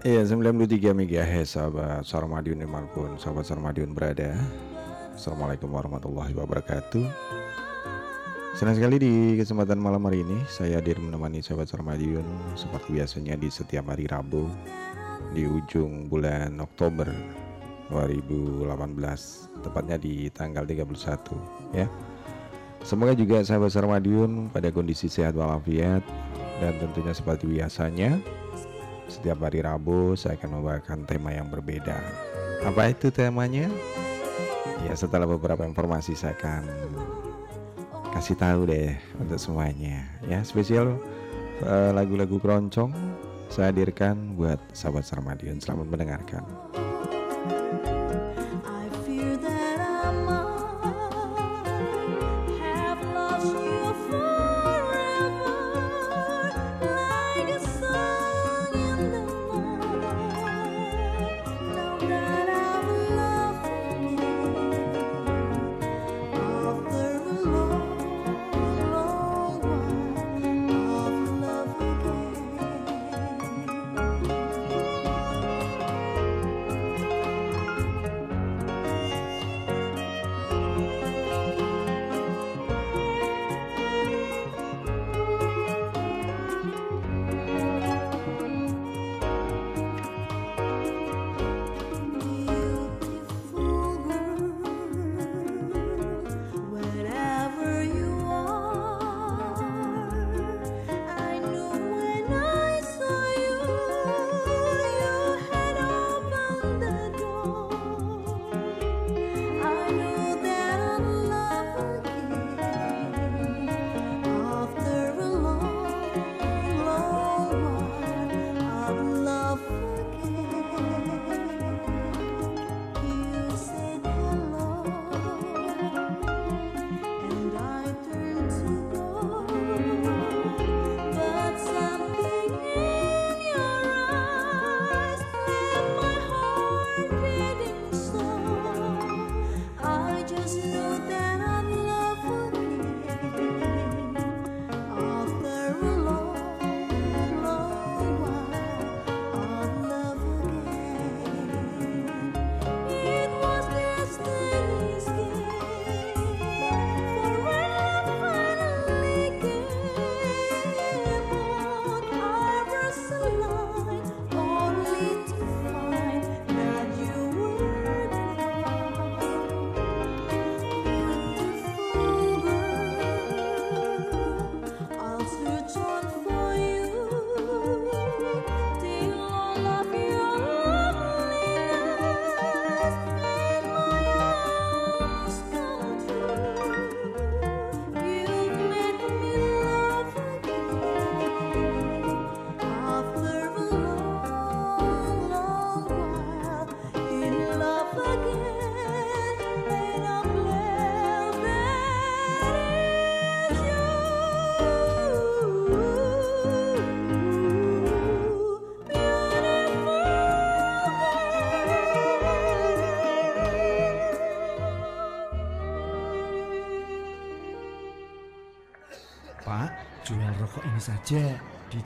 Iya 93 MHz sahabat Sarmadiun di mana pun sahabat Sarmadiun berada. Assalamualaikum warahmatullahi wabarakatuh. Senang sekali di kesempatan malam hari ini Saya hadir menemani sahabat Sarmadiun Seperti biasanya di setiap hari Rabu Di ujung bulan Oktober 2018 Tepatnya di tanggal 31 ya. Semoga juga sahabat Sarmadiun pada kondisi sehat walafiat Dan tentunya seperti biasanya setiap hari Rabu saya akan membawakan tema yang berbeda. Apa itu temanya? Ya setelah beberapa informasi saya akan kasih tahu deh untuk semuanya. Ya spesial eh, lagu-lagu uh, keroncong saya hadirkan buat sahabat Sarmadion. Selamat mendengarkan.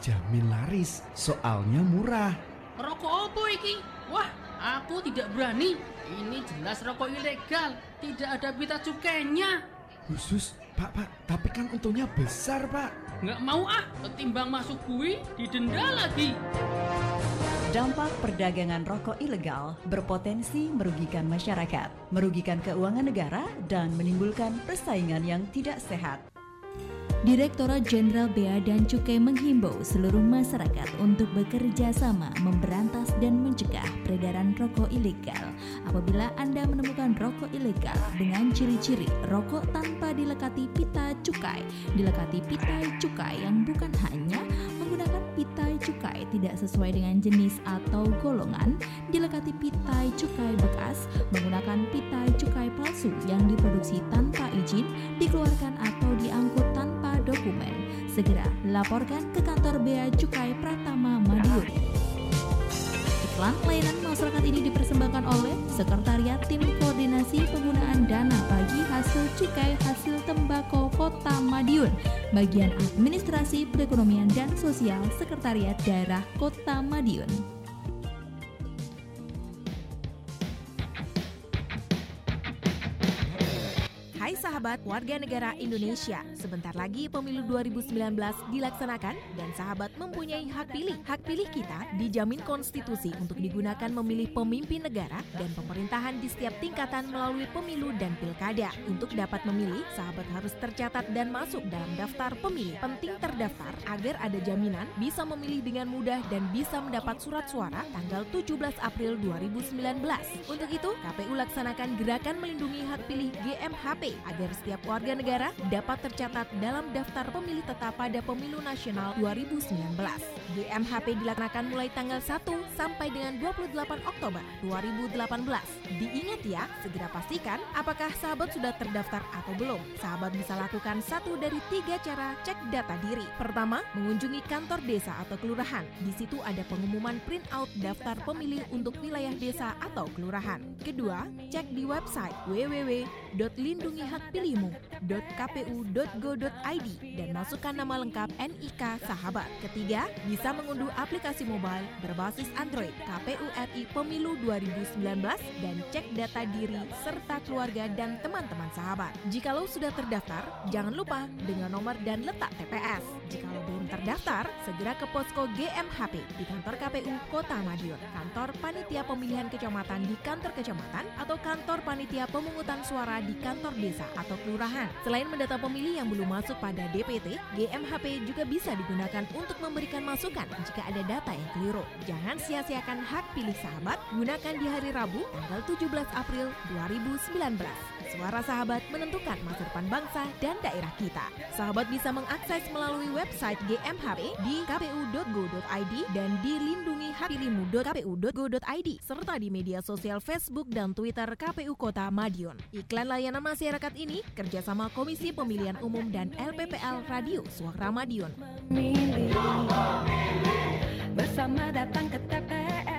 Dijamin laris, soalnya murah. Rokok apa iki? Wah, aku tidak berani. Ini jelas rokok ilegal, tidak ada pita cukainya. Khusus, Pak, Pak, tapi kan untungnya besar, Pak. Nggak mau ah, ketimbang masuk bui, didenda lagi. Dampak perdagangan rokok ilegal berpotensi merugikan masyarakat, merugikan keuangan negara, dan menimbulkan persaingan yang tidak sehat. Direktorat Jenderal Bea dan Cukai menghimbau seluruh masyarakat untuk bekerja sama memberantas dan mencegah peredaran rokok ilegal. Apabila Anda menemukan rokok ilegal dengan ciri-ciri rokok tanpa dilekati pita cukai, dilekati pita cukai yang bukan hanya menggunakan pitai cukai tidak sesuai dengan jenis atau golongan, dilekati pitai cukai bekas, menggunakan pitai cukai palsu yang diproduksi tanpa izin, dikeluarkan atau diangkut tanpa dokumen. Segera laporkan ke kantor Bea Cukai Pratama Madiun. Iklan layanan masyarakat ini dipersembahkan oleh Sekretariat Tim Koordinasi Penggunaan Dana Bagi Hasil Cukai Hasil Tembakau Kota Madiun, Bagian Administrasi Perekonomian dan Sosial Sekretariat Daerah Kota Madiun. Hai sahabat warga negara Indonesia, sebentar lagi pemilu 2019 dilaksanakan dan sahabat mempunyai hak pilih. Hak pilih kita dijamin konstitusi untuk digunakan memilih pemimpin negara dan pemerintahan di setiap tingkatan melalui pemilu dan pilkada. Untuk dapat memilih, sahabat harus tercatat dan masuk dalam daftar pemilih. Penting terdaftar agar ada jaminan bisa memilih dengan mudah dan bisa mendapat surat suara tanggal 17 April 2019. Untuk itu, KPU laksanakan gerakan melindungi hak pilih GMHP agar setiap warga negara dapat tercatat dalam daftar pemilih tetap pada pemilu nasional 2019. GMHP dilaksanakan mulai tanggal 1 sampai dengan 28 Oktober 2018. Diingat ya, segera pastikan apakah sahabat sudah terdaftar atau belum. Sahabat bisa lakukan satu dari tiga cara cek data diri. Pertama, mengunjungi kantor desa atau kelurahan. Di situ ada pengumuman print out daftar pemilih untuk wilayah desa atau kelurahan. Kedua, cek di website www.lindungihakpilihmu.kpu.go.id dan masukkan nama lengkap NIK sahabat. Ketiga, bisa mengunduh aplikasi mobile berbasis Android KPU RI Pemilu 2019 dan cek data diri serta keluarga dan teman-teman sahabat. Jikalau sudah terdaftar, jangan lupa dengan nomor dan letak TPS. Jikalau belum terdaftar, segera ke posko GMHP di kantor KPU Kota Madiun, kantor panitia pemilihan kecamatan di kantor kecamatan atau kantor panitia pemungutan suara di kantor desa atau kelurahan. Selain mendata pemilih yang belum masuk pada DPT, GMHP juga bisa digunakan untuk memberikan masukan jika ada data yang keliru. Jangan sia-siakan hak pilih sahabat, gunakan di hari Rabu tanggal 17 April 2019. Suara sahabat menentukan masa depan bangsa dan daerah kita. Sahabat bisa mengakses melalui website GMHP di kpu.go.id dan di lindungihakpilihmu.kpu.go.id serta di media sosial Facebook dan Twitter KPU Kota Madiun. Iklan layanan masyarakat ini kerjasama Komisi Pemilihan Umum dan LPPL Radio Suara Madiun. Bersama datang ke TPS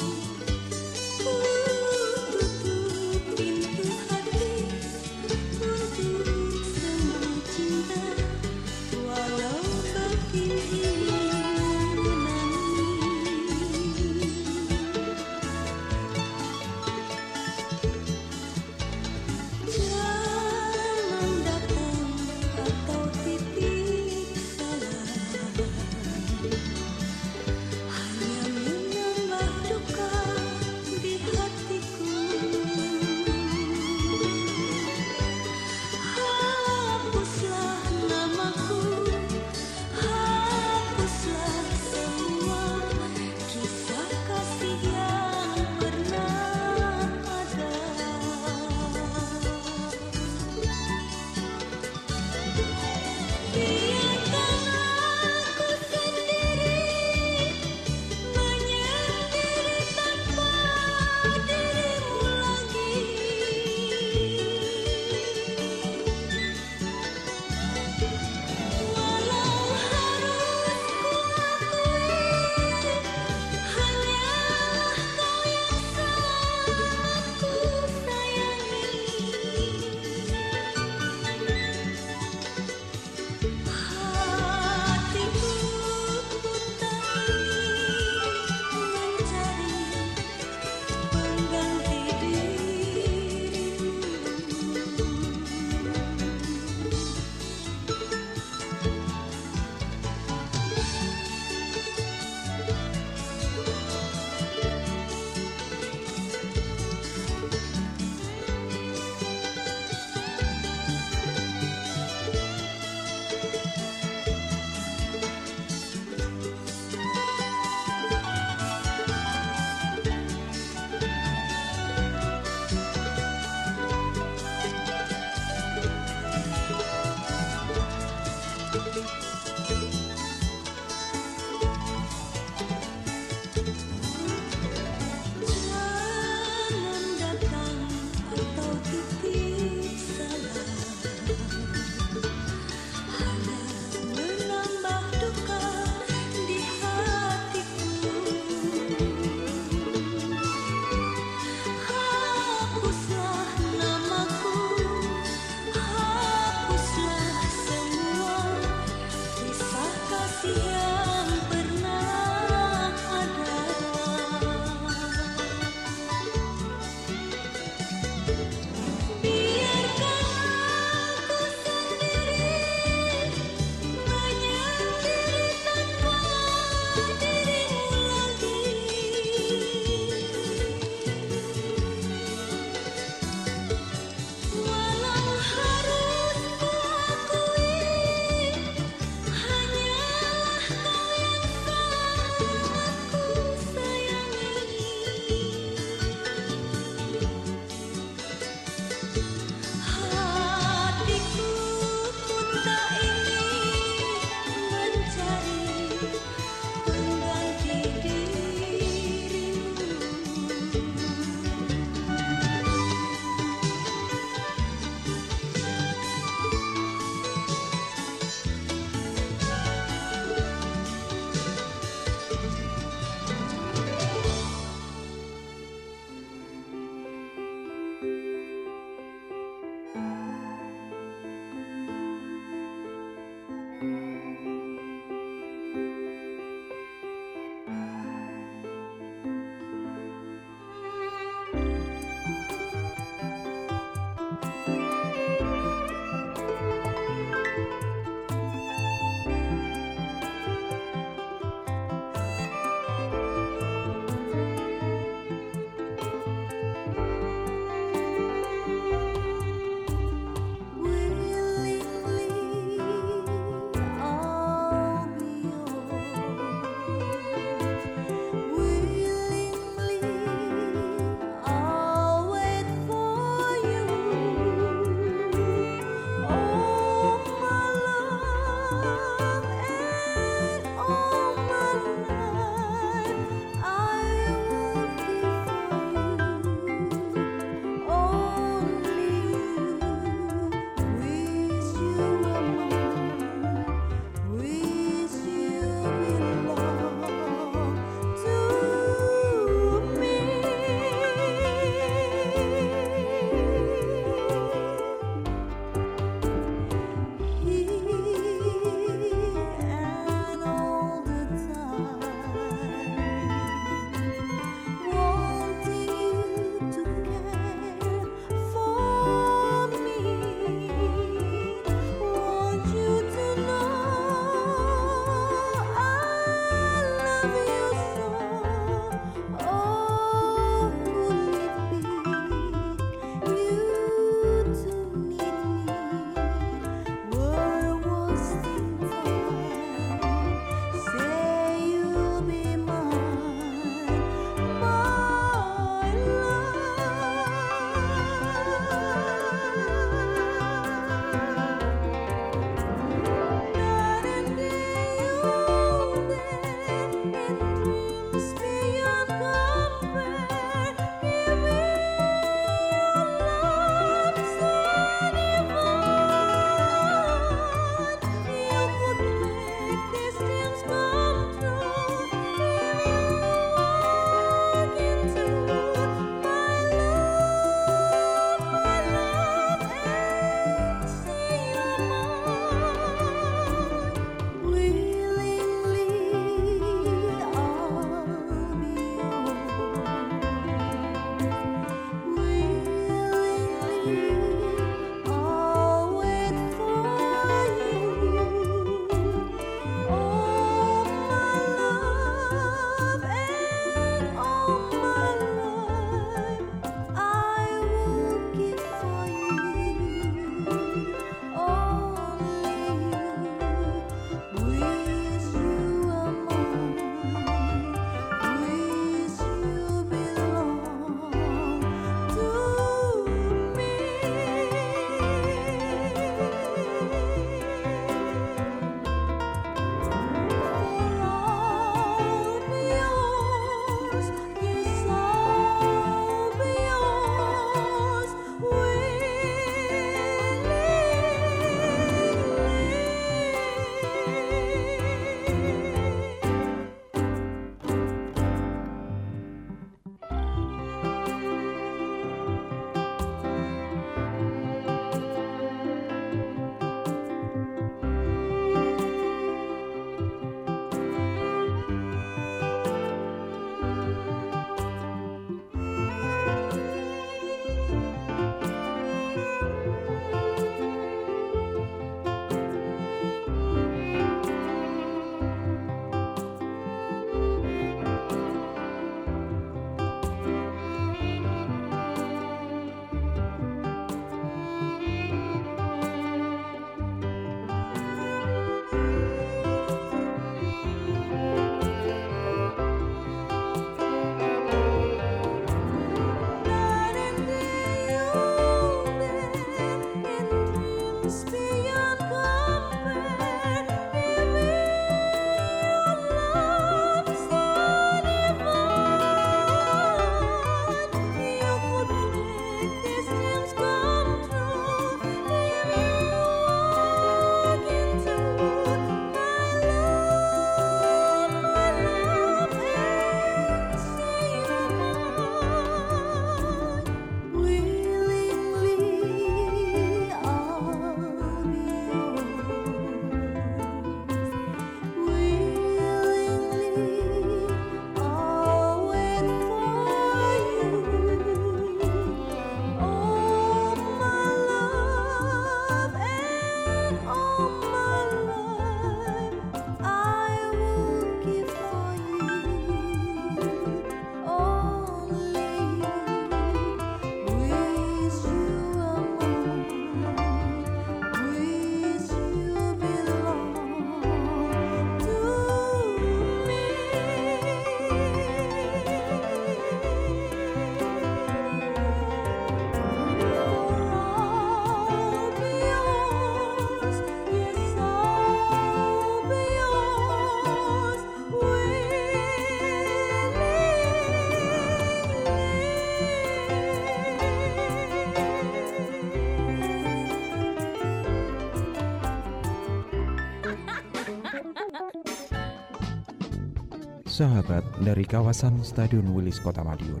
sahabat dari kawasan Stadion Wilis Kota Madiun.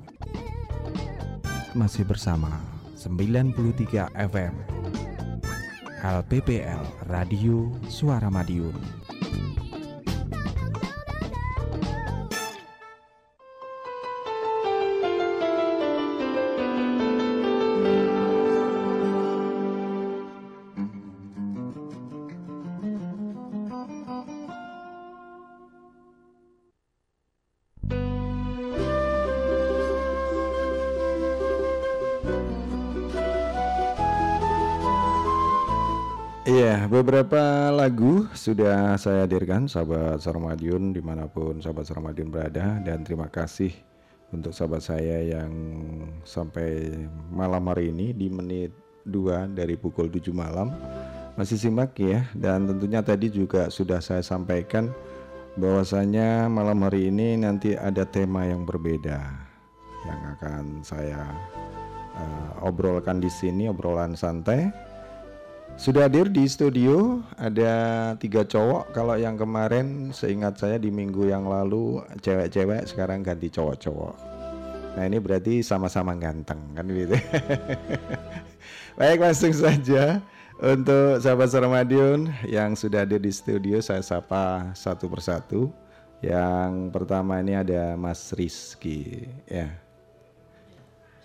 Masih bersama 93 FM LPPL Radio Suara Madiun. Beberapa lagu sudah saya hadirkan sahabat Sarmadiun di mana pun sahabat Sarmadiun berada. Dan terima kasih untuk sahabat saya yang sampai malam hari ini di menit 2 dari pukul 7 malam. Masih simak ya dan tentunya tadi juga sudah saya sampaikan bahwasanya malam hari ini nanti ada tema yang berbeda yang akan saya eh, obrolkan di sini obrolan santai sudah hadir di studio ada tiga cowok. Kalau yang kemarin seingat saya di minggu yang lalu cewek-cewek sekarang ganti cowok-cowok. Nah ini berarti sama-sama ganteng kan gitu. Baik langsung saja untuk sahabat Saramadion yang sudah hadir di studio saya sapa satu persatu. Yang pertama ini ada Mas Rizky ya.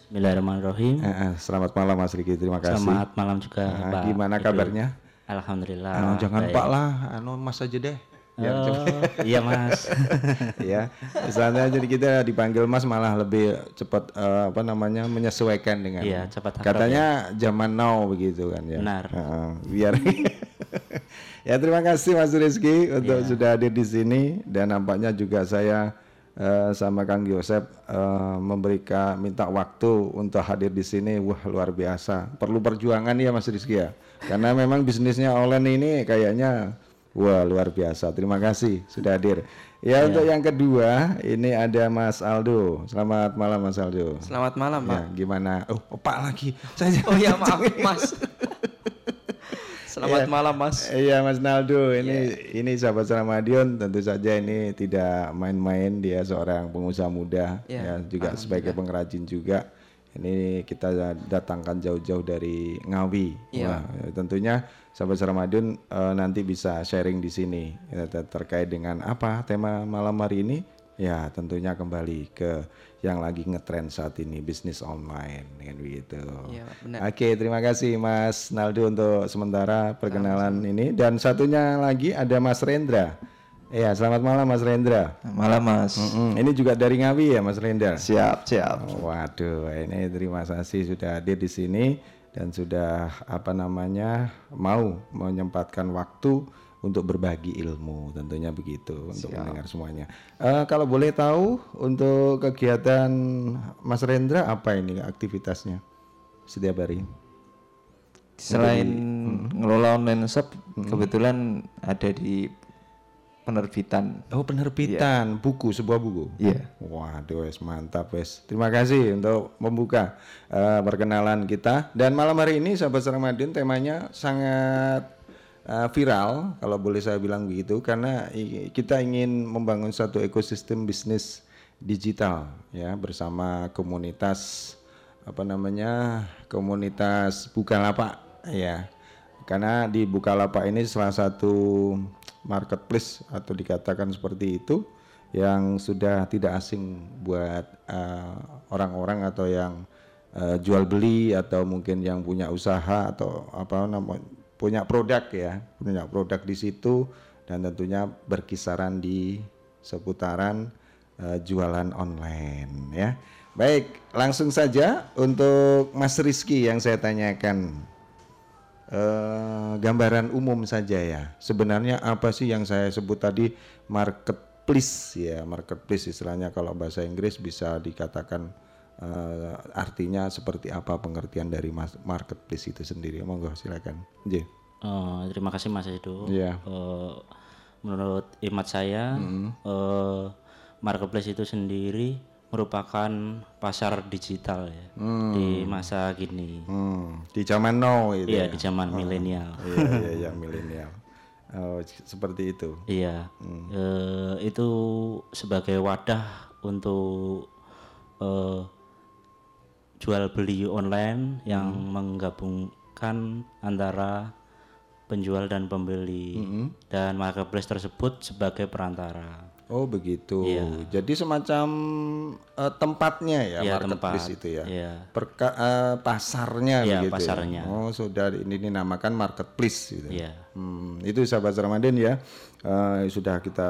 Bismillahirrahmanirrahim. Eh, eh, selamat malam Mas Rizky terima kasih. Selamat malam juga, Nah, Pak. gimana Edo. kabarnya? Alhamdulillah. Anu, jangan baik. Pak lah, anu Mas aja deh. Ya, Oh, iya Mas. ya. Misalnya jadi kita dipanggil Mas malah lebih cepat eh, apa namanya menyesuaikan dengan. Iya, cepat Katanya zaman now begitu kan ya. Benar. Heeh, biar Ya terima kasih Mas Rizky untuk Iya. sudah hadir di sini dan nampaknya juga saya eh, sama Kang Yosep eh, memberikan minta waktu untuk hadir di sini. Wah luar biasa. Perlu perjuangan ya Mas Rizky ya. Karena memang bisnisnya online ini kayaknya wah luar biasa. Terima kasih sudah hadir. Ya untuk yang kedua ini ada Mas Aldo. Selamat malam Mas Aldo. Selamat malam, Pak. Ya, gimana? Oh, Pak lagi. Saya Oh ya, maaf, Mas. Selamat Iya. malam, Mas. Iya Mas Naldo, ini ini sahabat Ramadion tentu saja ini tidak main-main dia seorang pengusaha muda Iya, ya juga sebagai pengrajin juga. Ini kita datangkan jauh-jauh dari Ngawi. Iya. Wah, ya, tentunya sahabat Ramadion eh, nanti bisa sharing di sini ya, ter- terkait dengan apa tema malam hari ini. Ya, tentunya kembali ke yang lagi ngetrend saat ini bisnis online dengan begitu. Iya, benar. Oke, terima kasih Mas Naldo untuk sementara perkenalan ini. Dan satunya lagi ada Mas Rendra. Iya, selamat malam Mas Rendra. Malam, Mas. Mm-mm, Ini juga dari Ngawi ya Mas Rendra. Siap, siap. Oh, Waduh, ini terima kasih sudah hadir di sini dan sudah apa namanya mau menyempatkan waktu untuk berbagi ilmu, tentunya begitu untuk mendengar semuanya. Eh, kalau boleh tahu untuk kegiatan Mas Rendra apa ini aktivitasnya setiap hari? Selain ngelola online shop, kebetulan ada di penerbitan. Oh penerbitan buku sebuah buku. Iya. Waduh, wes mantap wes. Terima kasih untuk membuka eh, perkenalan kita. Dan malam hari ini sahabat Ramadhan temanya sangat eh, viral kalau boleh saya bilang begitu karena kita ingin membangun satu ekosistem bisnis digital ya bersama komunitas apa namanya komunitas Bukalapak ya. Karena di Bukalapak ini salah satu marketplace atau dikatakan seperti itu yang sudah tidak asing buat eh, orang-orang atau yang eh, jual beli atau mungkin yang punya usaha atau apa namanya punya produk ya punya produk di situ dan tentunya berkisaran di seputaran eh, jualan online ya. Baik langsung saja untuk Mas Rizky yang saya tanyakan. Eh, gambaran umum saja ya. Sebenarnya apa sih yang saya sebut tadi marketplace ya, marketplace istilahnya kalau bahasa Inggris bisa dikatakan eh, artinya seperti apa pengertian dari mas- marketplace itu sendiri. Monggo silakan. J. Eh, terima kasih Mas Edo. Iya. Eh, menurut imat saya, eh, marketplace itu sendiri merupakan pasar digital ya di masa kini. Hmm, di zaman now itu. Iya ya. di zaman milenial. Iya iya iya milenial. Oh, seperti itu. Iya, Eh, itu sebagai wadah untuk eh, jual beli online yang menggabungkan antara penjual dan pembeli dan marketplace tersebut sebagai perantara. Oh begitu. Iya. Jadi semacam eh, tempatnya ya Iya, marketplace tempat. itu ya. Iya. Perka- eh, pasarnya Iya, begitu. ya? pasarnya. Oh sudah ini dinamakan marketplace gitu. Iya. Hmm, itu sahabat Ramadan ya. Eh, sudah kita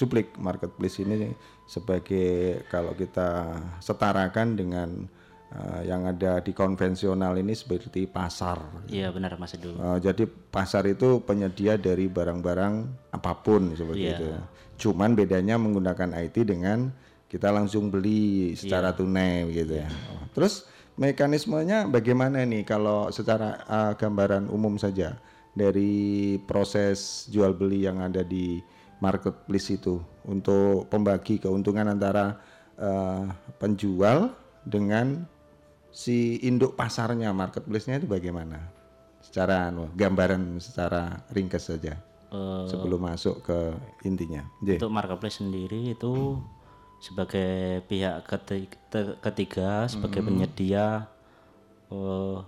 cuplik marketplace ini sebagai kalau kita setarakan dengan eh, yang ada di konvensional ini seperti pasar. Iya benar Mas Edo. Eh, jadi pasar itu penyedia dari barang-barang apa pun seperti Iya. itu. Cuman bedanya menggunakan IT dengan kita langsung beli secara Iya. tunai gitu ya. Oh, Terus mekanismenya bagaimana nih kalau secara eh, gambaran umum saja dari proses jual beli yang ada di marketplace itu untuk pembagi keuntungan antara eh, penjual dengan si induk pasarnya marketplace-nya itu bagaimana? Secara anu, gambaran secara ringkas saja Eh, sebelum masuk ke intinya. J. Untuk marketplace sendiri itu sebagai pihak keti- te- ketiga sebagai penyedia eh,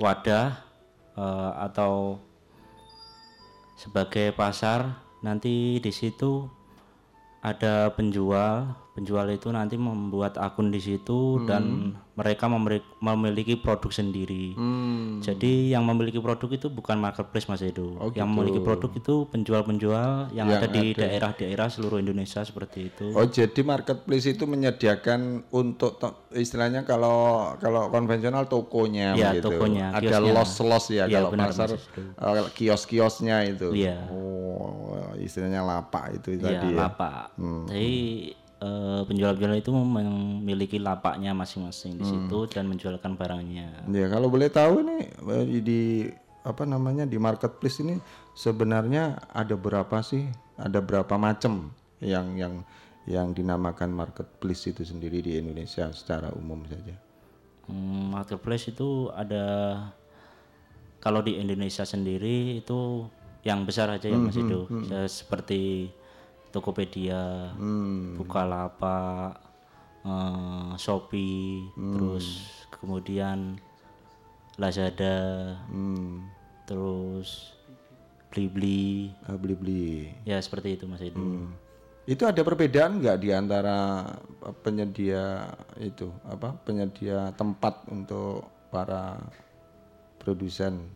wadah eh, atau sebagai pasar nanti di situ ada penjual penjual itu nanti membuat akun di situ dan mereka memiliki produk sendiri jadi yang memiliki produk itu bukan marketplace mas Edo yang memiliki produk itu penjual-penjual yang, ada di daerah-daerah seluruh Indonesia seperti itu Oh jadi marketplace itu menyediakan untuk to- istilahnya kalau kalau konvensional tokonya Iya, begitu. tokonya, Ada los-los ya Iya, kalau benar, pasar eh, kios-kiosnya itu. Iya. Oh istilahnya lapak itu Iya, tadi ya. lapak. Jadi eh, penjual-penjual itu memiliki lapaknya masing-masing di situ dan menjualkan barangnya. Ya kalau boleh tahu nih eh, di apa namanya di marketplace ini sebenarnya ada berapa sih? Ada berapa macam yang yang yang dinamakan marketplace itu sendiri di Indonesia secara umum saja. Hmm, marketplace itu ada kalau di Indonesia sendiri itu yang besar aja ya Mas Edo. Se- Seperti Tokopedia, Bukalapak, eh, Shopee, terus kemudian Lazada, terus Blibli, Ah, Beli-beli. ya seperti itu Mas Edo. Itu ada perbedaan nggak di antara penyedia itu apa penyedia tempat untuk para produsen?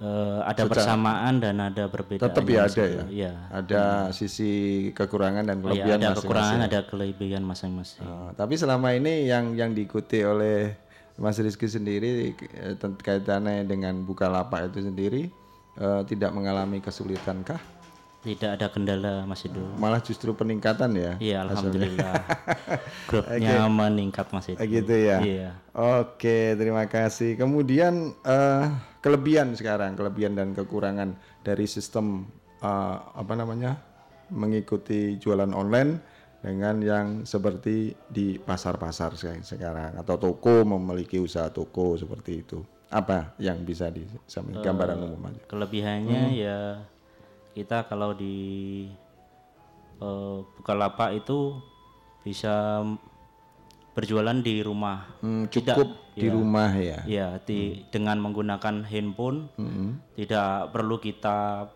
Eh, ada persamaan dan ada perbedaan. Tetap ya ada ya. Iya. Ada sisi kekurangan dan Oh, iya, kelebihan ada masing-masing. kekurangan, ada kelebihan masing-masing. Oh, tapi selama ini yang yang diikuti oleh Mas Rizky sendiri eh, kaitannya dengan Bukalapak itu sendiri eh, tidak mengalami kesulitan kah? Tidak ada kendala Mas Edo. Malah justru peningkatan ya? Iya, alhamdulillah. Grupnya meningkat Mas Edo. Gitu ya. Iya. Oke, terima kasih. Kemudian eh, kelebihan sekarang, kelebihan dan kekurangan dari sistem eh, apa namanya mengikuti jualan online dengan yang seperti di pasar-pasar se- sekarang atau toko memiliki usaha toko seperti itu. Apa yang bisa di sama gambaran umum aja? Kelebihannya Hmm. ya kita kalau di eh, Bukalapak itu bisa berjualan di rumah. Hmm, Tidak- cukup di ya. rumah ya. Ya, di, dengan menggunakan handphone tidak perlu kita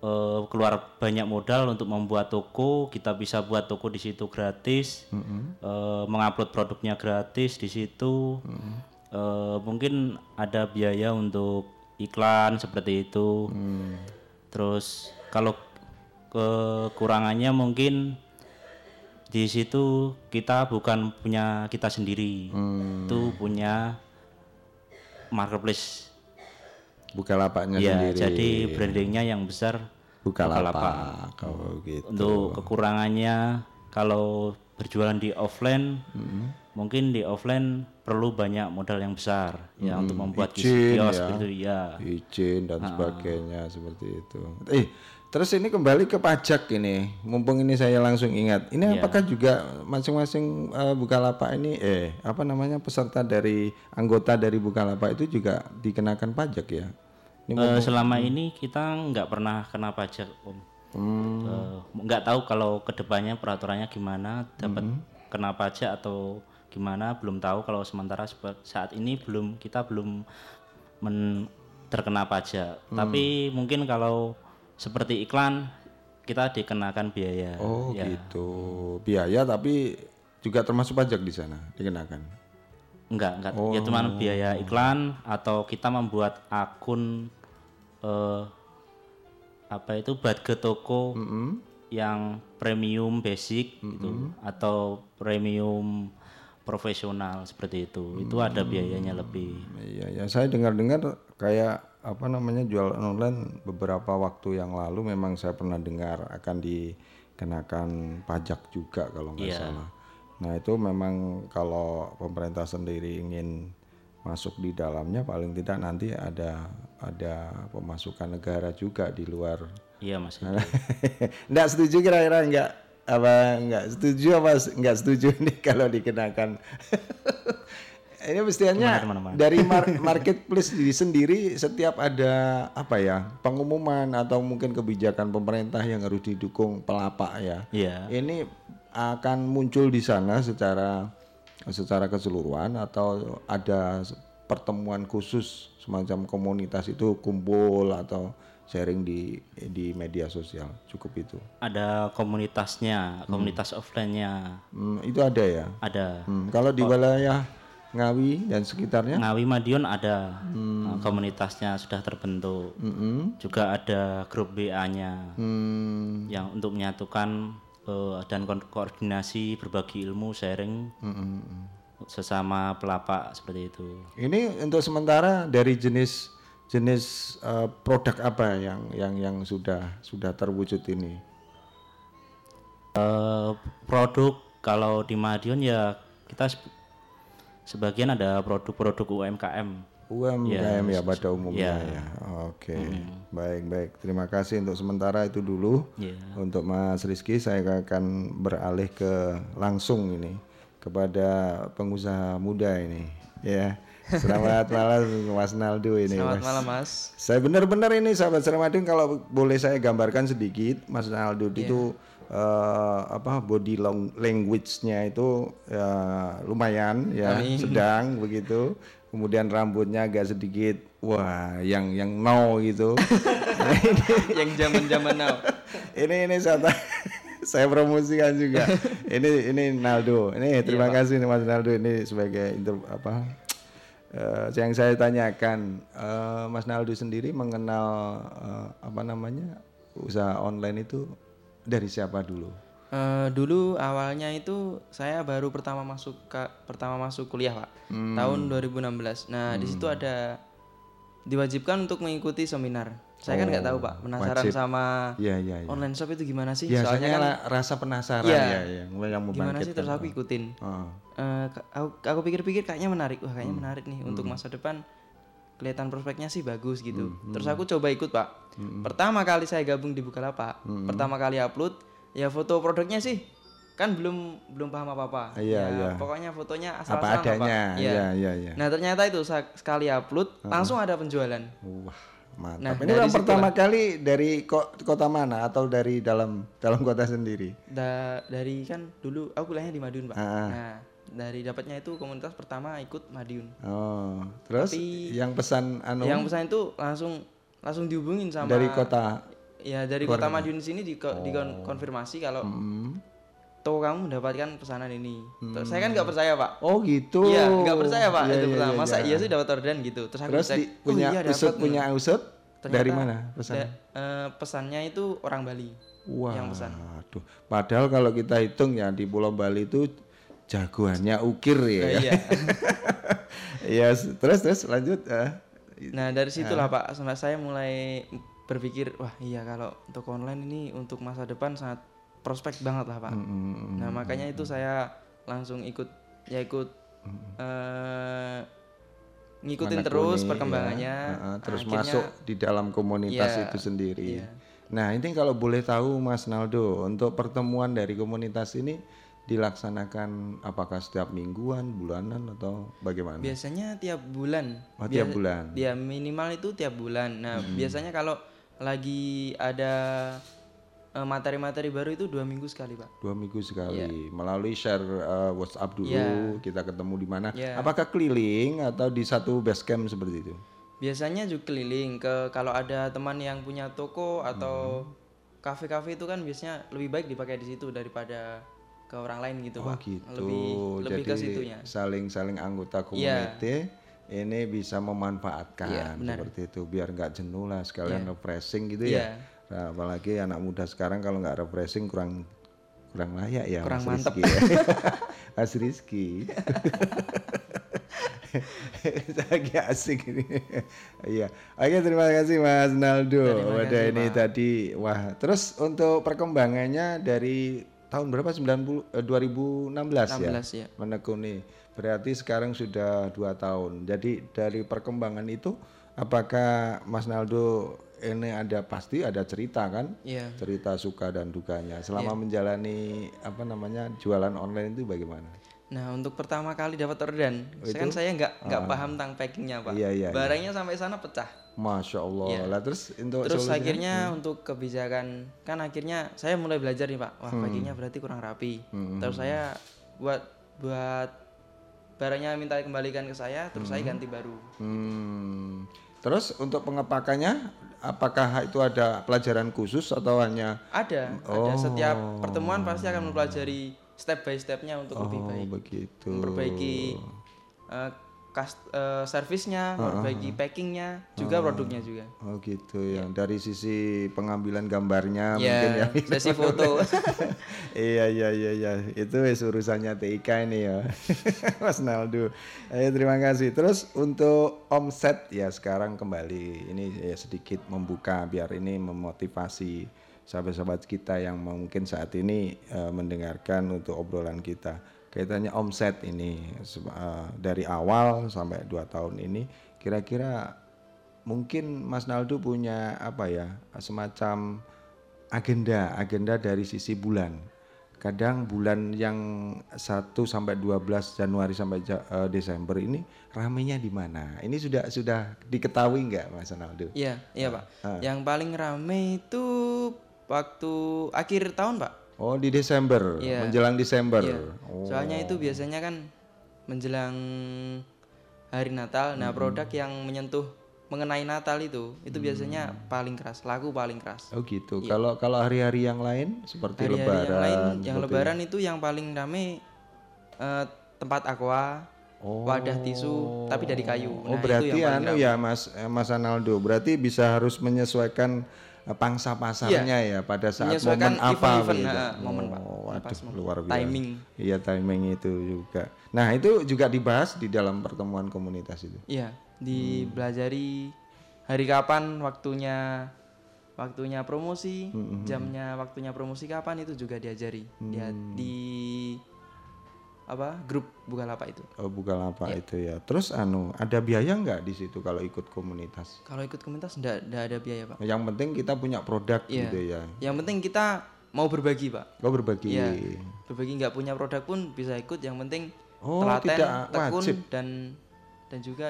eh, keluar banyak modal untuk membuat toko. Kita bisa buat toko di situ gratis, eh, mengupload produknya gratis di situ. Eh, mungkin ada biaya untuk iklan seperti itu. Terus kalau kekurangannya mungkin di situ kita bukan punya kita sendiri, itu punya marketplace. Bukalapaknya Ya, sendiri. jadi brandingnya yang besar Bukalapak. Oh, gitu. Untuk kekurangannya kalau berjualan di offline, mungkin di offline perlu banyak modal yang besar ya untuk membuat izin kios ya. gitu ya. izin dan sebagainya seperti itu. Eh, terus ini kembali ke pajak ini. Mumpung ini saya langsung ingat. Ini Iya. apakah juga masing-masing eh, Bukalapak ini eh apa namanya peserta dari anggota dari Bukalapak itu juga dikenakan pajak ya? Ini mumpung- selama ini kita nggak pernah kena pajak om. Hmm. Nggak tahu kalau ke depannya peraturannya gimana dapat Hmm. kena pajak atau gimana belum tahu kalau sementara saat ini belum kita belum men- terkena pajak. Hmm. Tapi mungkin kalau seperti iklan kita dikenakan biaya. Oh Ya. gitu. Biaya tapi juga termasuk pajak di sana dikenakan. Enggak, enggak. Oh. Ya cuman biaya iklan atau kita membuat akun eh apa itu budget toko yang premium basic gitu atau premium profesional seperti itu. Itu ada biayanya lebih. Iya ya saya dengar-dengar kayak apa namanya jualan online beberapa waktu yang lalu memang saya pernah dengar akan dikenakan pajak juga kalau nggak Iya. salah. Nah itu memang kalau pemerintah sendiri ingin masuk di dalamnya paling tidak nanti ada ada pemasukan negara juga di luar Iya Mas. Enggak setuju kira-kira enggak apa enggak setuju apa enggak setuju nih kalau dikenakan. Ini mestinya dari mar- marketplace di sendiri setiap ada apa ya pengumuman atau mungkin kebijakan pemerintah yang harus didukung pelapak ya. Iya. Ini akan muncul di sana secara secara keseluruhan atau ada pertemuan khusus semacam komunitas itu kumpul atau sharing di di media sosial cukup itu. Ada komunitasnya, komunitas offline-nya Hmm, itu ada ya. ada. Hmm, kalau di wilayah Ngawi dan sekitarnya Ngawi Madiun ada Nah, komunitasnya sudah terbentuk. Mm-mm. Juga ada grup BA-nya Hmm, yang untuk menyatukan eh, dan ko- koordinasi berbagi ilmu sharing sesama pelapak seperti itu. ini untuk sementara dari jenis jenis eh, produk apa yang yang yang sudah sudah terwujud ini? Eh, produk kalau di Madiun ya kita se- sebagian ada produk-produk UMKM. UMKM ya, Ya, pada umumnya ya. ya. Oke, baik baik. Terima kasih untuk sementara itu dulu. Ya. Untuk Mas Rizky saya akan beralih ke langsung ini kepada pengusaha muda ini. Ya, selamat malam Mas Naldo ini. Selamat Mas. malam Mas. Saya benar-benar ini sahabat Seramadin kalau boleh saya gambarkan sedikit Mas Naldo itu eh, apa body long- language-nya itu ya, lumayan ya Amin. sedang begitu. Kemudian rambutnya agak sedikit wah yang yang no gitu. Yang zaman-zaman now. ini ini saya saya promosikan juga. ini ini Naldo. Ini terima kasih nih Mas Naldo ini sebagai inter, apa eh, yang saya tanyakan eh, Mas Naldo sendiri mengenal eh, apa namanya usaha online itu dari siapa dulu? Eh, dulu awalnya itu saya baru pertama masuk ka- pertama masuk kuliah pak. Tahun 2016 nah di situ ada diwajibkan untuk mengikuti seminar saya kan nggak tahu pak penasaran wajib. sama Iya iya iya. online shop itu gimana sih Biasanya soalnya kan rasa penasaran Iya. ya, ya yang gimana sih terus aku ikutin Oh. Ka- aku, aku pikir-pikir kayaknya menarik wah Hmm. kayaknya menarik nih untuk masa depan kelihatan prospeknya sih bagus gitu Hmm. terus aku coba ikut pak pertama kali saya gabung di Bukalapak Hmm. pertama kali upload ya foto produknya sih kan belum belum paham apa apa Iya, iya. pokoknya fotonya asal Apa adanya. Iya iya iya. nah ternyata itu sekali upload langsung ada penjualan Wah, mantap. Nah, ini yang pertama kali dari ko- kota mana atau dari dalam dalam kota sendiri? Da- dari kan dulu aku kuliahnya di Madiun pak Ah. nah dari dapatnya itu komunitas pertama ikut Madiun Oh, terus Tapi yang pesan anu yang pesan itu langsung langsung dihubungin sama dari kota. ya dari kota Madiun sini di dikonfirmasi kalau Hmm. Tuh kamu mendapatkan pesanan ini Terus saya kan nggak percaya pak Oh gitu. iya nggak percaya pak Iya, itu iya, pertama iya, masa iya. iya sih dapat orderan gitu terus aku Terus cek di- oh punya iya usut punya usut Ternyata dari mana pesan? da- eh, pesannya itu orang Bali Wah, yang pesan aduh. Padahal kalau kita hitung ya di Pulau Bali itu jagoannya ukir ya. Eh, iya Iya, s- terus terus lanjut. eh. nah dari situlah pak sampai saya mulai berpikir wah iya kalau untuk online ini untuk masa depan sangat prospek banget lah pak Mm, nah makanya itu saya langsung ikut ya ikut eh, ngikutin menekuni, terus ya. perkembangannya Heeh, terus Akhirnya- masuk di dalam komunitas Iya, itu sendiri. iya. Nah ini kalau boleh tahu Mas Naldo untuk pertemuan dari komunitas ini dilaksanakan apakah setiap mingguan, bulanan atau bagaimana? Biasanya tiap bulan. Oh, tiap bulan. Ya minimal itu tiap bulan. Nah biasanya kalau lagi ada materi-materi baru itu dua minggu sekali pak. Dua minggu sekali melalui share uh, WhatsApp dulu Iya. kita ketemu di mana? Iya. Apakah keliling atau di satu base camp seperti itu? Biasanya juga keliling ke kalau ada teman yang punya toko atau Hmm. kafe-kafe itu kan biasanya lebih baik dipakai di situ daripada ke orang lain gitu Oh pak. gitu. Lebih lebih Jadi ke situnya. saling-saling anggota Iya. community ini bisa memanfaatkan benar. seperti itu biar nggak jenuh lah sekalian Iya. refreshing gitu Iya. ya. Nah, apalagi anak muda sekarang kalau nggak refreshing kurang kurang layak ya Kurang Mas mantep. Rizky ya. Mas Rizky. Lagi asik ini. Iya. Oke, terima kasih Mas Naldo. Wadah ini Pak. tadi wah. Terus untuk perkembangannya dari tahun berapa 90 eh, 2016 ya? 16 ya. Menekuni. Berarti sekarang sudah dua tahun. Jadi dari perkembangan itu apakah Mas Naldo ini ada pasti ada cerita kan? Iya. Cerita suka dan dukanya. Selama menjalani apa namanya jualan online itu bagaimana? Nah untuk pertama kali dapat orderan, saya kan saya nggak nggak paham tentang packingnya pak. Ah. Iya, iya. Barangnya sampai sana pecah. Masya Allah. Iya. Lah terus untuk Terus solusinya? akhirnya untuk kebijakan kan akhirnya saya mulai belajar nih pak. Wah Hmm. packingnya berarti kurang rapi. Terus saya buat buat barangnya minta kembalikan ke saya, terus saya ganti baru. Hmm. Terus untuk pengepakannya apakah itu ada pelajaran khusus atau hanya Ada, ada setiap pertemuan pasti akan mempelajari step by stepnya untuk lebih oh baik. begitu. Memperbaiki eh, kas- eh, servisnya, memperbaiki packingnya, juga produknya juga. Oh gitu ya. Dari sisi pengambilan gambarnya Ya, mungkin ya. sesi foto. iya iya iya iya. Itu wis urusannya TIK ini ya. Mas Naldo. Ayo terima kasih. Terus untuk omset ya sekarang kembali ini ya sedikit membuka biar ini memotivasi sahabat-sahabat kita yang mungkin saat ini eh, mendengarkan untuk obrolan kita. Kaitannya omset ini eh, dari awal sampai dua tahun ini kira-kira mungkin Mas Naldo punya apa ya semacam agenda agenda dari sisi bulan kadang bulan yang 1 sampai 12 Januari sampai eh, Desember ini ramenya di mana ini sudah sudah diketahui nggak Mas Naldo Iya, iya Pak. Ah. Yang paling rame itu waktu akhir tahun Pak. Oh di Desember Iya. menjelang Desember Iya. oh. Soalnya itu biasanya kan menjelang hari Natal. Nah, produk yang menyentuh mengenai Natal itu itu biasanya paling keras, laku paling keras. oh gitu kalau kalau hari-hari yang lain seperti Hari-hari Lebaran yang lain, yang Lebaran itu yang paling rame eh, tempat aqua, wadah tisu, tapi dari kayu. Oh Nah, itu berarti anu ya Mas eh, Mas Analdo berarti bisa harus menyesuaikan pangsa pasarnya ya pada saat momen apa event-event, gitu. nah, momen, Pak. Oh, Yang waduh, luar biasa. Timing. Iya timing itu juga. Nah itu juga dibahas di dalam pertemuan komunitas itu. Iya, dipelajari hari kapan waktunya waktunya promosi, jamnya waktunya promosi kapan itu juga diajari. Dia di apa? grup Bukalapak itu. Oh Bukalapak Iya. itu ya. Terus anu ada biaya nggak di situ kalau ikut komunitas? Kalau ikut komunitas enggak, ada biaya, Pak. Yang penting kita punya produk Iya. gitu ya. Yang penting kita mau berbagi, Pak. Oh berbagi. Iya. Berbagi nggak punya produk pun bisa ikut, yang penting Oh, telaten, tidak tekun wajib. dan dan juga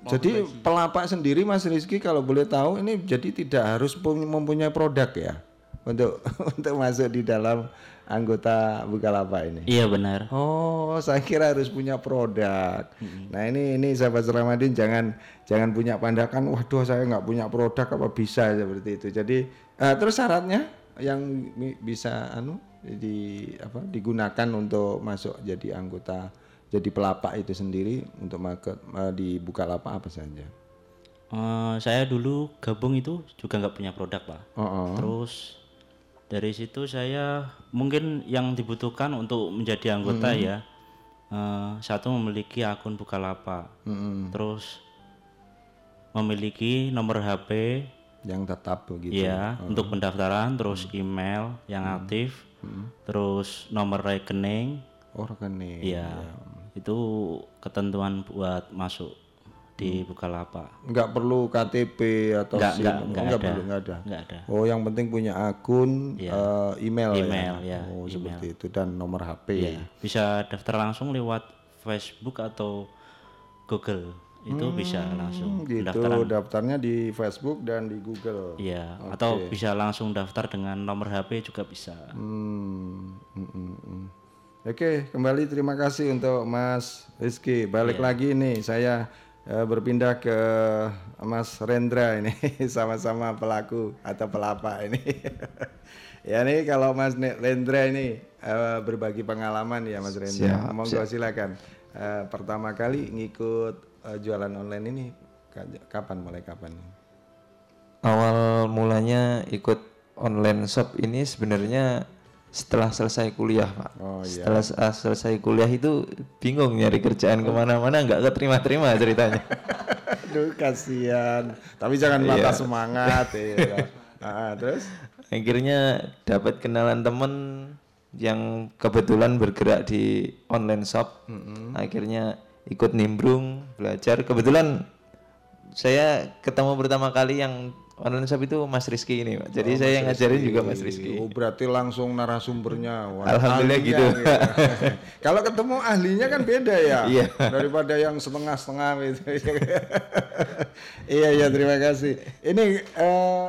mau Jadi berbagi. pelapak sendiri Mas Rizky kalau boleh tahu ini jadi tidak harus pun- mempunyai produk ya untuk untuk masuk di dalam anggota Bukalapak ini. Iya benar. Oh, saya kira harus punya produk. Nah ini ini sahabat Ramadhin jangan jangan punya pandangan, waduh saya nggak punya produk apa bisa seperti itu. Jadi eh, terus syaratnya yang bisa anu di apa digunakan untuk masuk jadi anggota jadi pelapak itu sendiri untuk market eh, di Bukalapak apa saja? Eh, saya dulu gabung itu juga nggak punya produk pak. Oh, oh. Terus dari situ saya mungkin yang dibutuhkan untuk menjadi anggota ya eh, satu memiliki akun Bukalapak, terus memiliki nomor HP yang tetap begitu. ya untuk pendaftaran, terus email yang aktif, terus nomor rekening, Oh rekening. ya. itu ketentuan buat masuk di Bukalapak. Nggak perlu KTP atau Nggak, SIM? nggak, Oh, nggak nggak ada. perlu, nggak ada. Nggak ada. Oh, yang penting punya akun, Iya. eh, email, Email, ya. ya, Oh, email. seperti itu dan nomor HP. Iya, bisa daftar langsung lewat Facebook atau Google. Itu bisa langsung Hmm, gitu. pendaftaran. Daftarnya di Facebook dan di Google. Iya, Oke. atau bisa langsung daftar dengan nomor HP juga bisa. Hmm, mm, mm, mm. Oke, kembali terima kasih untuk Mas Rizky. Balik Iya. lagi nih, saya eh, berpindah ke Mas Rendra ini, sama-sama pelaku atau pelapa ini. ya nih kalau Mas Rendra ini eh, berbagi pengalaman ya Mas Rendra. Siap, Monggo siap. silakan. Eh, pertama kali ngikut eh, jualan online ini ka- kapan mulai kapan? Awal mulanya ikut online shop ini sebenarnya setelah selesai kuliah pak. Oh iya. Setelah se- selesai kuliah itu bingung nyari kerjaan ke mana-mana nggak keterima-terima ceritanya. Aduh kasihan. Tapi jangan patah Iya. semangat ya. Ah, terus? Akhirnya dapat kenalan temen yang kebetulan bergerak di online shop. Akhirnya ikut nimbrung, belajar. Kebetulan saya ketemu pertama kali yang online shop itu Mas Rizky ini, Pak. Jadi Oh, saya Mas yang ngajarin Rizky. juga Mas Rizky. Oh, berarti langsung narasumbernya. Wah, Alhamdulillah ahlinya gitu. ya. Kalau ketemu ahlinya kan beda ya. Iya. Daripada yang setengah-setengah gitu. iya, iya, terima kasih. Ini eh,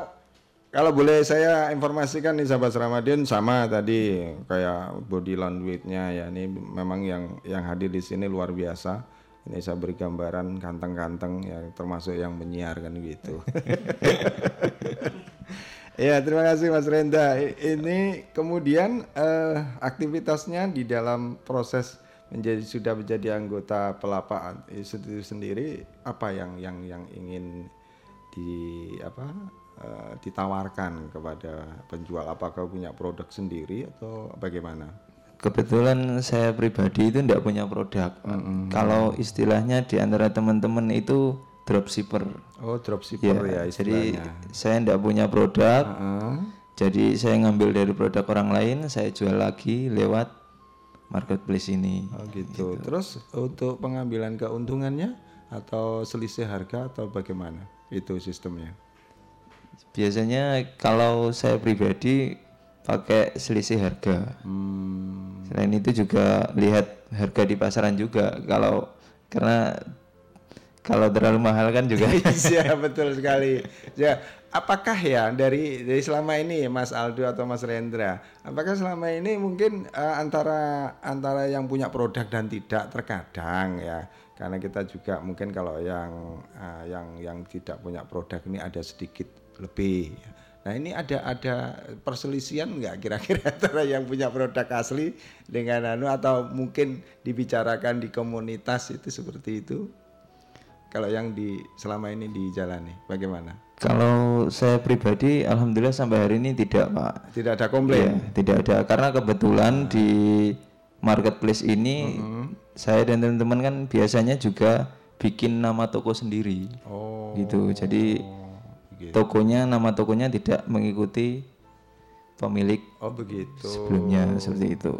kalau boleh saya informasikan nih sahabat Ramadan sama tadi kayak body language-nya ya. Ini memang yang yang hadir di sini luar biasa. Ini saya beri gambaran ganteng-ganteng ya termasuk yang menyiarkan gitu. Ya terima kasih Mas Renda. Ini kemudian eh, aktivitasnya di dalam proses menjadi sudah menjadi anggota pelapaan itu sendiri apa yang yang yang ingin di apa eh, ditawarkan kepada penjual? Apakah punya produk sendiri atau bagaimana? Kebetulan saya pribadi itu tidak punya produk. Pak. Kalau istilahnya di antara teman-teman itu dropshipper. Oh dropshipper ya, Jadi istilahnya. saya tidak punya produk. Heeh. Jadi saya ngambil dari produk orang lain, saya jual lagi lewat marketplace ini. Oh gitu. Terus untuk pengambilan keuntungannya atau selisih harga atau bagaimana? Itu sistemnya. Biasanya kalau saya pribadi pakai selisih harga. Hmm. Selain itu juga lihat harga di pasaran juga. Kalau karena kalau terlalu mahal kan juga. Iya betul sekali. Ya, apakah ya dari dari selama ini Mas Aldo atau Mas Rendra, apakah selama ini mungkin eh, antara antara yang punya produk dan tidak terkadang ya, karena kita juga mungkin kalau yang eh, yang yang tidak punya produk ini ada sedikit lebih. Nah ini ada ada perselisihan nggak kira-kira antara yang punya produk asli dengan anu atau mungkin dibicarakan di komunitas itu seperti itu? Kalau yang di selama ini dijalani bagaimana? Kalau saya pribadi, alhamdulillah sampai hari ini tidak pak. Tidak ada komplain. Iya, tidak ada karena kebetulan di marketplace ini saya dan teman-teman kan biasanya juga bikin nama toko sendiri. Oh. Gitu. Jadi tokonya nama tokonya tidak mengikuti pemilik Oh begitu. sebelumnya seperti itu.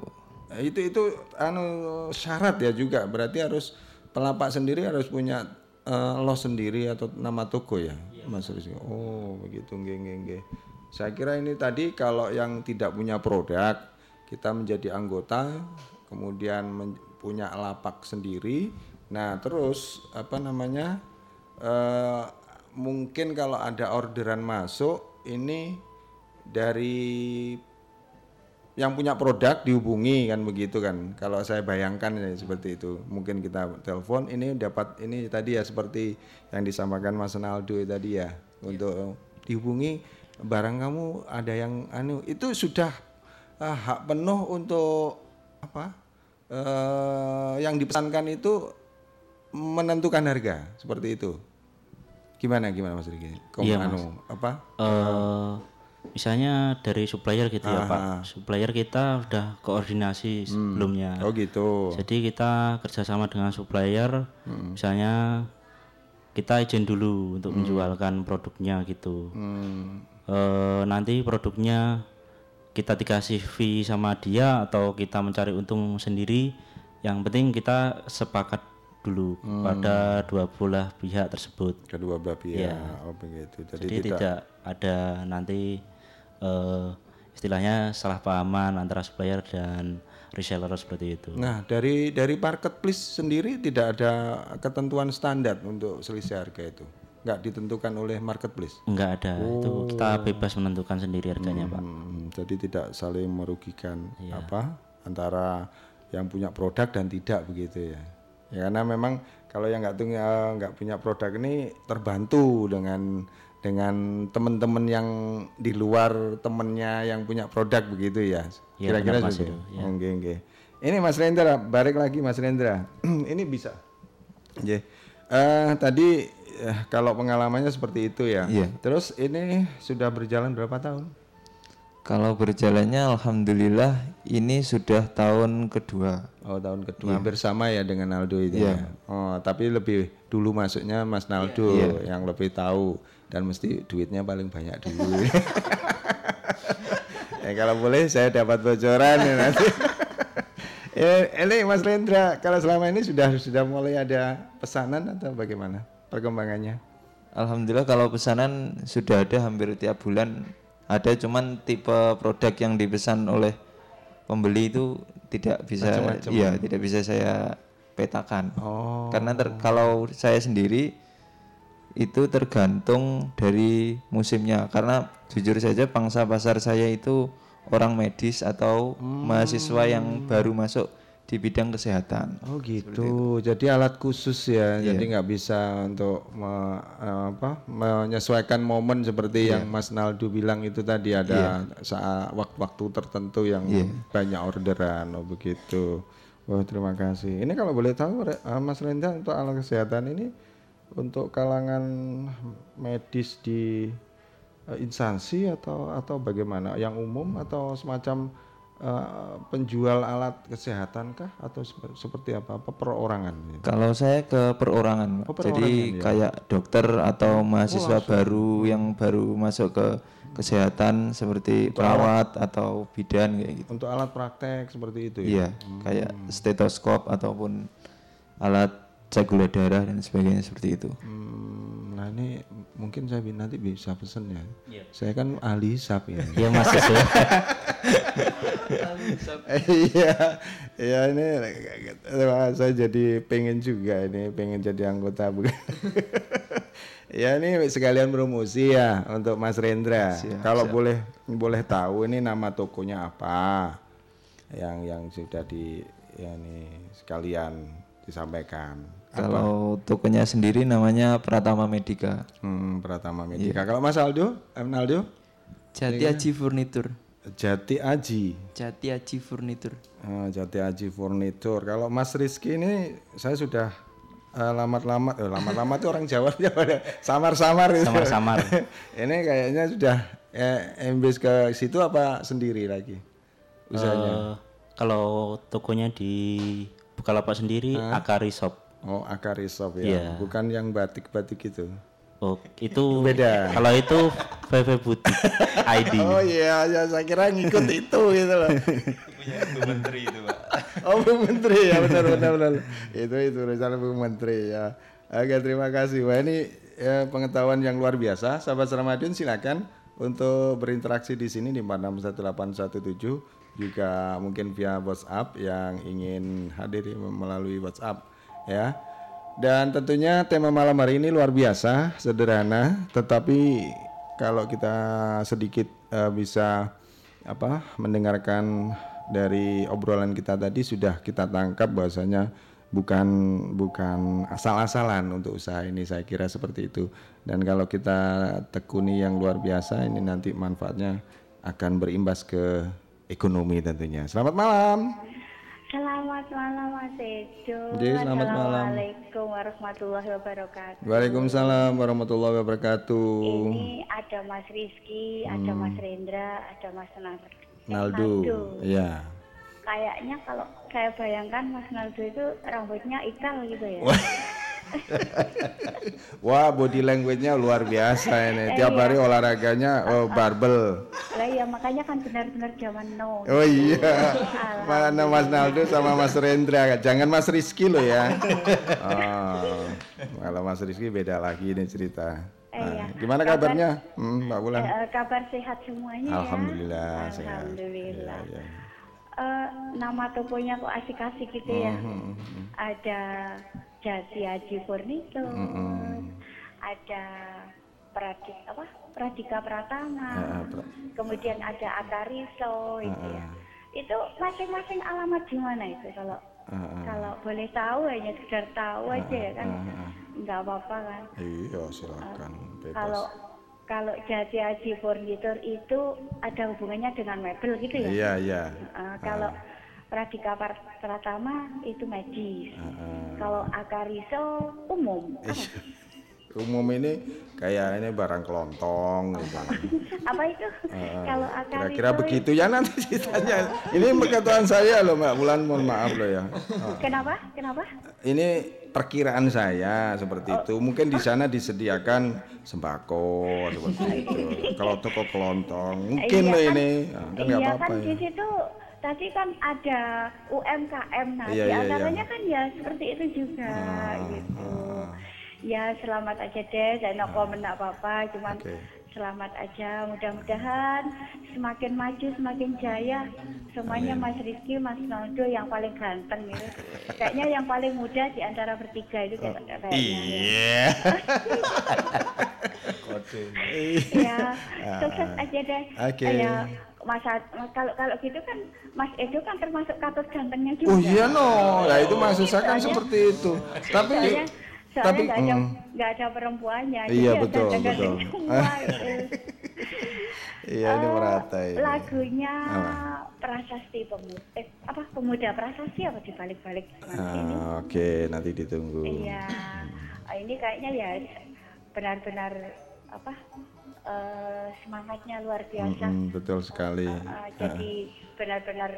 Nah, itu itu anu syarat ya juga berarti harus pelapak sendiri harus punya eh, lo sendiri atau nama toko ya Mas Rizky. Oh begitu nggih nggih nggih. Saya kira ini tadi kalau yang tidak punya produk kita menjadi anggota kemudian men- punya lapak sendiri. Nah terus apa namanya eh, mungkin kalau ada orderan masuk ini dari yang punya produk dihubungi kan begitu kan. Kalau saya bayangkan ya seperti itu. Mungkin kita telepon ini dapat ini tadi ya seperti yang disampaikan Mas Naldo tadi ya. Untuk dihubungi barang kamu ada yang anu itu sudah ah, hak penuh untuk apa eh, yang dipesankan itu menentukan harga seperti itu gimana gimana Mas Riki Iya, anu apa eh misalnya dari supplier gitu ya Ah, Pak. ah. Supplier kita udah koordinasi sebelumnya. oh gitu Jadi kita kerjasama dengan supplier, misalnya kita izin dulu untuk menjualkan produknya gitu. Hmm. Eh, nanti produknya kita dikasih fee sama dia atau kita mencari untung sendiri. Yang penting kita sepakat dulu pada dua belah pihak tersebut. Kedua belah pihak. Iya. Oh begitu. Jadi, Jadi, tidak, ada nanti eh, istilahnya salah pahaman antara supplier dan reseller seperti itu. Nah, dari dari marketplace sendiri tidak ada ketentuan standar untuk selisih harga itu. Nggak ditentukan oleh marketplace. Enggak ada, itu kita bebas menentukan sendiri harganya, Pak. Hmm, jadi tidak saling merugikan apa antara yang punya produk dan tidak begitu ya. Ya karena memang kalau yang nggak punya nggak punya produk ini terbantu dengan dengan teman-teman yang di luar temennya yang punya produk begitu ya. Iya, Kira-kira benar, Mas seperti itu, itu. Oke, oke. Ini Mas Rendra, balik lagi Mas Rendra. ini bisa. Oke. Eh, tadi eh, kalau pengalamannya seperti itu ya. Iya. Terus ini sudah berjalan berapa tahun? Kalau berjalannya alhamdulillah ini sudah tahun kedua. Oh tahun kedua hampir sama ya dengan Naldo itu Iya. ya. Oh tapi lebih dulu masuknya Mas Naldo Iya. yang lebih tahu dan mesti duitnya paling banyak dulu. ya kalau boleh saya dapat bocoran ya nanti. ya, ini Mas Rendra kalau selama ini sudah sudah mulai ada pesanan atau bagaimana perkembangannya? Alhamdulillah kalau pesanan sudah ada hampir tiap bulan ada cuman tipe produk yang dipesan oleh pembeli itu tidak bisa Macam-macam. iya tidak bisa saya petakan. Oh. Karena ter- kalau saya sendiri itu tergantung dari musimnya karena jujur saja pangsa pasar saya itu orang medis atau mahasiswa yang baru masuk di bidang kesehatan. Oh gitu. Jadi alat khusus ya. Jadi nggak bisa untuk me- eh, apa menyesuaikan momen seperti yang Mas Naldo bilang itu tadi ada saat waktu-waktu tertentu yang banyak orderan. Oh begitu. Wah terima kasih. Ini kalau boleh tahu eh, Mas Renda untuk alat kesehatan ini untuk kalangan medis di eh, instansi atau atau bagaimana? Yang umum atau semacam eh, penjual alat kesehatan kah atau seper- seperti apa? Apa perorangan? Kalau saya ke perorangan. Oh, perorangan, jadi ya. kayak dokter atau mahasiswa baru yang baru masuk ke kesehatan seperti perawat atau bidan kayak gitu. Untuk alat praktek seperti itu ya? Iya, kayak stetoskop ataupun alat cek gula darah dan sebagainya seperti itu. Hmm, nah ini mungkin saya nanti bisa pesen ya. Saya kan ahli hisap ya. Iya Mas Yusuf. Iya, iya ini saya jadi pengen juga ini pengen jadi anggota bukan. ya ini sekalian promosi ya untuk Mas Rendra. Kalau boleh boleh tahu ini nama tokonya apa yang yang sudah di ya ini sekalian disampaikan. Kalau tokonya sendiri namanya Pratama Medika. Hmm, Pratama Medika. Kalau Mas Aldo, Em Naldo, Jati Aji Furnitur. Jati Aji. Jati Aji Furnitur. Ah, Jati Aji Furnitur. Kalau Mas Rizky ini saya sudah eh, lamat-lamat, eh, lamat-lamat itu orang Jawa Jawa ya. samar-samar. Samar-samar. ini kayaknya sudah eh, embes ke situ apa sendiri lagi usahanya? Eh, kalau tokonya di Bukalapak sendiri Akari Shop. Oh, Akari Shop ya, Iya. bukan yang batik-batik itu. Oh, itu Beda. Kalau itu VV Boutique ID. Oh iya, ya, saya kira ngikut itu gitu loh. Bu Menteri itu, Pak. Oh Bu Menteri ya benar benar benar. itu itu rencana Bu Menteri ya. Oke terima kasih. Wah ini ya, pengetahuan yang luar biasa. Sahabat Ramadhan silakan untuk berinteraksi di sini di 461817 juga mungkin via WhatsApp yang ingin hadir melalui WhatsApp ya. Dan tentunya tema malam hari ini luar biasa, sederhana, tetapi kalau kita sedikit eh, bisa apa mendengarkan dari obrolan kita tadi sudah kita tangkap bahwasanya bukan bukan asal-asalan untuk usaha ini saya kira seperti itu. Dan kalau kita tekuni yang luar biasa ini nanti manfaatnya akan berimbas ke ekonomi tentunya. Selamat malam Selamat malam Mas Edo. Jadi, selamat malam. Assalamualaikum warahmatullahi wabarakatuh. Waalaikumsalam warahmatullahi wabarakatuh Ini ada Mas Rizky, ada Mas Rendra, ada Mas Naldo. Naldo ya Kayaknya kalau saya bayangkan Mas Naldo itu rambutnya ikal gitu ya. Wah, body language-nya luar biasa ini. Tiap Iya. hari olahraganya oh, barbel. Lah ya makanya kan benar-benar zaman now. Oh iya. Mana Mas Naldo sama Mas Rendra. Jangan Mas Rizky loh ya. Oh, kalau Mas Rizky beda lagi ini cerita. Eh, Nah, iya. gimana Kabar- kabarnya, hmm, Mbak Bulan? Eh, eh, kabar sehat semuanya ya. Alhamdulillah sehat. Alhamdulillah. Ya, ya. Eh, nama tokonya kok asik-asik gitu ya. Mhm, mhm. Ada Jati Haji Furnitur, Mhm. ada Pradik apa? Pradika Pratama, Ya, ya, Pra- kemudian ada Akariso itu ya. Itu masing-masing alamat di mana itu kalau Ah, ah. kalau boleh tahu hanya sekedar tahu aja ya kan, ah, ah. nggak apa-apa kan. Iya, silakan bebas. Kalau kalau Jati Haji Furnitur itu ada hubungannya dengan mebel gitu ya? Iya, iya. Eh, kalau Pradika Pratama itu medis. Ah, Kalau Akariso umum. Apa, Umum ini kayak ini barang kelontong gitu. apa itu? Ah, Kalau Akariso Kira-kira begitu ya nanti ditanya. Ini pengetahuan saya loh Mbak Bulan, mohon maaf loh ya. Ah. Kenapa? Kenapa? Ini perkiraan saya seperti itu. Mungkin di sana disediakan sembako seperti itu. Kalau toko kelontong, mungkin Iya loh kan- ini. Ah, kan iya apa-apa kan ya. di situ tadi kan ada UMKM nah Iya, di iya, antaranya iya. kan ya seperti itu juga Ah, gitu. Ya selamat aja deh, saya no komen apa-apa, cuman Oke. selamat aja. Mudah-mudahan semakin maju, semakin jaya. Semuanya Mas Rizky, Mas Naldo yang paling ganteng gitu. Kayaknya yang paling muda di antara bertiga itu kayak- kayaknya. Iya. Ya, sukses aja deh. Oke. Ya, Mas kalau kalau gitu kan Mas Edo kan termasuk katut gantengnya juga. Oh iya no, nah itu maksud saya kan seperti itu. Tapi soalnya, soalnya tapi nggak ada mm, ada perempuannya. Iya, jadi ya betul, betul. semua gitu. iya ini Eh, merata ini. Lagunya? Prasasti Pemuda, eh, apa Pemuda Prasasti apa dibalik-balik nanti ini? Ah, Oke, nanti ditunggu. Iya, Ah, ini kayaknya ya benar-benar apa eh, semangatnya luar biasa. Mm-mm, betul sekali. Uh, jadi benar-benar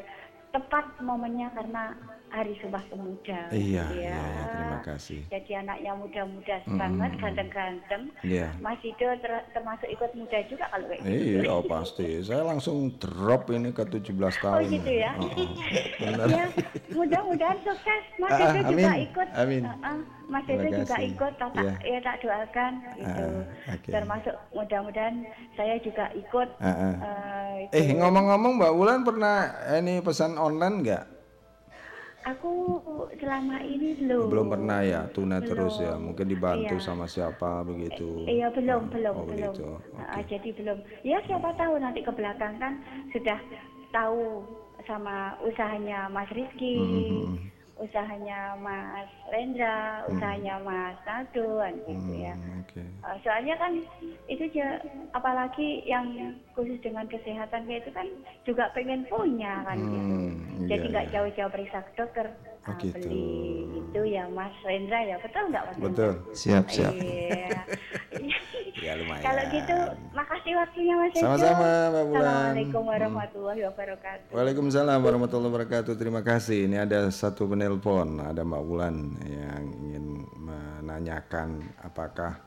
tepat momennya karena Hari Sumpah Pemuda. Iya, gitu iya, iya, terima kasih. Jadi anaknya muda-muda banget, ganteng-ganteng. Iya. Mas Ido ter- termasuk ikut muda juga kalau kayak gitu. Iya, oh, pasti. Saya langsung drop ini ke 17 tahun. Oh gitu ya. Heeh. Benar. ya, mudah-mudahan sukses. Mas Ah, Ido juga amin, ikut. amin. Uh-uh, Mas Terima Ido juga ikut. Tak, Iya. Ya tak doakan. Gitu. Ah, oke. Termasuk mudah-mudahan saya juga ikut. Ah, ah. eh, Eh ngomong-ngomong Mbak Wulan pernah ini pesan online nggak? Aku selama ini belum. Belum pernah ya, tuna Belum. terus ya. Mungkin dibantu Iya. sama siapa begitu. Iya belum belum Oh, belum. begitu. Nah, jadi belum. Ya siapa tahu nanti ke belakang kan sudah tahu sama usahanya Mas Rizky, Mhm. usahanya Mas Rendra, usahanya Mas Nado kan gitu ya. Hmm, Oke. Uh, soalnya kan itu juga apalagi yang khusus dengan kesehatan kayak itu kan juga pengen punya kan gitu. Hmm, Jadi iya, nggak iya. jauh-jauh periksa ke dokter. Oh, Nah, gitu. beli itu ya Mas Rendra ya betul nggak Mas Rendra? Betul. Siap, siap. Iya. Ya lumayan. Kalau gitu makasih waktunya Mas. Sama-sama, Mbak Bulan. Assalamualaikum warahmatullahi wabarakatuh. Waalaikumsalam warahmatullahi wabarakatuh. Terima kasih. Ini ada satu penelpon, ada Mbak Wulan yang ingin menanyakan apakah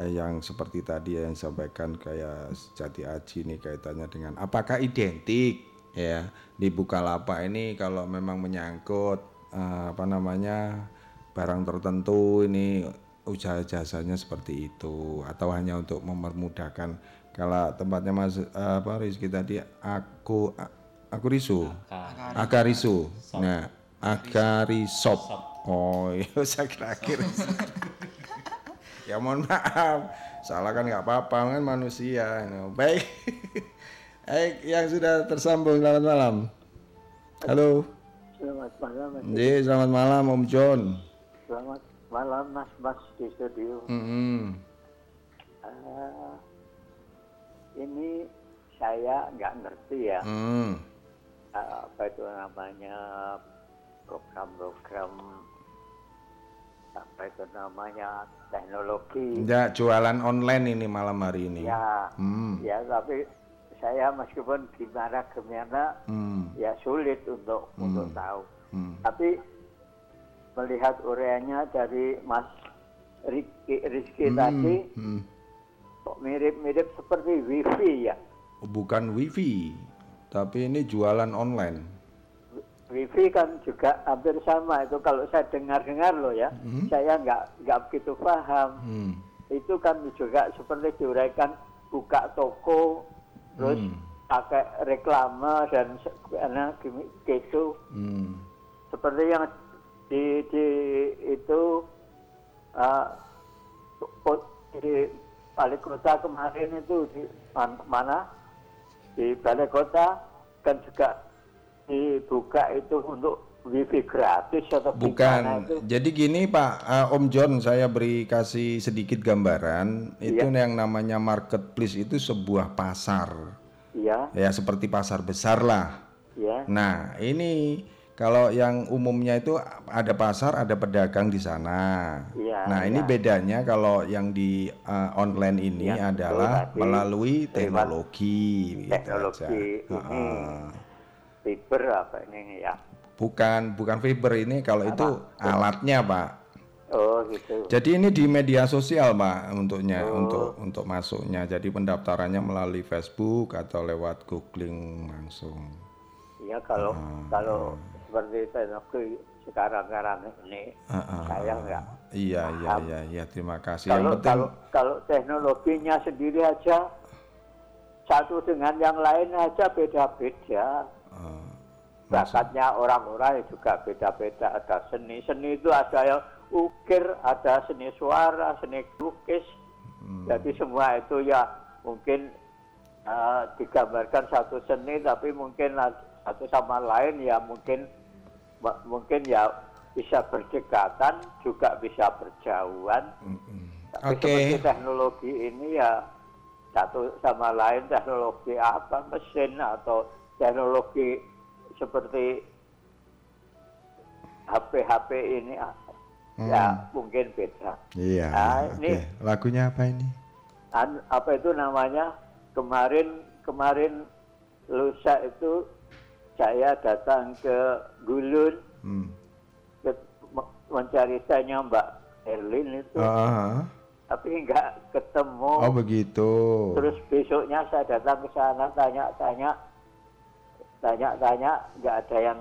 yang seperti tadi yang sampaikan kayak jati aji ini kaitannya dengan apakah identik? Ya di Bukalapak ini kalau memang menyangkut eh, apa namanya barang tertentu ini usaha jasanya seperti itu atau hanya untuk mempermudahkan. Kalau tempatnya Mas eh, apa Rizky tadi aku aku risu? Akarisu nah akarisop oh iya saya kira ya mohon maaf salah kan nggak apa-apa kan manusia Nah, baik baik yang sudah tersambung selamat malam halo Selamat malam, Mas. Jadi, selamat malam Om John Selamat malam, Mas Mas di studio. Mm-mm. Eh, ini saya nggak ngerti ya Hmm. eh, apa itu namanya program-program apa itu namanya teknologi. Enggak, jualan online ini malam hari ini. Ya, Hmm. ya tapi saya meskipun gimana gimana Hmm. ya sulit untuk untuk Hmm. tahu. Hmm. Tapi melihat ureanya dari Mas Rizky, Rizky Hmm, tadi hmm. kok mirip-mirip seperti wifi ya. Bukan wifi, tapi ini jualan online. Wifi kan juga hampir sama itu kalau saya dengar-dengar loh ya, Hmm. saya nggak nggak begitu paham. Hmm. Itu kan juga seperti diuraikan buka toko, terus Hmm. pakai reklame dan karena gitu. Hmm. Seperti yang di di itu uh, di balai kota kemarin itu di man- mana di balai kota kan juga dibuka itu untuk wifi gratis atau Bukan. itu. Jadi gini Pak, eh, Om John saya beri kasih sedikit gambaran. Itu Iya. yang namanya marketplace itu sebuah pasar. Iya, Ya seperti pasar besar lah. iya. Nah, ini kalau yang umumnya itu ada pasar, ada pedagang di sana. Iya, nah, ini iya. bedanya kalau yang di uh, online ini Iya, adalah melalui Lewat teknologi. gitu teknologi aja. ini. Heeh. Fiber apa ini ya? Bukan, bukan fiber ini kalau itu alatnya, Pak. Oh gitu. Jadi ini di media sosial, Pak, untuknya Oh. untuk untuk masuknya. Jadi pendaftarannya melalui Facebook atau lewat googling langsung. Iya kalau Ah, kalau seperti teknologi sekarang-sekarang ini Ah, ah, saya nggak Iya, iya, paham. iya, iya, terima kasih. kalau yang penting kalau kalau teknologinya sendiri aja satu dengan yang lain aja beda-beda. Bakatnya orang-orang juga beda-beda. Ada seni seni itu ada yang ukir, ada seni suara, seni lukis. Hmm. Jadi semua itu ya mungkin eh, digambarkan satu seni, tapi mungkin satu sama lain ya mungkin mungkin ya bisa berdekatan, juga bisa berjauhan. Tapi Oke. seperti teknologi ini ya satu sama lain teknologi apa mesin atau teknologi seperti HP-HP ini ah, ya Hmm. mungkin beda. Iya, Nah, oke. ini Lagunya apa ini? an- apa itu namanya kemarin kemarin lusa itu saya datang ke Gulun Hmm. ke- me- mencari tanya Mbak Erlin itu Ah, tapi nggak ketemu oh begitu. terus besoknya saya datang ke sana tanya-tanya tanya-tanya nggak ada yang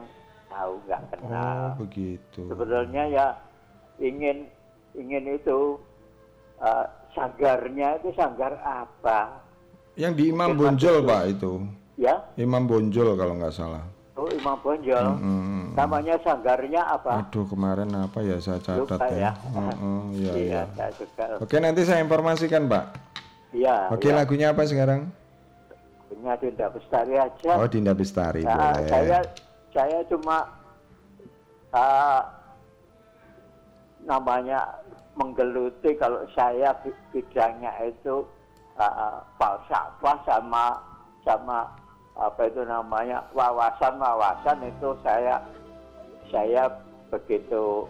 tahu nggak Oh kenal begitu. sebetulnya ya ingin ingin itu eh, sanggarnya itu sanggar apa Yang di Imam Mungkin Bonjol itu- Pak itu. ya Imam Bonjol kalau nggak salah. oh Imam Bonjol Mm-mm. namanya sanggarnya apa Aduh kemarin apa ya saya catat Lupa ya. ya. Heeh, iya, iya iya. saya juga Oke nanti saya informasikan Pak. iya Oke iya. lagunya apa sekarang? Dinda Bestari aja Oh Dinda Bestari Nah, boleh. saya saya cuma uh, namanya menggeluti kalau saya bi- bidangnya itu uh, falsafah sama sama apa itu namanya wawasan wawasan itu saya saya begitu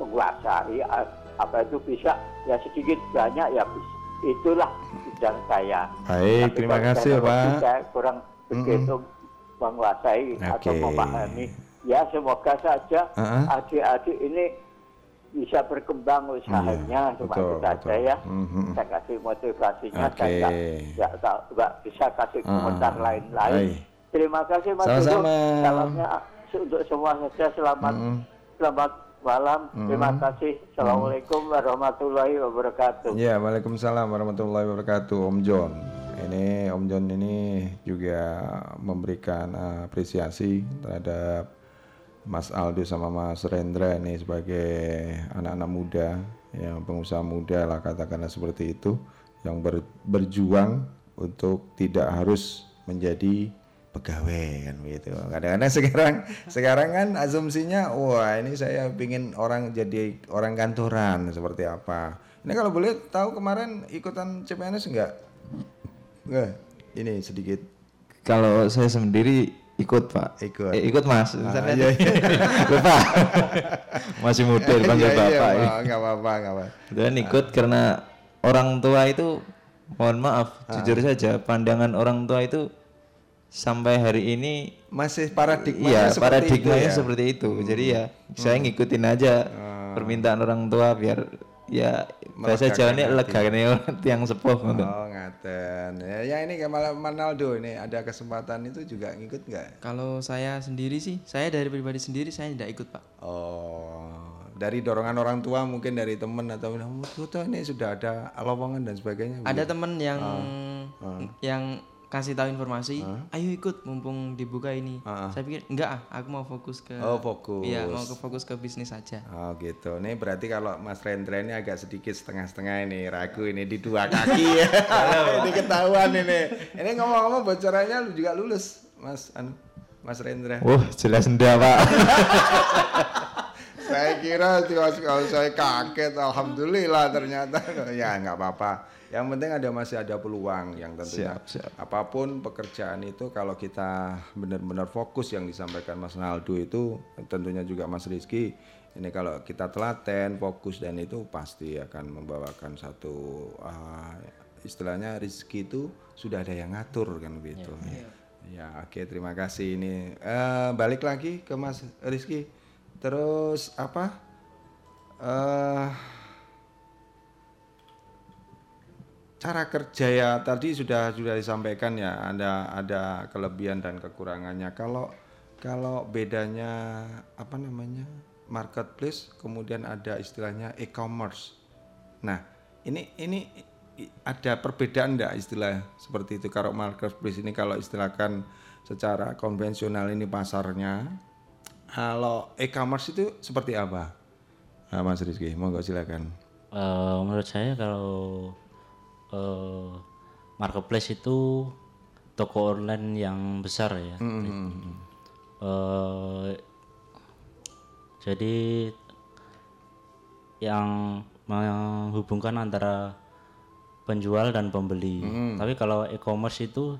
menguasai uh, apa itu bisa ya sedikit banyak ya bis- itulah bidang saya. Baik, Tapi terima kasih, Pak. Saya kurang begitu menguasai atau Oke. memahami. Ya semoga saja adik-adik ini bisa berkembang usahanya Iya, cuma betul, itu saja ya. Mhm. Saya kasih motivasinya Oke. saya nggak nggak nggak bisa kasih Ah, komentar lain-lain. baik. Terima kasih Mas Sama-sama. Dudung. Salamnya untuk semua saja selamat Mhm. selamat malam. Terima Mhm. kasih. Assalamualaikum warahmatullahi wabarakatuh. Ya, Waalaikumsalam warahmatullahi wabarakatuh, Om John. Ini Om John ini juga memberikan eh, apresiasi terhadap Mas Aldo sama Mas Rendra ini sebagai anak-anak muda, yang pengusaha muda lah katakanlah seperti itu, yang ber- berjuang untuk tidak harus menjadi pegawai kan begitu. Kadang-kadang sekarang sekarang kan asumsinya wah ini saya pingin orang jadi orang kantoran seperti apa. Ini kalau boleh tahu kemarin ikutan CPNS enggak? Enggak. Ini sedikit Kalau saya sendiri ikut pak. Ikut. Eh, ikut mas. Ah, iya, iya. lupa. Masih muda dipanggil Iya, iya, bapak. ya. Pak. Nggak apa-apa, nggak apa. Dan ikut karena orang tua itu, mohon maaf, Ah. jujur saja, pandangan orang tua itu sampai hari ini masih paradigmanya iya, seperti paradigmanya itu ya? seperti itu. Jadi ya Hmm. saya ngikutin aja Ah. permintaan orang tua biar ya bahasa Jawa ini legane tiang sepuh. Oh, ngaten. Ya, ya ini kayak Manaldo ini ada kesempatan itu juga ngikut nggak? Kalau saya sendiri sih, saya dari pribadi sendiri saya tidak ikut pak. Oh, dari dorongan orang tua mungkin dari teman atau "Oh, ini sudah ada lowongan dan sebagainya. Ada teman yang Ah, ah. yang kasih tahu informasi, ayo ikut mumpung dibuka ini. Saya pikir enggak ah, aku mau fokus ke Oh, fokus. Iya, mau ke fokus ke bisnis saja. Oh gitu. Ini berarti kalau Mas Rendra ini agak sedikit setengah-setengah ini ragu ini di dua kaki ya. ini ketahuan ini. Ini ngomong-ngomong bocorannya lu juga lulus, Mas anu, Mas Rendra. Wah, jelas ndak, Pak. saya kira kalau saya kaget, alhamdulillah ternyata ya nggak apa-apa. Yang penting ada masih ada peluang yang tentunya. Siap, siap. apa pun pekerjaan itu kalau kita benar-benar fokus yang disampaikan Mas Naldo itu tentunya juga Mas Rizky ini kalau kita telaten fokus dan itu pasti akan membawakan satu ah, istilahnya Rizky itu sudah ada yang ngatur kan begitu. Ya oke terima kasih ini. Eh, balik lagi ke Mas Rizky. Terus apa? Eh cara kerja ya tadi sudah sudah disampaikan ya ada ada kelebihan dan kekurangannya. Kalau kalau bedanya apa namanya marketplace kemudian ada istilahnya e-commerce. Nah ini ini ada perbedaan enggak istilah seperti itu? Kalau marketplace ini kalau istilahkan secara konvensional ini pasarnya kalau e-commerce itu seperti apa? Nah, Mas Rizky monggo silakan. Eh, menurut saya kalau eh, marketplace itu toko online yang besar ya. Eh, jadi yang menghubungkan antara penjual dan pembeli. Tapi kalau e-commerce itu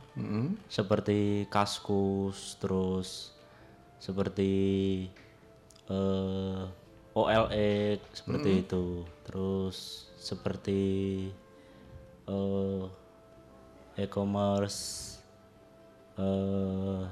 seperti Kaskus, terus seperti eh, OLX seperti itu, terus seperti eh, e-commerce eh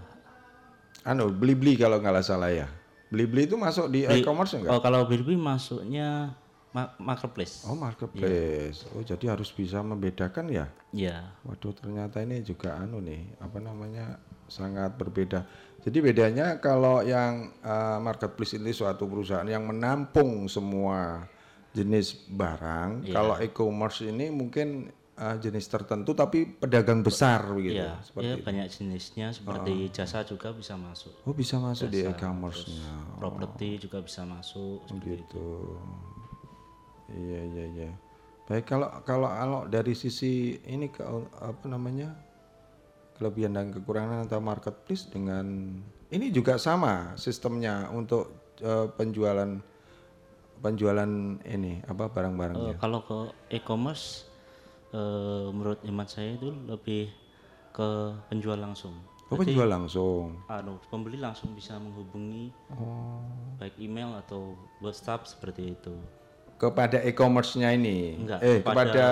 anu beli-beli kalau nggak salah ya beli-beli itu masuk di Beli- e-commerce enggak Oh, kalau Bilibili masuknya ma- marketplace. oh marketplace oh jadi harus bisa membedakan ya Iya. waduh ternyata ini juga anu nih apa namanya sangat berbeda jadi bedanya kalau yang eh, marketplace ini suatu perusahaan yang menampung semua jenis barang Iya. kalau e-commerce ini mungkin eh, jenis tertentu tapi pedagang besar begitu Iya, seperti iya itu. banyak jenisnya seperti jasa juga bisa masuk. oh bisa masuk di Jasa, e-commerce-nya terus Properti juga bisa masuk seperti itu. gitu. Iya iya iya. Baik kalau kalau kalau dari sisi ini ke apa namanya kelebihan dan kekurangan atau marketplace dengan ini juga sama sistemnya untuk eh, penjualan penjualan ini apa barang-barangnya. kalau ke e-commerce eh, menurut hemat saya itu lebih ke penjual langsung. Oh, Jadi, penjual langsung. anu, pembeli langsung bisa menghubungi Oh. baik email atau WhatsApp seperti itu. Kepada e-commerce-nya ini. Enggak, eh kepada kepada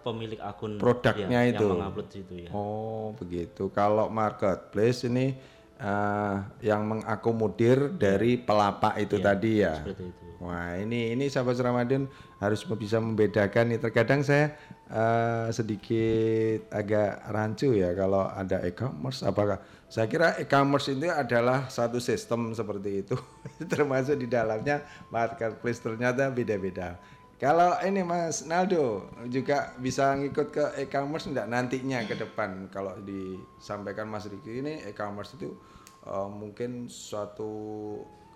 pemilik akun produknya ya, itu. yang mengupload itu ya. Oh, begitu. Kalau marketplace ini eh, yang mengakomodir dari pelapak itu tadi ya. Iya, seperti itu. Wah, ini ini sahabat Ramadan harus bisa membedakan nih. Terkadang saya eh, sedikit agak rancu ya kalau ada e-commerce apakah saya kira e-commerce itu adalah satu sistem seperti itu termasuk di dalamnya marketplace ternyata beda-beda. Kalau ini Mas Naldo juga bisa ngikut ke e-commerce enggak nantinya ke depan kalau disampaikan Mas Riki ini e-commerce itu eh, mungkin suatu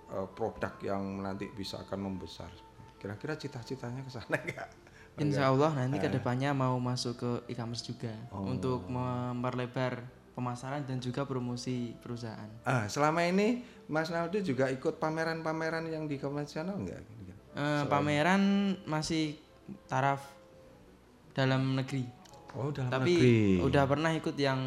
eh, produk yang nanti bisa akan membesar. Kira-kira cita-citanya ke sana enggak? Insya Allah nanti Ah. ke depannya mau masuk ke e-commerce juga Oh. untuk memperlebar pemasaran dan juga promosi perusahaan. Ah, selama ini Mas Naldo juga ikut pameran-pameran yang di konvensional enggak? Eh, pameran masih taraf dalam negeri. Oh, dalam tapi negeri. udah pernah ikut yang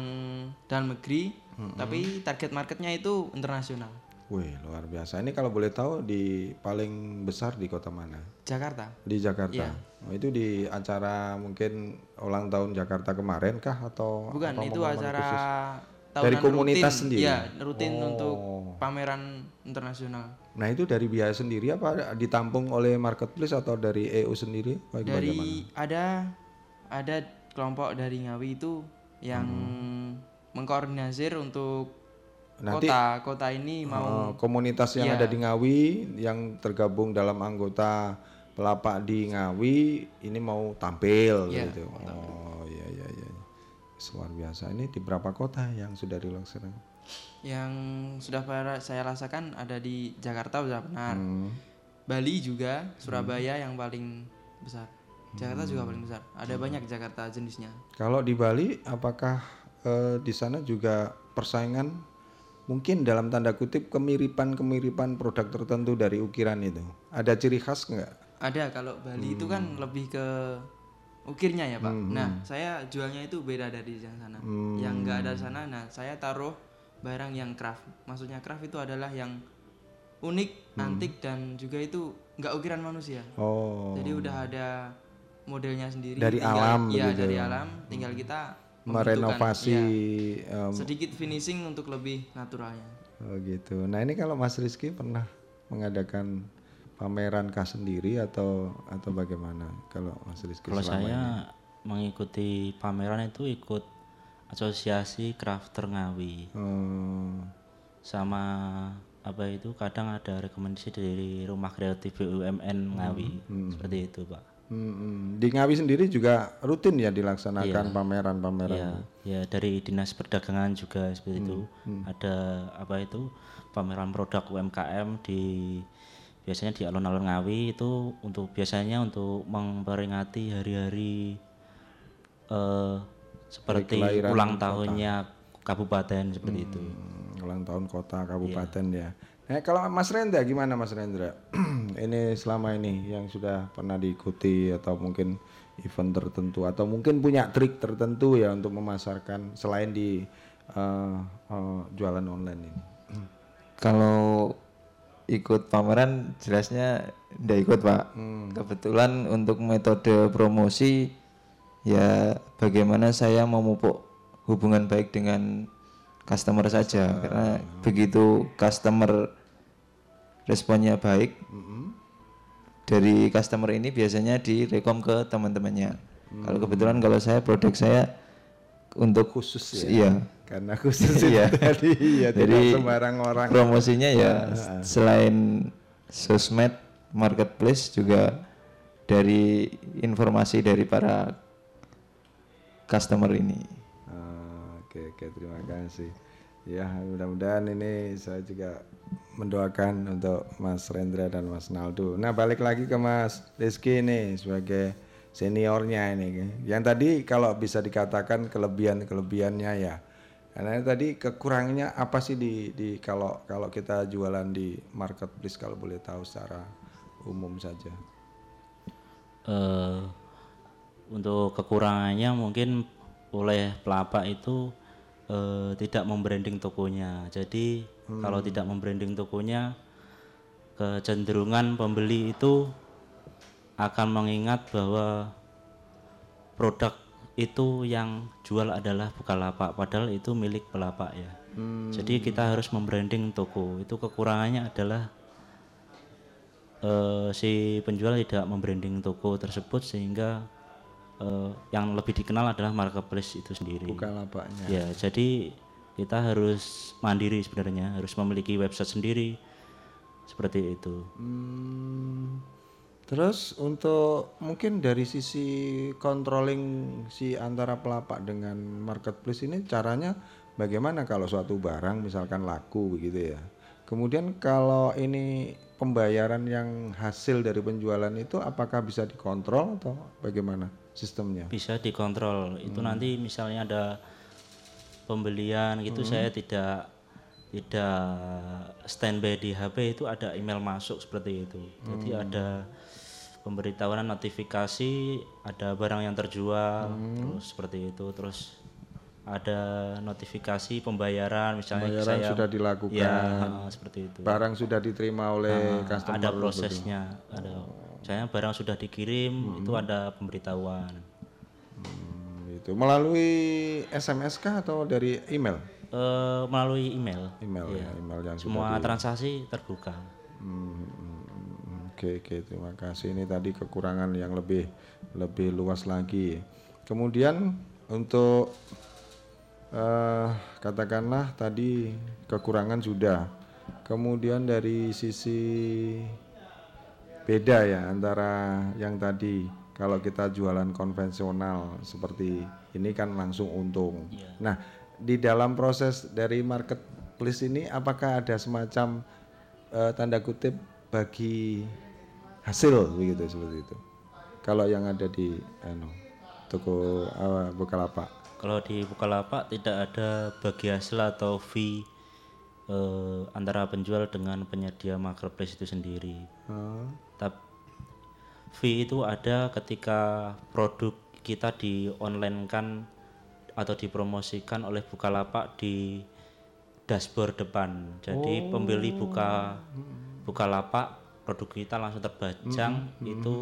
dalam negeri, tapi target marketnya itu internasional. Wih, luar biasa. Ini kalau boleh tahu di paling besar di kota mana? Jakarta. Di Jakarta. Iya. Oh, itu di acara mungkin ulang tahun Jakarta kemarin kah atau Bukan, apa itu acara khusus? tahunan komunitas rutin. sendiri? Iya, rutin Oh. untuk pameran internasional. Nah itu dari biaya sendiri apa ditampung oleh marketplace atau dari EO sendiri? Bagaimana? Dari ada ada kelompok dari Ngawi itu yang mengkoordinasir untuk Nanti- kota kota ini mau Oh, komunitas yang Iya. ada di Ngawi yang tergabung dalam anggota pelapak di Ngawi ini mau tampil Iya, gitu. Oh iya iya iya. Luar biasa. Ini di berapa kota yang sudah dilaksanakan? yang sudah saya rasakan ada di Jakarta sudah benar. Hmm. Bali juga, Surabaya yang paling besar. Jakarta juga paling besar. Ada banyak Jakarta jenisnya. Kalau di Bali apakah eh, di sana juga persaingan mungkin dalam tanda kutip kemiripan-kemiripan produk tertentu dari ukiran itu? Ada ciri khas nggak? Ada kalau Bali itu kan lebih ke ukirnya ya Pak. Nah saya jualnya itu beda dari yang sana. Yang nggak ada sana, nah saya taruh barang yang craft. Maksudnya craft itu adalah yang unik, antik dan juga itu nggak ukiran manusia. Oh. Jadi udah ada modelnya sendiri. Dari tinggal- alam Iya begitu. dari alam. Tinggal kita merenovasi iya, em, sedikit finishing untuk lebih naturalnya. Oh gitu. Nah ini kalau Mas Rizky pernah mengadakan pameran khas sendiri atau atau bagaimana kalau Mas Rizky Kalau saya ini? mengikuti pameran itu ikut asosiasi crafter Ngawi Oh, sama apa itu kadang ada rekomendasi dari rumah kreatif BUMN Ngawi seperti itu Pak. hmm, hmm. di Ngawi sendiri juga rutin ya dilaksanakan Iya. pameran-pameran. Ya, ya dari dinas perdagangan juga seperti itu ada apa itu pameran produk UMKM di biasanya di alun-alun Ngawi itu untuk biasanya untuk memperingati hari-hari eh, seperti kelahiran ulang kota. tahunnya kabupaten seperti itu. Hmm, ulang tahun kota kabupaten ya. Nah kalau Mas Rendra gimana Mas Rendra? ini selama ini yang sudah pernah diikuti atau mungkin event tertentu atau mungkin punya trik tertentu ya untuk memasarkan selain di eh, eh, jualan online ini. Kalau ikut pameran jelasnya ndak ikut pak. Kebetulan untuk metode promosi ya bagaimana saya memupuk hubungan baik dengan customer saja karena begitu customer responnya baik dari customer ini biasanya direkom ke teman-temannya. Kalau kebetulan kalau saya produk saya untuk Khusus ya. Iya. Karena khusus Iya. tadi ya tidak Jadi sembarang orang. promosinya ya selain sosmed marketplace juga dari informasi dari para customer ini. Ah, Oke oke terima kasih. Ya mudah-mudahan ini saya juga mendoakan untuk Mas Rendra dan Mas Naldo. Nah balik lagi ke Mas Rizky ini sebagai seniornya ini. Yang tadi kalau bisa dikatakan kelebihan-kelebihannya ya. Karena tadi kekurangannya apa sih di, di kalau kalau kita jualan di marketplace kalau boleh tahu secara umum saja. eh untuk kekurangannya mungkin oleh pelapak itu eh, tidak membranding tokonya. Jadi kalau tidak membranding tokonya, kecenderungan pembeli itu akan mengingat bahwa produk itu yang jual adalah Bukalapak, padahal itu milik pelapak ya. Jadi kita harus membranding toko. Itu kekurangannya adalah eh, si penjual tidak membranding toko tersebut sehingga eh, yang lebih dikenal adalah marketplace itu sendiri. Bukalapaknya. Ya, jadi kita harus mandiri sebenarnya, harus memiliki website sendiri seperti itu. Hmm, terus untuk mungkin dari sisi controlling si antara pelapak dengan marketplace ini caranya bagaimana kalau suatu barang misalkan laku begitu ya. Kemudian kalau ini pembayaran yang hasil dari penjualan itu apakah bisa dikontrol atau bagaimana sistemnya? Bisa dikontrol. Itu nanti misalnya ada pembelian gitu saya tidak tidak standby di HP itu ada email masuk seperti itu. Jadi ada pemberitahuan notifikasi ada barang yang terjual terus seperti itu terus ada notifikasi pembayaran misalnya Pembayaran saya sudah dilakukan. ya seperti itu Barang sudah diterima oleh Nah, customer ada prosesnya ada misalnya barang sudah dikirim itu ada pemberitahuan Hmm, Itu melalui SMS kah atau dari email? eh, melalui email. Email Iya. ya, email yang Semua di- transaksi terbuka. Hmm, hmm, hmm, Oke oke terima kasih ini tadi kekurangan yang lebih lebih luas lagi. Kemudian untuk eh, katakanlah tadi kekurangan sudah. Kemudian dari sisi beda ya antara yang tadi kalau kita jualan konvensional seperti ini kan langsung untung. Nah di dalam proses dari marketplace ini apakah ada semacam eh, tanda kutip bagi hasil begitu seperti itu. Kalau yang ada di anu, toko uh, Bukalapak. Kalau di Bukalapak tidak ada bagi hasil atau fee eh, antara penjual dengan penyedia marketplace itu sendiri. Oh. Tapi fee itu ada ketika produk kita di online kan atau dipromosikan oleh Bukalapak di dashboard depan. Jadi Oh. pembeli buka Bukalapak produk kita langsung terbajang Hmm, itu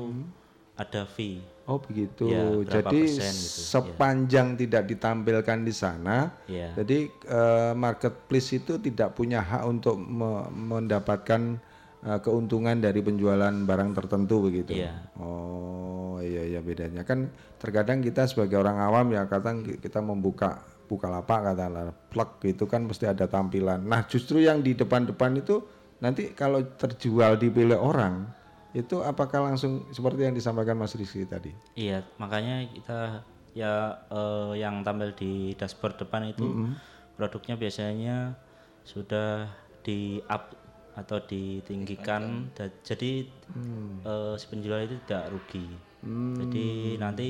ada fee. Oh begitu. Ya, jadi persen gitu, ya. sepanjang tidak ditampilkan di sana, Ya. jadi eh, marketplace itu tidak punya hak untuk me- mendapatkan eh, keuntungan dari penjualan barang tertentu begitu. Iya. Oh iya iya bedanya kan terkadang kita sebagai orang awam ya kadang ki- kita membuka buka lapak katakanlah plug gitu kan mesti ada tampilan. Nah justru yang di depan-depan itu nanti kalau terjual dipilih orang itu apakah langsung seperti yang disampaikan Mas Rizky tadi? Iya, makanya kita ya eh, yang tampil di dashboard depan itu Mm-mm. produknya biasanya sudah di up atau ditinggikan da- jadi Hmm. eh, si penjual itu tidak rugi. Hmm. Jadi nanti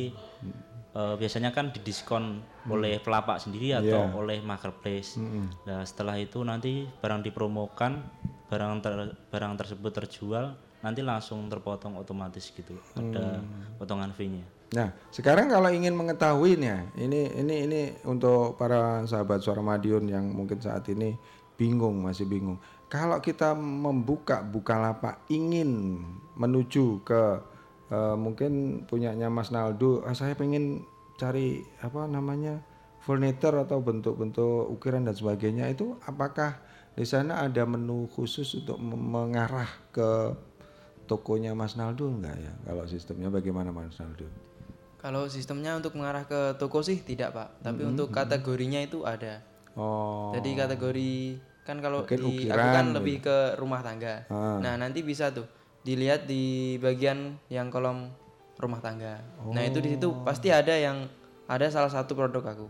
eh, biasanya kan didiskon oleh pelapak sendiri atau Iya. oleh marketplace. Mm-mm. Nah, setelah itu nanti barang dipromokan, barang ter- barang tersebut terjual, nanti langsung terpotong otomatis gitu. Ada Hmm. potongan fee-nya. Nah, sekarang kalau ingin mengetahuinya, ini ini ini untuk para sahabat suara Madiun yang mungkin saat ini bingung, masih bingung. Kalau kita membuka Bukalapak ingin menuju ke eh, mungkin punyanya Mas Naldo, ah, saya pengen cari apa namanya furniture atau bentuk-bentuk ukiran dan sebagainya itu apakah di sana ada menu khusus untuk mengarah ke tokonya Mas Naldo enggak ya? Kalau sistemnya bagaimana Mas Naldo? Kalau sistemnya untuk mengarah ke toko sih tidak pak, tapi Mhm, untuk mhm. kategorinya itu ada. Oh. Jadi kategori kan kalau Mungkin di aku ukiran kan gitu. lebih ke rumah tangga. Ah. Nah nanti bisa tuh dilihat di bagian yang kolom rumah tangga. Nah itu di situ Oh. pasti ada yang ada salah satu produk aku.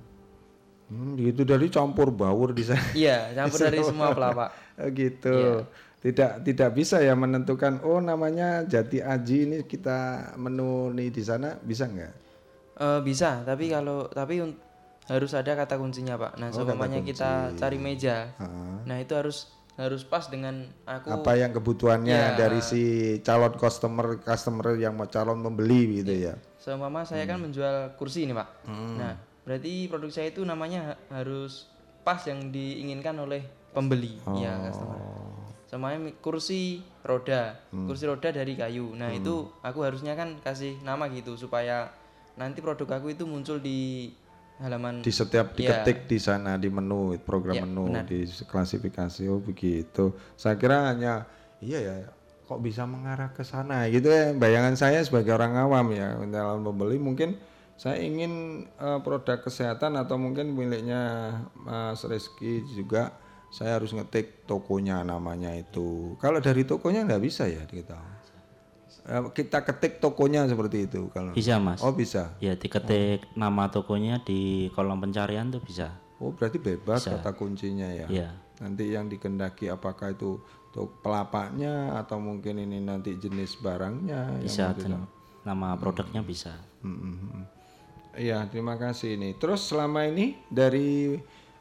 Hmm, gitu dari campur baur di sana. Iya, campur dari semua pelapak. Oh, gitu. Iya. Tidak tidak bisa ya menentukan oh namanya Jati Aji ini kita menu nih di sana bisa nggak? Eh, bisa, tapi kalau tapi un- harus ada kata kuncinya pak. Nah, Oh, seumpamanya kita cari meja, Ah. nah itu harus harus pas dengan aku. Apa yang kebutuhannya Ya. dari si calon customer customer yang mau calon membeli gitu ya. Seumpama saya kan menjual kursi ini pak. Hmm. Nah, berarti produk saya itu namanya ha- harus pas yang diinginkan oleh pembeli, ya Oh. customer. Semuanya kursi roda, Hmm. kursi roda dari kayu. Nah Hmm. itu aku harusnya kan kasih nama gitu supaya nanti produk aku itu muncul di halaman Di setiap Iya. diketik di sana di menu program Ya, menu benar. di klasifikasi oh begitu. Saya kira hanya iya ya kok bisa mengarah ke sana gitu ya. Bayangan saya sebagai orang awam ya dalam membeli mungkin saya ingin eh, produk kesehatan atau mungkin miliknya Mas Rizky juga saya harus ngetik tokonya namanya itu. Kalau dari tokonya nggak bisa ya kita. Eh, kita ketik tokonya seperti itu kalau Bisa mas. Oh bisa. Ya diketik nama tokonya di kolom pencarian tuh bisa. Oh berarti bebas Bisa. kata kuncinya ya. Iya. Nanti yang dikendaki apakah itu untuk pelapaknya atau mungkin ini nanti jenis barangnya. Bisa nama produknya bisa. Hmm, hmm, hmm. Iya terima kasih ini. Terus selama ini dari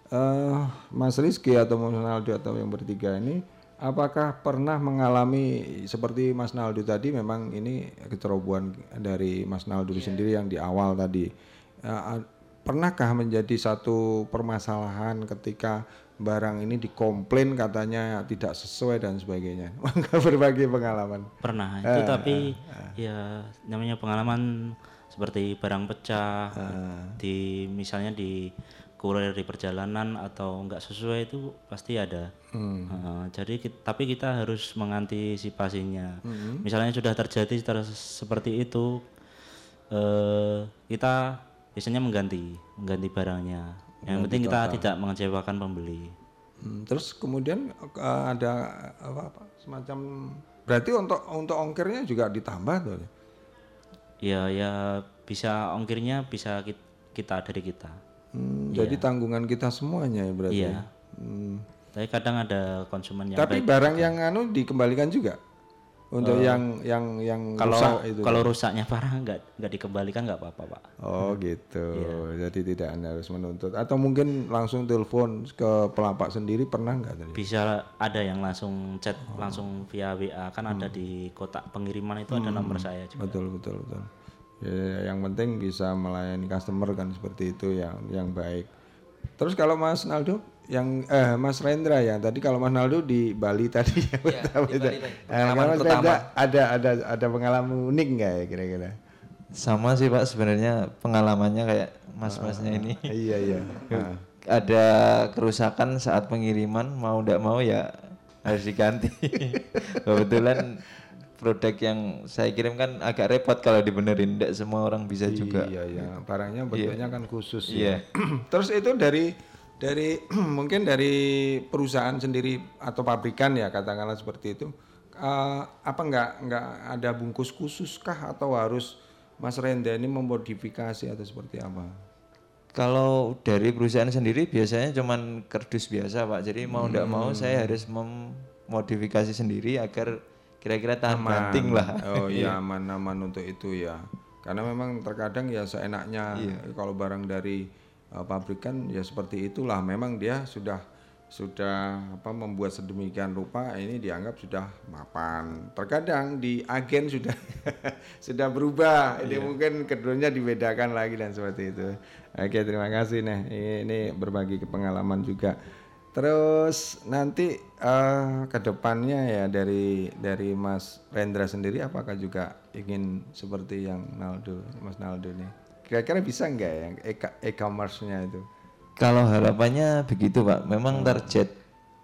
eh, Mas Rizky atau Mas Naldo atau yang bertiga ini, apakah pernah mengalami seperti Mas Naldo tadi? Memang ini kecerobohan dari Mas Naldo sendiri yang di awal tadi. A- pernahkah menjadi satu permasalahan ketika barang ini dikomplain katanya tidak sesuai dan sebagainya? Berbagi pengalaman. Pernah itu Eh, tapi ya namanya pengalaman seperti barang pecah di misalnya di kurir di perjalanan atau nggak sesuai itu pasti ada. Hmm. Uh, jadi ki- tapi kita harus mengantisipasinya. Mhm. Misalnya sudah terjadi ter- seperti itu, eh kita biasanya mengganti, mengganti barangnya. Yang Mengganti penting kita total. tidak mengecewakan pembeli. Hmm, terus kemudian eh, ada apa, apa semacam berarti untuk untuk ongkirnya juga ditambah tuh. Ya ya bisa ongkirnya bisa kit- kita dari kita. Hmm, Iya. Jadi tanggungan kita semuanya ya berarti. Iya. Hmm. Tapi kadang ada konsumen yang Tapi barang yang anu dikembalikan juga untuk Eh, yang yang yang kalau rusak itu. kalau rusaknya parah nggak nggak dikembalikan nggak apa-apa pak. Oh gitu. Iya. Jadi tidak anda harus menuntut atau mungkin langsung telepon ke pelapak sendiri pernah nggak tadi? Bisa ada yang langsung chat langsung via WA kan ada di kotak pengiriman itu ada Hmm, nomor saya juga. Betul betul betul. Ya, yang penting bisa melayani customer kan seperti itu yang yang baik. Terus kalau Mas Naldo yang eh Mas Rendra ya tadi kalau Mas Naldo di Bali tadi ya, pertama di. Bali. Eh, Pengalaman Mas pertama. Ada ada ada pengalaman unik nggak ya kira-kira? Sama sih Pak sebenarnya pengalamannya kayak mas-masnya Ah, ini. Iya iya. Ah. Ada kerusakan saat pengiriman mau tidak mau ya harus diganti. Kebetulan produk yang saya kirim kan agak repot kalau dibenerin tidak semua orang bisa juga. Iya iya, barangnya bentuknya kan khusus Iya. ya. Terus itu dari dari mungkin dari perusahaan sendiri atau pabrikan ya katakanlah seperti itu. Eh, apa enggak enggak ada bungkus khusus kah atau harus Mas Renda ini memodifikasi atau seperti apa? Kalau dari perusahaan sendiri biasanya cuman kardus biasa Pak. Jadi mau tidak mau Hmm. saya harus memodifikasi sendiri agar kira-kira tahan Aman. banting lah. Oh iya aman-aman untuk itu ya. Karena memang terkadang ya seenaknya Iya. kalau barang dari uh, pabrikan ya seperti itulah. Memang dia sudah sudah apa membuat sedemikian rupa ini dianggap sudah mapan. Terkadang di agen sudah sudah berubah. Ini Iya. mungkin keduanya dibedakan lagi dan seperti itu. Oke, terima kasih nih. Ini, ini berbagi ke pengalaman juga. Terus nanti eh ke depannya ya dari dari Mas Rendra sendiri apakah juga ingin seperti yang Naldo, Mas Naldo nih? Kira-kira bisa nggak yang e- e-commerce-nya itu? Kalau harapannya begitu Pak, memang target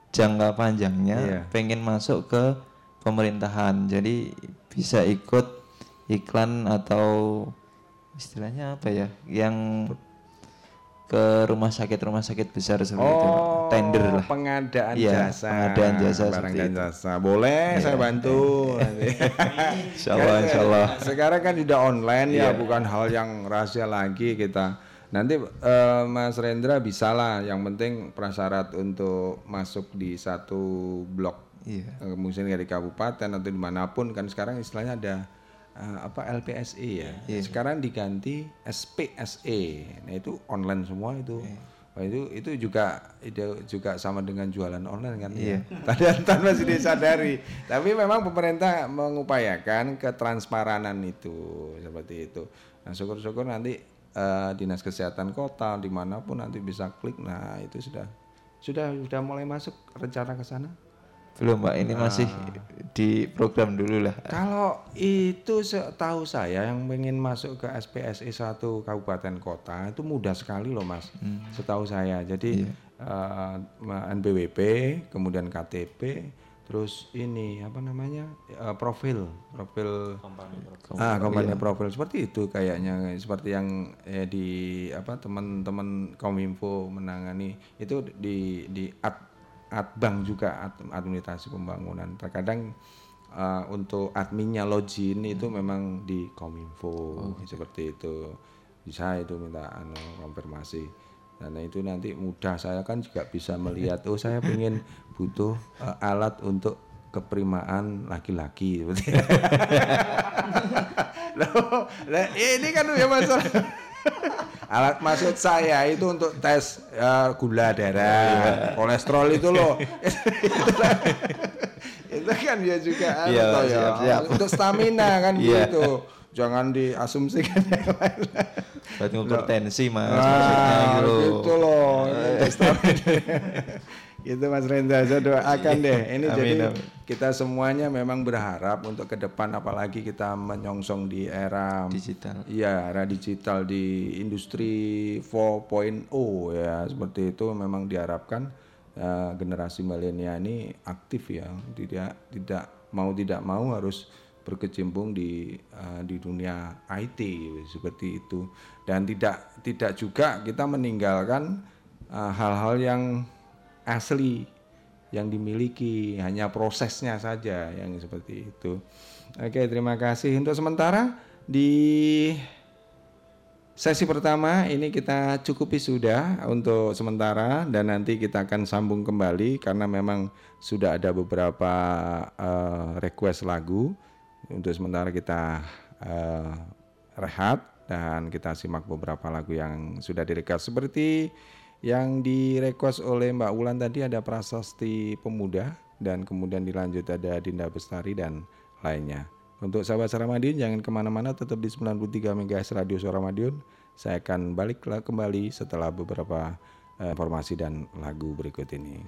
jangka panjangnya. Iya. pengen masuk ke pemerintahan, jadi bisa ikut iklan atau istilahnya apa ya, yang ke rumah sakit rumah sakit besar seperti itu. Oh, tender lah. pengadaan Iya, jasa. pengadaan jasa barang dan itu. jasa. Boleh saya bantu nanti. Insya Allah, Kan, insya Allah. Sekarang kan sudah online ya, Iya. bukan hal yang rahasia lagi kita. Nanti eh, Mas Rendra bisa lah. Yang penting prasyarat untuk masuk di satu blok, Iya. eh, mungkin dari kabupaten atau di mana pun kan sekarang istilahnya ada eh, apa LPSE ya. Iya. Sekarang diganti SPSE. Nah itu online semua itu. Wah, itu itu juga itu juga sama dengan jualan online kan ya. Iya. Tanpa tanpa masih disadari. Tapi memang pemerintah mengupayakan ketransparanan itu seperti itu. Nah syukur-syukur nanti eh, dinas kesehatan kota di mana pun nanti bisa klik. Nah itu sudah sudah sudah mulai masuk rencana ke sana. Belum Pak, ini masih di program dulu lah. Kalau itu setahu saya yang ingin masuk ke SPSI satu kabupaten kota itu mudah sekali loh mas. Setahu saya. Jadi eh, NPWP, kemudian KTP, terus ini apa namanya eh, profil, profil ah kompani profil. Seperti itu kayaknya. Seperti yang eh, di apa teman-teman Kominfo menangani. Itu di di ad, adbank juga ad- administrasi pembangunan. Terkadang eh, untuk adminnya login itu memang di Kominfo seperti itu. Bisa itu minta anu konfirmasi. Karena itu nanti mudah. Saya kan juga bisa melihat oh saya ingin butuh eh, alat untuk keprimaan laki-laki Loh, ini kan ya masalah alat maksud saya itu untuk tes eh, gula darah kolesterol itu loh itu kan ya juga anu Iya, toh ya. siap, siap. untuk stamina kan Iya. gitu jangan diasumsikan yang lain Buat ngukur tensi mas, Nah, maksudnya gitu loh. gitu loh. Gitu Mas Rendra, saya doakan deh. Ini Amin, jadi amin. kita semuanya memang berharap untuk ke depan apalagi kita menyongsong di era Digital. Iya, era digital di industri 4.0 ya. Seperti itu memang diharapkan eh, generasi milenial ini aktif ya. Tidak tidak mau tidak mau harus berkecimpung di eh, di dunia IT seperti itu dan tidak tidak juga kita meninggalkan eh, hal-hal yang asli yang dimiliki hanya prosesnya saja yang seperti itu. Oke, terima kasih untuk sementara di sesi pertama ini kita cukupi sudah untuk sementara dan nanti kita akan sambung kembali karena memang sudah ada beberapa eh, request lagu. Untuk sementara kita eh, rehat dan kita simak beberapa lagu yang sudah direkod seperti yang direquest oleh Mbak Wulan tadi ada Prasasti Pemuda dan kemudian dilanjut ada Dinda Bestari dan lainnya. Untuk sahabat Suara Madiun jangan ke mana-mana tetap di 93 MHz Radio Suara Madiun. Saya akan balik lah kembali setelah beberapa eh, informasi dan lagu berikut ini.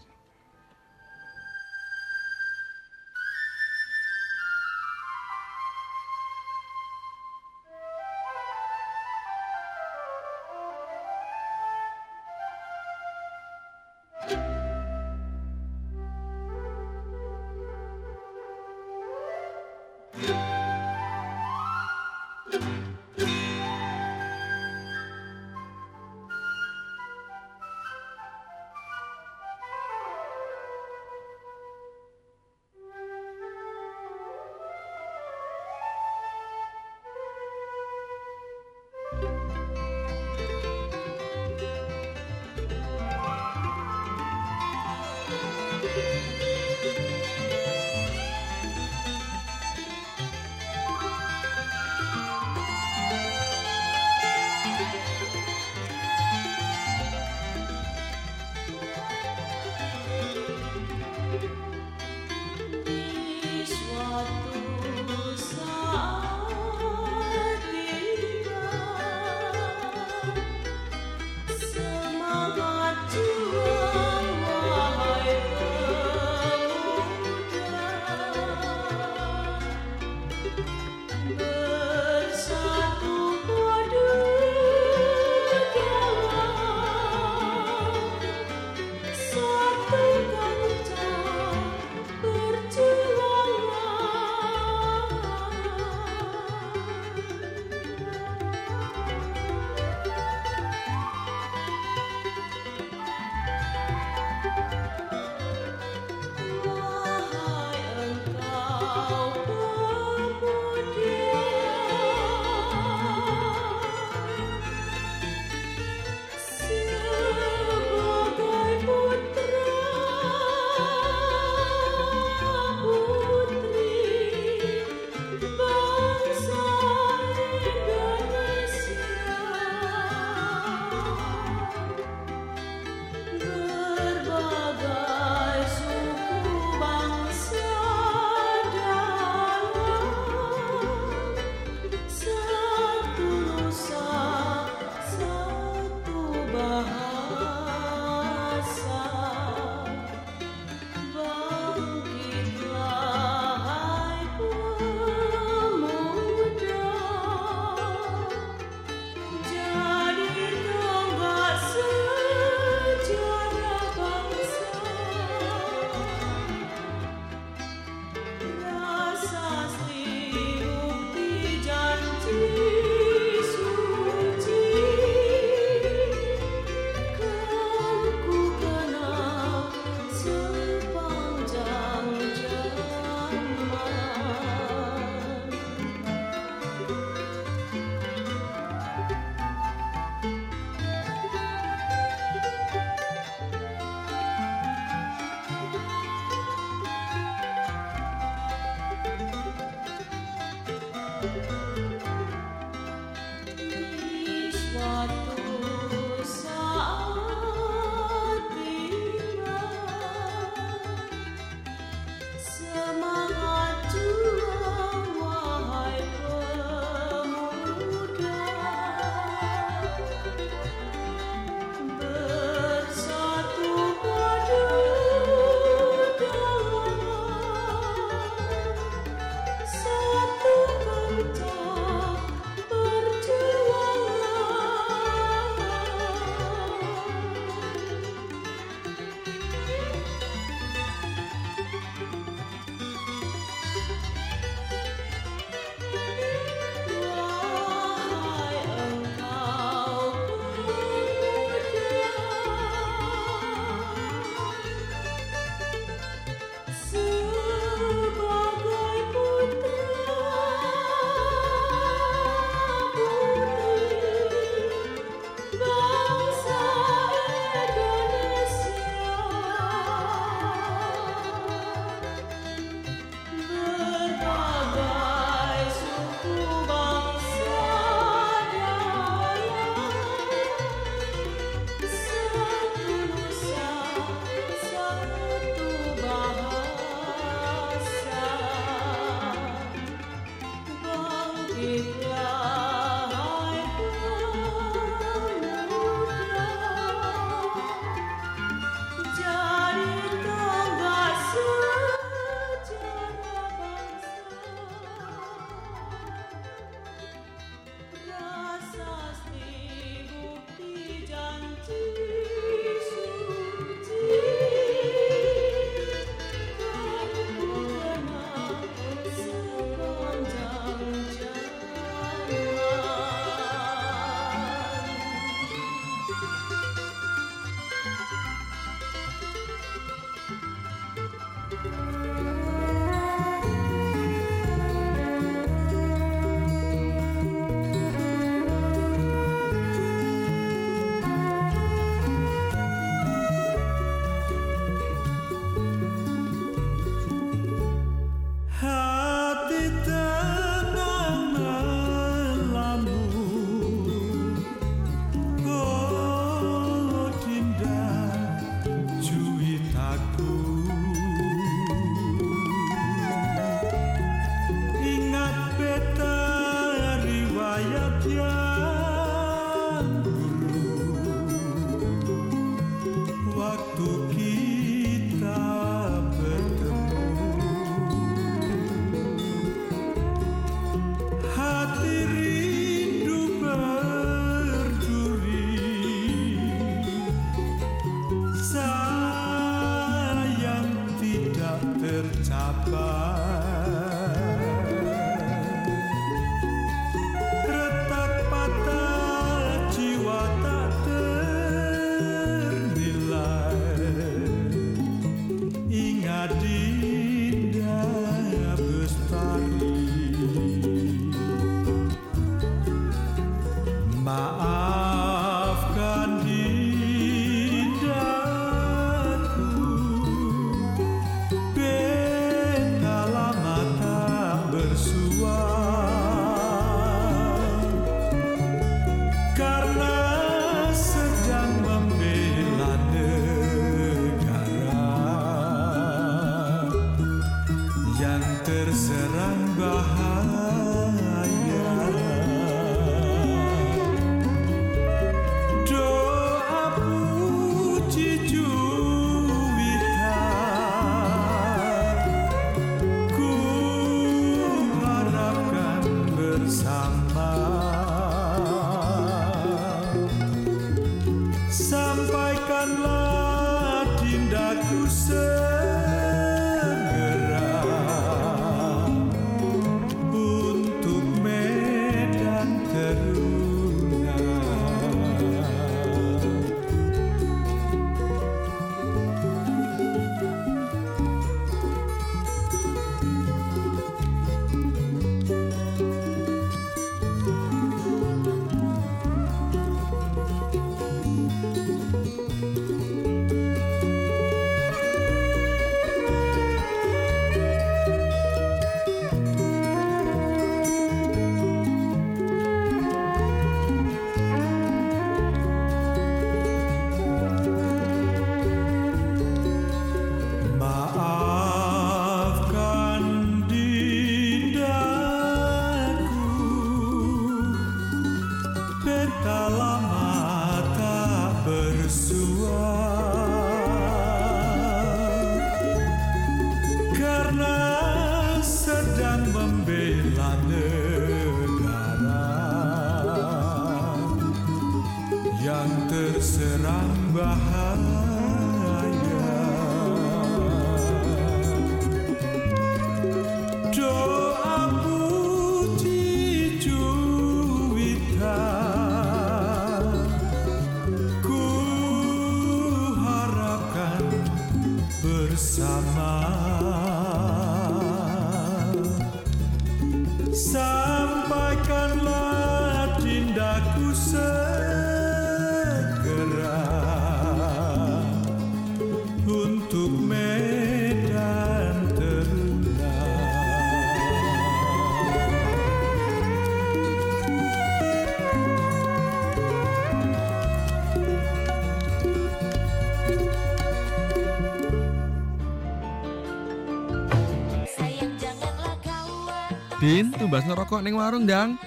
Din, tumbas ngerokok ning warung, Dang.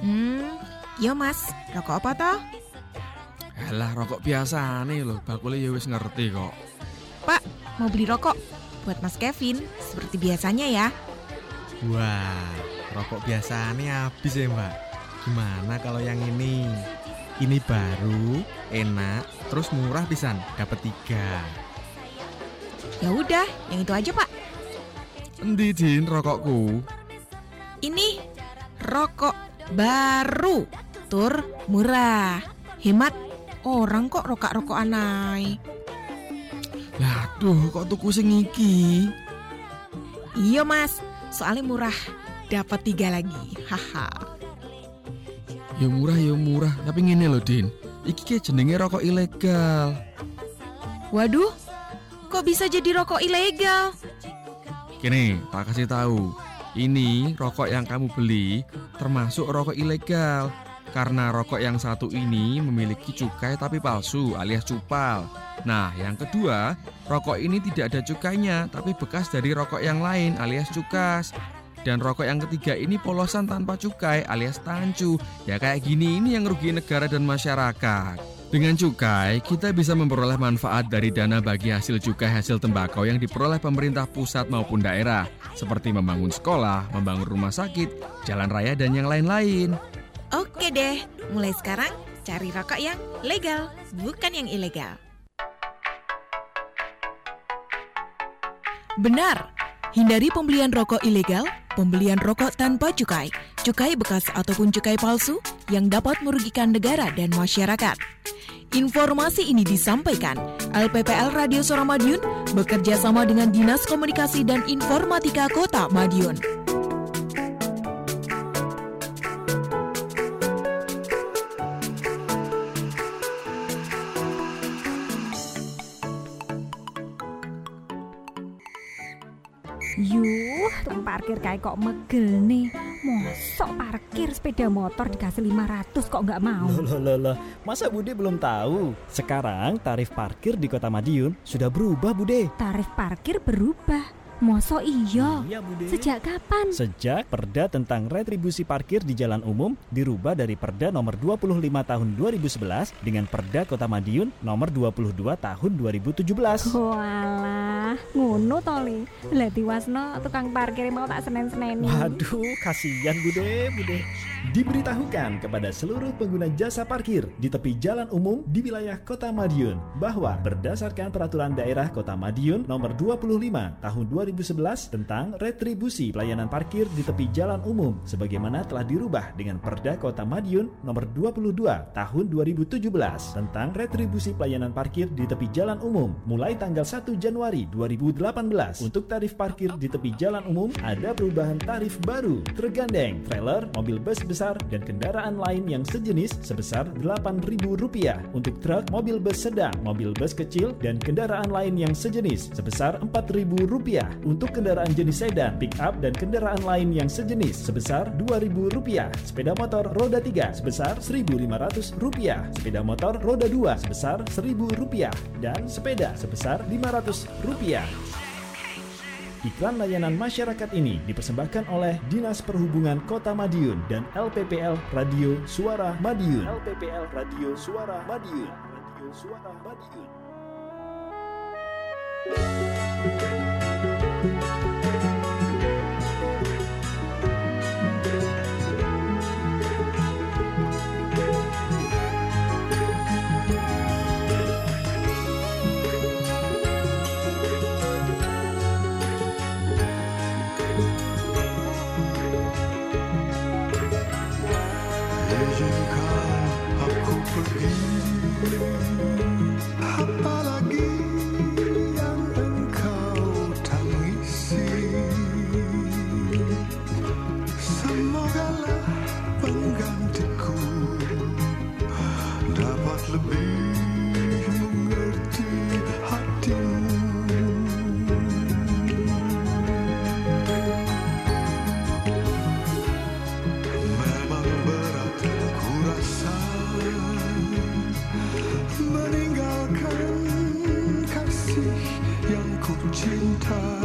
Hmm, yo mas, rokok apa toh? Alah, rokok biasa nih loh, bakule ya wis ngerti kok. Pak, mau beli rokok buat Mas Kevin seperti biasanya ya. Wah, rokok biasa nih habis ya, Mbak. Gimana kalau yang ini? Ini baru, enak, terus murah pisan, dapat tiga. Ya udah, yang itu aja pak. Endi Din rokokku? Ini rokok baru, tur murah, hemat. Orang kok rokok-rokok anai. Lah, duh, kok tuku sing iki? Iya mas, soalnya murah, dapat tiga lagi. Haha. Ya murah ya murah, tapi ngene loh Din. Iki kayak jenenge rokok ilegal. Waduh, kok bisa jadi rokok ilegal? Kini, tak kasih tahu. Ini rokok yang kamu beli termasuk rokok ilegal. Karena rokok yang satu ini memiliki cukai tapi palsu alias cupal. Nah, yang kedua, rokok ini tidak ada cukainya tapi bekas dari rokok yang lain alias cukas. Dan rokok yang ketiga ini polosan tanpa cukai alias tancu. Ya kayak gini ini yang rugi negara dan masyarakat. Dengan cukai, kita bisa memperoleh manfaat dari dana bagi hasil cukai hasil tembakau yang diperoleh pemerintah pusat maupun daerah, seperti membangun sekolah, membangun rumah sakit, jalan raya, dan yang lain-lain. Oke deh, mulai sekarang cari rokok yang legal, bukan yang ilegal. Benar, Hindari pembelian rokok ilegal, pembelian rokok tanpa cukai, cukai bekas ataupun cukai palsu yang dapat merugikan negara dan masyarakat. Informasi ini disampaikan LPPL Radio Suara Madiun bekerja sama dengan Dinas Komunikasi dan Informatika Kota Madiun. Tukang parkir kayak kok megel nih. Mosok parkir sepeda motor dikasih 500 kok nggak mau? Loh, loh, loh, loh. Masa Bude belum tahu? Sekarang tarif parkir di Kota Madiun sudah berubah, Bude. Tarif parkir berubah. Mosok iya? Iya, Bude. Sejak kapan? Sejak Perda tentang retribusi parkir di jalan umum dirubah dari Perda nomor 25 tahun 2011 dengan Perda Kota Madiun nomor 22 tahun 2017. Walah, ngono toli. Lah Wasno tukang parkir mau tak senen-seneni. Waduh, kasihan Bude, Bude. Diberitahukan kepada seluruh pengguna jasa parkir di tepi jalan umum di wilayah Kota Madiun bahwa berdasarkan peraturan daerah Kota Madiun nomor 25 tahun 2011 tentang retribusi pelayanan parkir di tepi jalan umum sebagaimana telah dirubah dengan Perda Kota Madiun nomor 22 tahun 2017 tentang retribusi pelayanan parkir di tepi jalan umum mulai tanggal 1 Januari 2018 untuk tarif parkir di tepi jalan umum ada perubahan tarif baru. Tergandeng trailer, mobil bus besar dan kendaraan lain yang sejenis sebesar Rp8.000 untuk truk, mobil bus sedang, mobil bus kecil dan kendaraan lain yang sejenis sebesar Rp4.000 untuk kendaraan jenis sedan, pick up dan kendaraan lain yang sejenis sebesar Rp2.000 sepeda motor roda 3 sebesar Rp1.500 sepeda motor roda 2 sebesar Rp1.000 dan sepeda sebesar Rp500 Iklan layanan masyarakat ini dipersembahkan oleh Dinas Perhubungan Kota Madiun dan LPPL Radio Suara Madiun. LPPL Radio Suara Madiun. Radio Suara Madiun. far.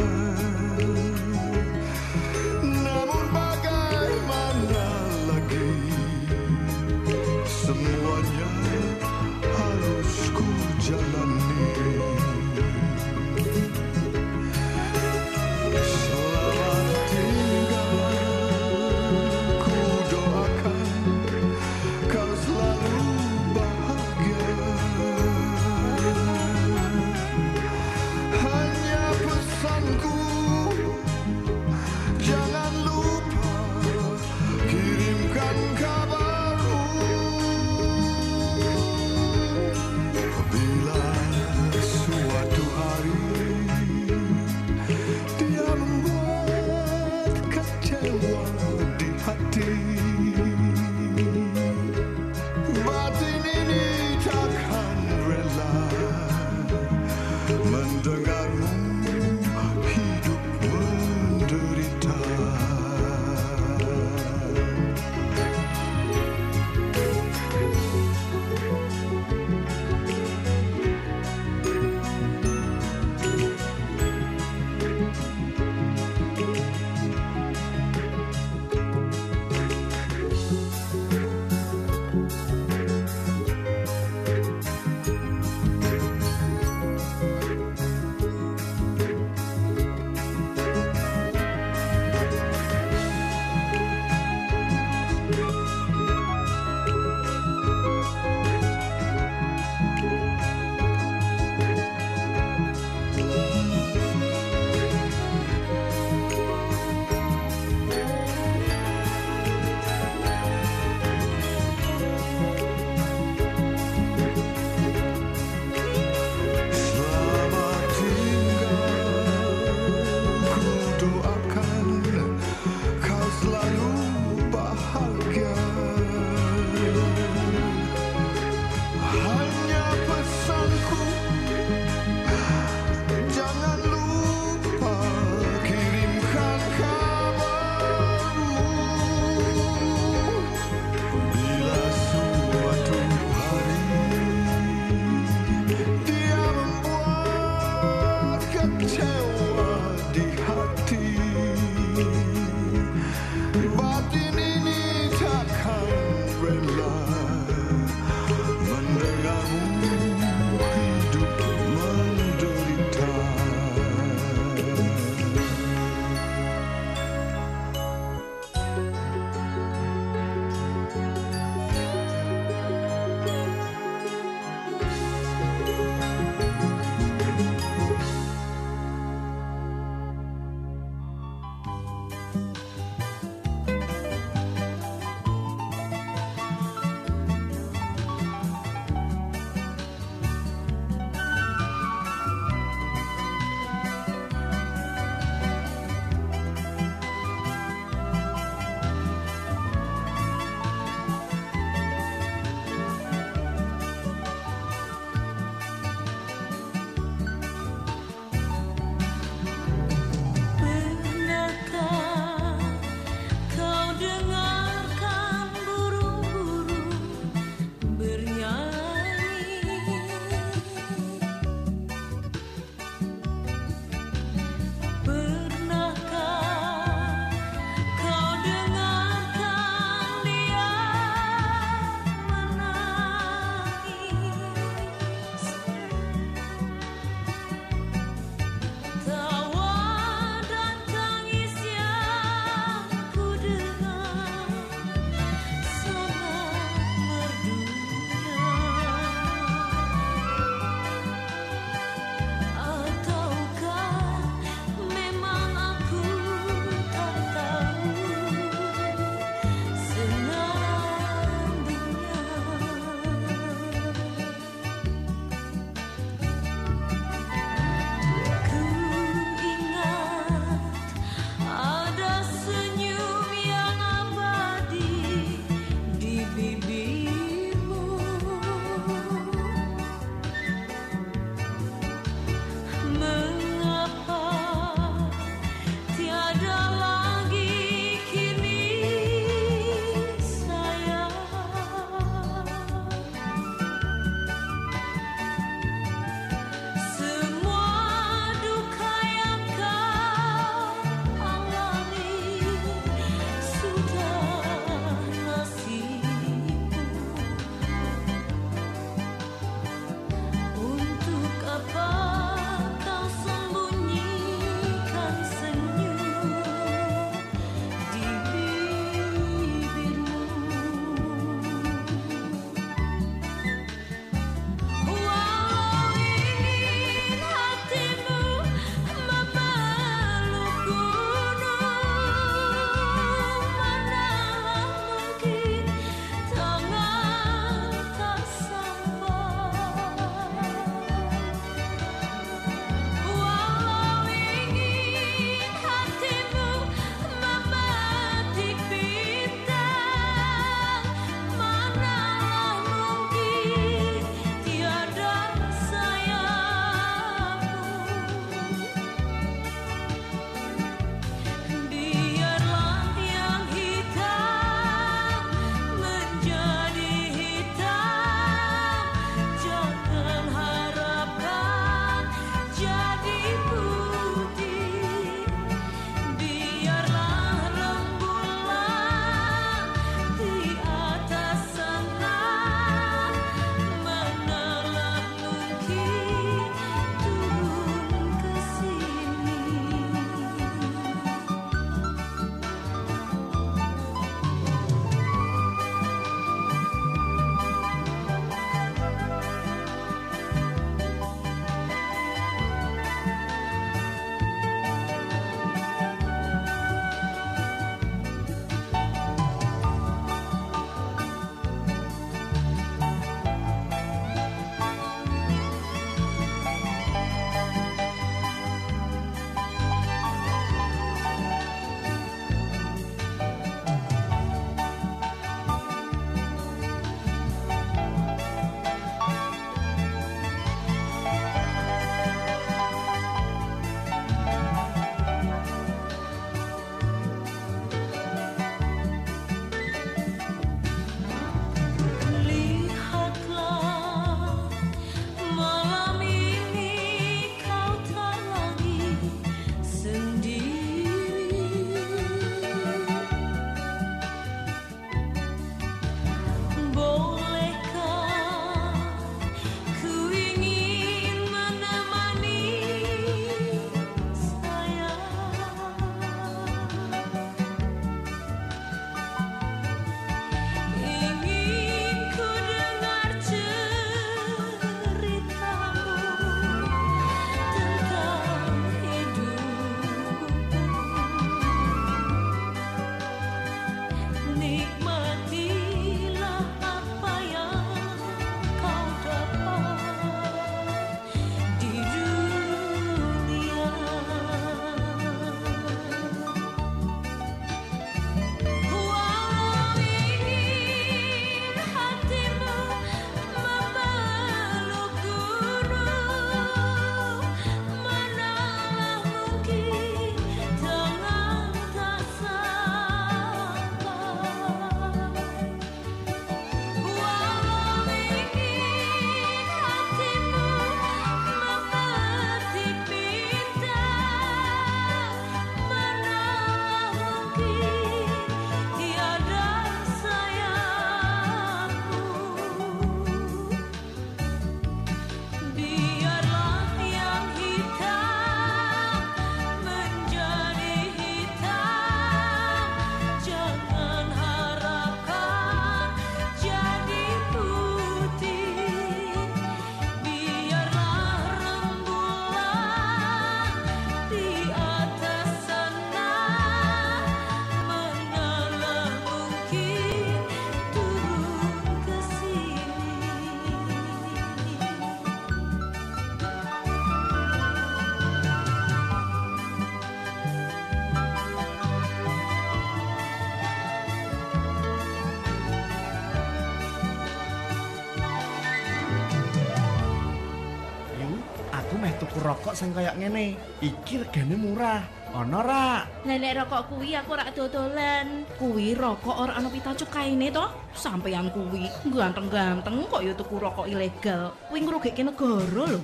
Sing kayak ngene. Iki regane murah. Ono ra? Lah nek rokok kuwi aku rak dodolan. Kuwi rokok ora ana pita cukaine to. Sampeyan kuwi ganteng-ganteng kok ya tuku rokok ilegal. Kuwi ngrugike negara lho.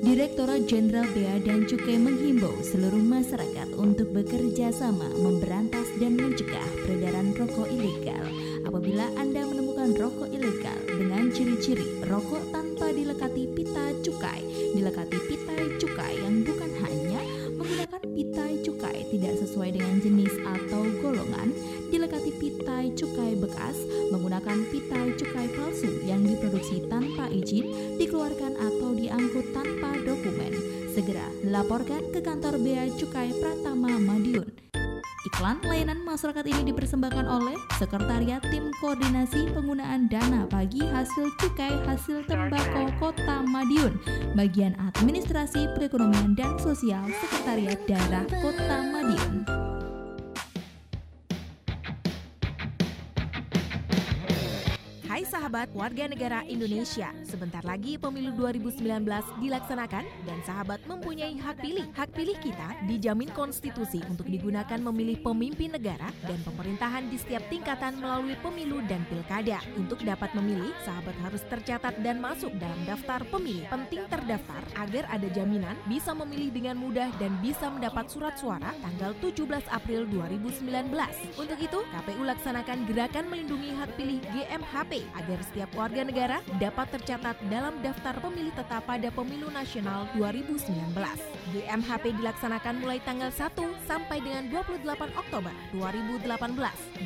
Direktorat Jenderal Bea dan Cukai menghimbau seluruh masyarakat untuk bekerja sama memberantas dan mencegah peredaran rokok ilegal. Apabila Anda menemukan rokok ilegal dengan ciri-ciri rokok tanpa dilekati pita cukai, dilekati Segera laporkan ke kantor Bea Cukai Pratama Madiun. Iklan layanan masyarakat ini dipersembahkan oleh Sekretariat Tim Koordinasi Penggunaan Dana Bagi Hasil Cukai Hasil Tembakau Kota Madiun, Bagian Administrasi Perekonomian dan Sosial Sekretariat Daerah Kota Madiun. Hai sahabat warga negara Indonesia, sebentar lagi pemilu 2019 dilaksanakan dan sahabat mempunyai hak pilih. Hak pilih kita dijamin konstitusi untuk digunakan memilih pemimpin negara dan pemerintahan di setiap tingkatan melalui pemilu dan pilkada. Untuk dapat memilih, sahabat harus tercatat dan masuk dalam daftar pemilih. Penting terdaftar agar ada jaminan bisa memilih dengan mudah dan bisa mendapat surat suara tanggal 17 April 2019. Untuk itu, KPU laksanakan gerakan melindungi hak pilih GMHP agar setiap warga negara dapat tercatat dalam daftar pemilih tetap pada pemilu nasional 2019. GMHP dilaksanakan mulai tanggal 1 sampai dengan 28 Oktober 2018.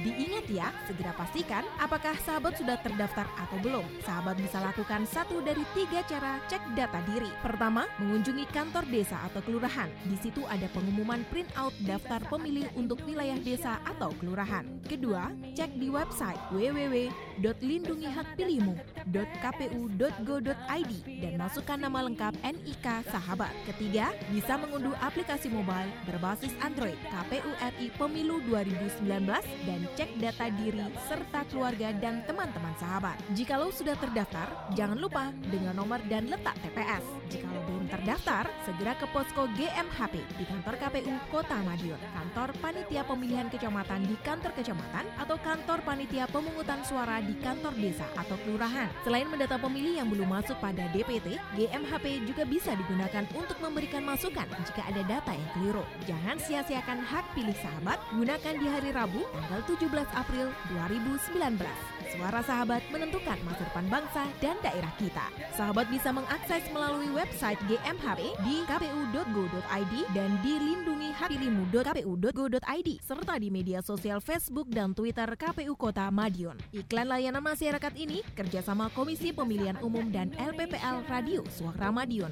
Diingat ya, segera pastikan apakah sahabat sudah terdaftar atau belum. Sahabat bisa lakukan satu dari tiga cara cek data diri. Pertama, mengunjungi kantor desa atau kelurahan. Di situ ada pengumuman print out daftar pemilih untuk wilayah desa atau kelurahan. Kedua, cek di website www.lindungihakpilihmu.kpu.go.id dan masukkan nama lengkap NIK sahabat. Ketiga, bisa mengunduh aplikasi mobile berbasis Android KPU RI Pemilu 2019 dan cek data diri serta keluarga dan teman-teman sahabat. Jikalau sudah terdaftar, jangan lupa dengan nomor dan letak TPS. Jikalau belum terdaftar, segera ke posko GMHP di kantor KPU Kota Madiun, kantor panitia pemilihan kecamatan di kantor kecamatan atau kantor panitia pemungutan suara di kantor desa atau kelurahan. Selain mendata pemilih yang belum masuk pada DPT, GMHP juga bisa digunakan untuk memberikan masukan jika ada data yang keliru. Jangan sia-siakan hak pilih sahabat, gunakan di hari Rabu tanggal 17 April 2019. Suara sahabat menentukan masa depan bangsa dan daerah kita. Sahabat bisa mengakses melalui website GMHP di kpu.go.id dan di lindungihakpilihmu.kpu.go.id serta di media sosial Facebook dan Twitter KPU Kota Madiun. Iklan layanan masyarakat ini kerjasama Komisi Pemilihan Umum dan LPPL Radio Suara Madiun.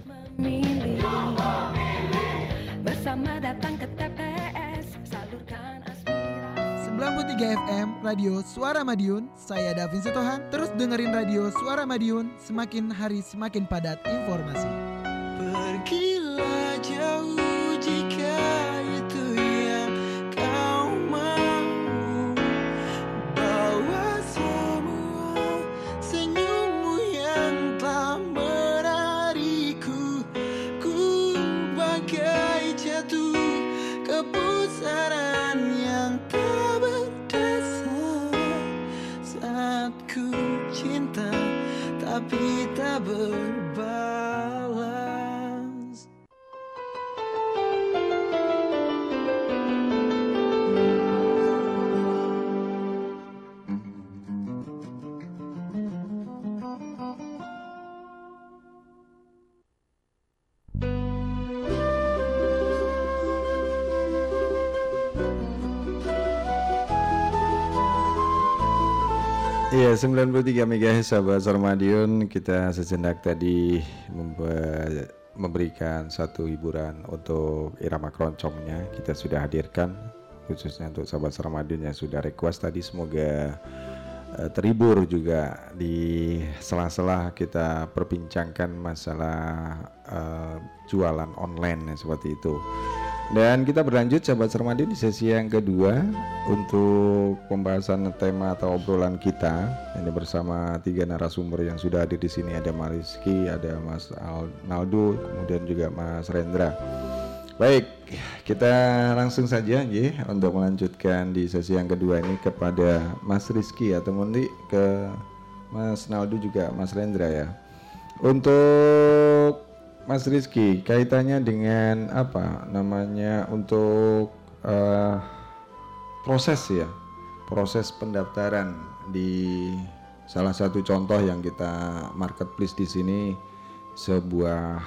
Bersama datang ke TPS 93 FM Radio Suara Madiun. Saya Davin Setohang Terus dengerin Radio Suara Madiun Semakin hari semakin padat informasi. Pergilah jauh tapi Iya 93 MHz sahabat Sarmadion. Kita sejenak tadi membe- memberikan satu hiburan untuk irama keroncongnya. Kita sudah hadirkan khususnya untuk sahabat Sarmadion yang sudah request tadi. Semoga eh, terhibur juga di sela-sela kita perbincangkan masalah eh, jualan online seperti itu Dan kita berlanjut sahabat Sermadi di sesi yang kedua untuk pembahasan tema atau obrolan kita. Ini bersama tiga narasumber yang sudah hadir di sini ada Mas Rizky, ada Mas Naldo, kemudian juga Mas Rendra. Baik, kita langsung saja ya untuk melanjutkan di sesi yang kedua ini kepada Mas Rizky atau nanti ke Mas Naldo juga Mas Rendra ya. Untuk Mas Rizky, kaitannya dengan apa namanya untuk eh, proses ya, proses pendaftaran di salah satu contoh yang kita marketplace di sini sebuah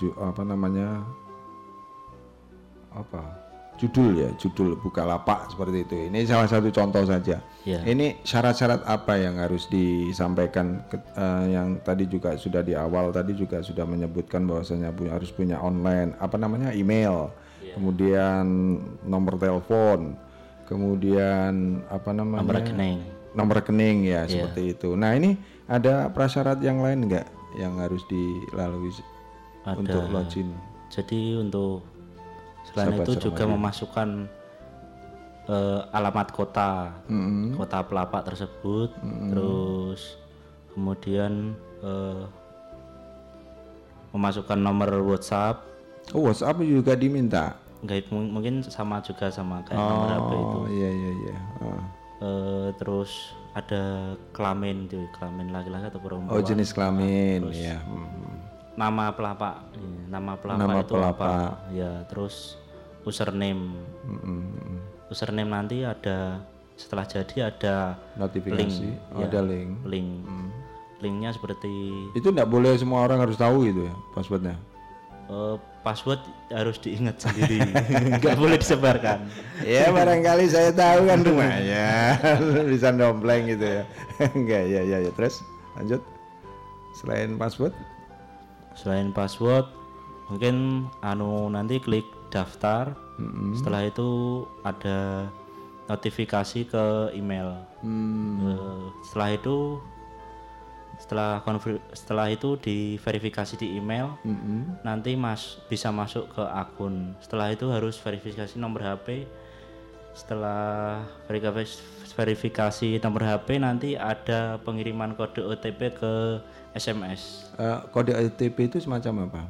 ju- apa namanya apa judul ya judul bukalapak seperti itu ini salah satu contoh saja Ya. ini syarat-syarat apa yang harus disampaikan ke- eh, yang tadi juga sudah di awal tadi juga sudah menyebutkan bahwasanya punya harus punya online apa namanya email kemudian nomor telepon kemudian apa namanya Nomor rekening. nomor rekening ya Iya. seperti itu nah ini ada prasyarat yang lain nggak yang harus dilalui Ada. untuk login Jadi untuk selain Sahabat itu juga Sermadi. memasukkan eh, alamat kota, Mm-mm. kota pelapak tersebut, terus kemudian eh, memasukkan nomor WhatsApp. Oh WhatsApp juga diminta. Enggak, mung- mungkin sama juga sama kayak nomor HP itu. Oh iya iya iya. Oh. Eh, terus ada kelamin tuh, kelamin laki-laki atau perempuan. Oh jenis kelamin ya. Hmm. Nama pelapak Iya, nama pelapak Nama itu pelapak. apa ya terus username Mm-mm. username nanti ada setelah jadi ada Notifikasi. link, Oh, ya, ada link. link linknya seperti Itu enggak boleh semua orang harus tahu gitu ya passwordnya. eh, password harus diingat sendiri nggak boleh disebarkan ya barangkali saya tahu kan rumahnya bisa dompleng gitu ya. Enggak ya ya ya terus lanjut. Selain password selain password mungkin anu nanti klik daftar. Setelah itu ada notifikasi ke email. Eh, setelah itu setelah konfir- setelah itu diverifikasi di email. Nanti mas bisa masuk ke akun. Setelah itu harus verifikasi nomor HP setelah verifikasi verifikasi nomor HP nanti ada pengiriman kode OTP ke SMS Eh, kode OTP itu semacam apa?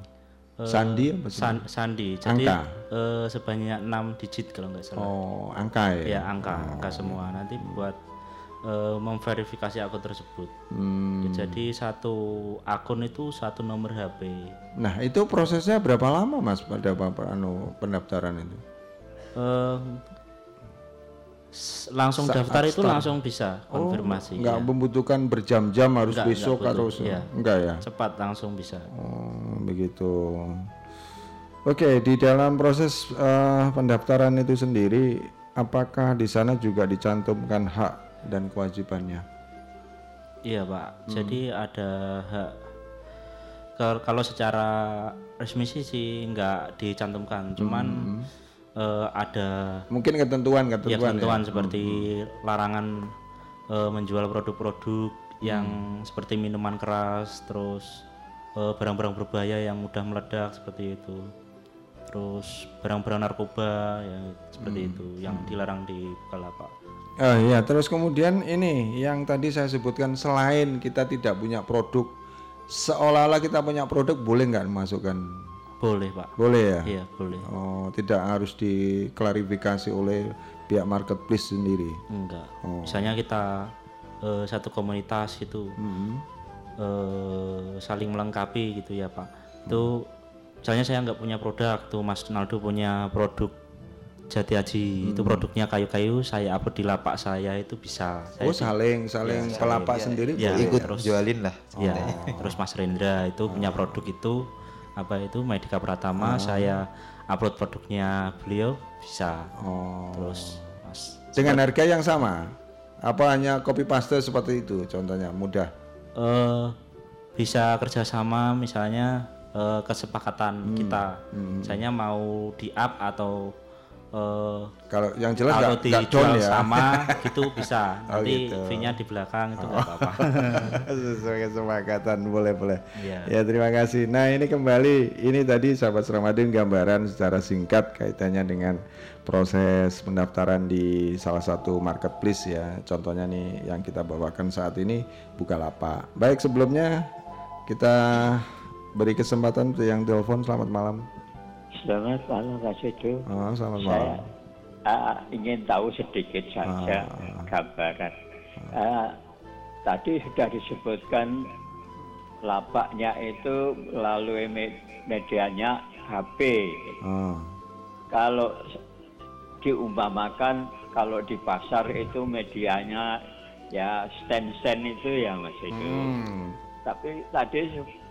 Eh, Sandi apa? san- sandi. Jadi Angka? eh, sebanyak 6 digit kalau nggak salah. Oh, angka ya? Ya, angka, angka semua. Nanti buat eh, memverifikasi akun tersebut. Hmm. Jadi satu akun itu satu nomor HP. Nah itu prosesnya berapa lama mas pada anu pendaftaran itu? S- langsung Saat daftar itu start. langsung bisa konfirmasi. Oh, nggak ya. membutuhkan berjam-jam harus Nggak- besok nggak atau butuh, iya. enggak ya? Cepat langsung bisa. Oh, begitu. Oke, di dalam proses eh, pendaftaran itu sendiri, apakah di sana juga dicantumkan hak dan kewajibannya? Iya pak. Hmm. Jadi ada hak. Kalau secara resmi sih sih nggak dicantumkan, cuman eh, ada Mungkin ketentuan ya, ketentuan. ketentuan ya? seperti larangan eh, menjual produk-produk yang Hmm. seperti minuman keras, terus eh, barang-barang berbahaya yang mudah meledak seperti itu, terus barang-barang narkoba ya seperti Hmm. itu yang dilarang di Bukalapak. Ah ya, terus kemudian ini yang tadi saya sebutkan selain kita tidak punya produk, seolah-olah kita punya produk boleh nggak masukkan? Boleh pak. Boleh ya? Iya boleh. Oh, tidak harus diklarifikasi oleh pihak marketplace sendiri. Enggak. Oh. Misalnya kita eh, satu komunitas gitu, eh, saling melengkapi gitu ya pak. Itu misalnya saya nggak punya produk, tuh Mas Naldo punya produk Jati Haji, itu produknya kayu-kayu, saya upload di lapak saya itu bisa. Saya Oh, saling- saling Ya, pelapak ya. sendiri Ya, boleh Ikut terus jualin lah. Ya, Oh. terus Mas Rendra itu punya produk itu apa itu Medika Pratama, Oh. saya upload produknya beliau bisa. Oh. Terus Mas Dengan harga yang sama? Apa hanya copy paste seperti itu contohnya mudah? eh bisa kerjasama misalnya eh, kesepakatan kita misalnya mau di up atau eh, Kalau yang jelas kalau down ya. sama gitu bisa. Oh, Nanti gitu. fee-nya di belakang itu nggak Oh. apa-apa. Sesuai kesepakatan boleh boleh. Iya. Ya terima kasih. Nah ini kembali ini tadi sahabat Ramadan gambaran secara singkat kaitannya dengan proses pendaftaran di salah satu marketplace ya. Contohnya nih yang kita bawakan saat ini Bukalapak. Baik sebelumnya kita beri kesempatan untuk yang telepon. Selamat malam. Selamat malam Mas Edo. Oh, selamat Saya malam. ah, ingin tahu sedikit saja gambaran. Ah, tadi sudah disebutkan lapaknya itu melalui me- medianya HP. Ah, Kalau diumpamakan kalau di pasar itu medianya ya stand-stand itu ya Mas Edo. Hmm. Tapi tadi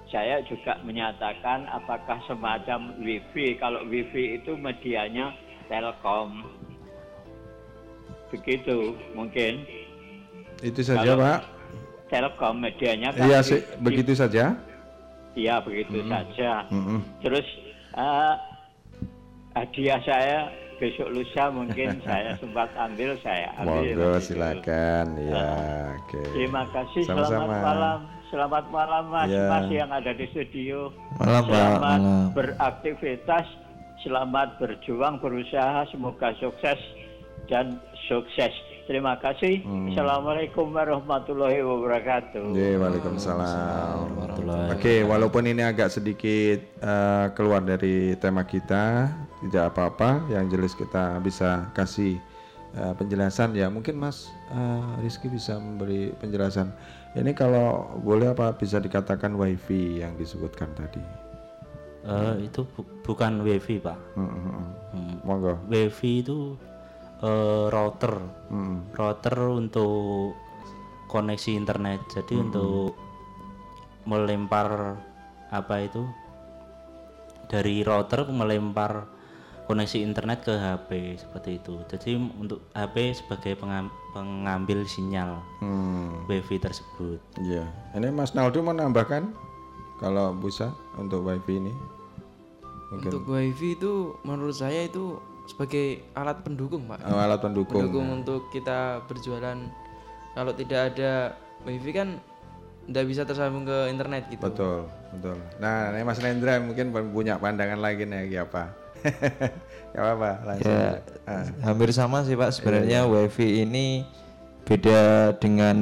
saya juga menyatakan apakah semacam wifi. Kalau wifi itu medianya Telkom. Begitu mungkin. Itu saja Kalau Pak. Telkom medianya kan Iya sih begitu saja. Iya begitu Mm-mm. saja. Mm-mm. Terus eh, hadiah saya besok lusa mungkin saya sempat ambil saya ambil. Monggo silakan ya. Oke. Terima kasih. Sama-sama. Selamat malam. Selamat malam Mas Ya. Mas yang ada di studio. Malam. Selamat Malam. beraktivitas. Selamat berjuang berusaha. Semoga sukses dan sukses. Terima kasih. Hmm. Assalamualaikum warahmatullahi wabarakatuh. Oke, Waalaikumsalam. Oke, walaupun ini agak sedikit eh, keluar dari tema kita, tidak apa-apa. Yang jelas kita bisa kasih eh, penjelasan ya. Mungkin Mas eh, Rizky bisa memberi penjelasan. Ini kalau boleh apa bisa dikatakan wifi yang disebutkan tadi? Eh, itu bu- bukan wifi pak. Hmm. Hmm. Monggo. Wifi itu eh, router, Hmm. router untuk koneksi internet. Jadi Mm-mm. untuk melempar apa itu dari router melempar koneksi internet ke HP seperti itu. Jadi untuk HP sebagai pengam- pengambil sinyal Hmm. wifi tersebut. Iya. Ini Mas Naldo mau nambahkan kalau bisa untuk wifi ini? Mungkin. Untuk wifi itu menurut saya itu sebagai alat pendukung pak. Oh, alat pendukung. untuk kita berjualan. Kalau tidak ada wifi kan tidak bisa tersambung ke internet gitu. Betul, betul. Nah, ini Mas Nendra mungkin punya pandangan lagi nih apa? Gak apa-apa, langsung. Ya, Ah. hampir sama sih Pak. Sebenarnya Iya, WiFi ini beda dengan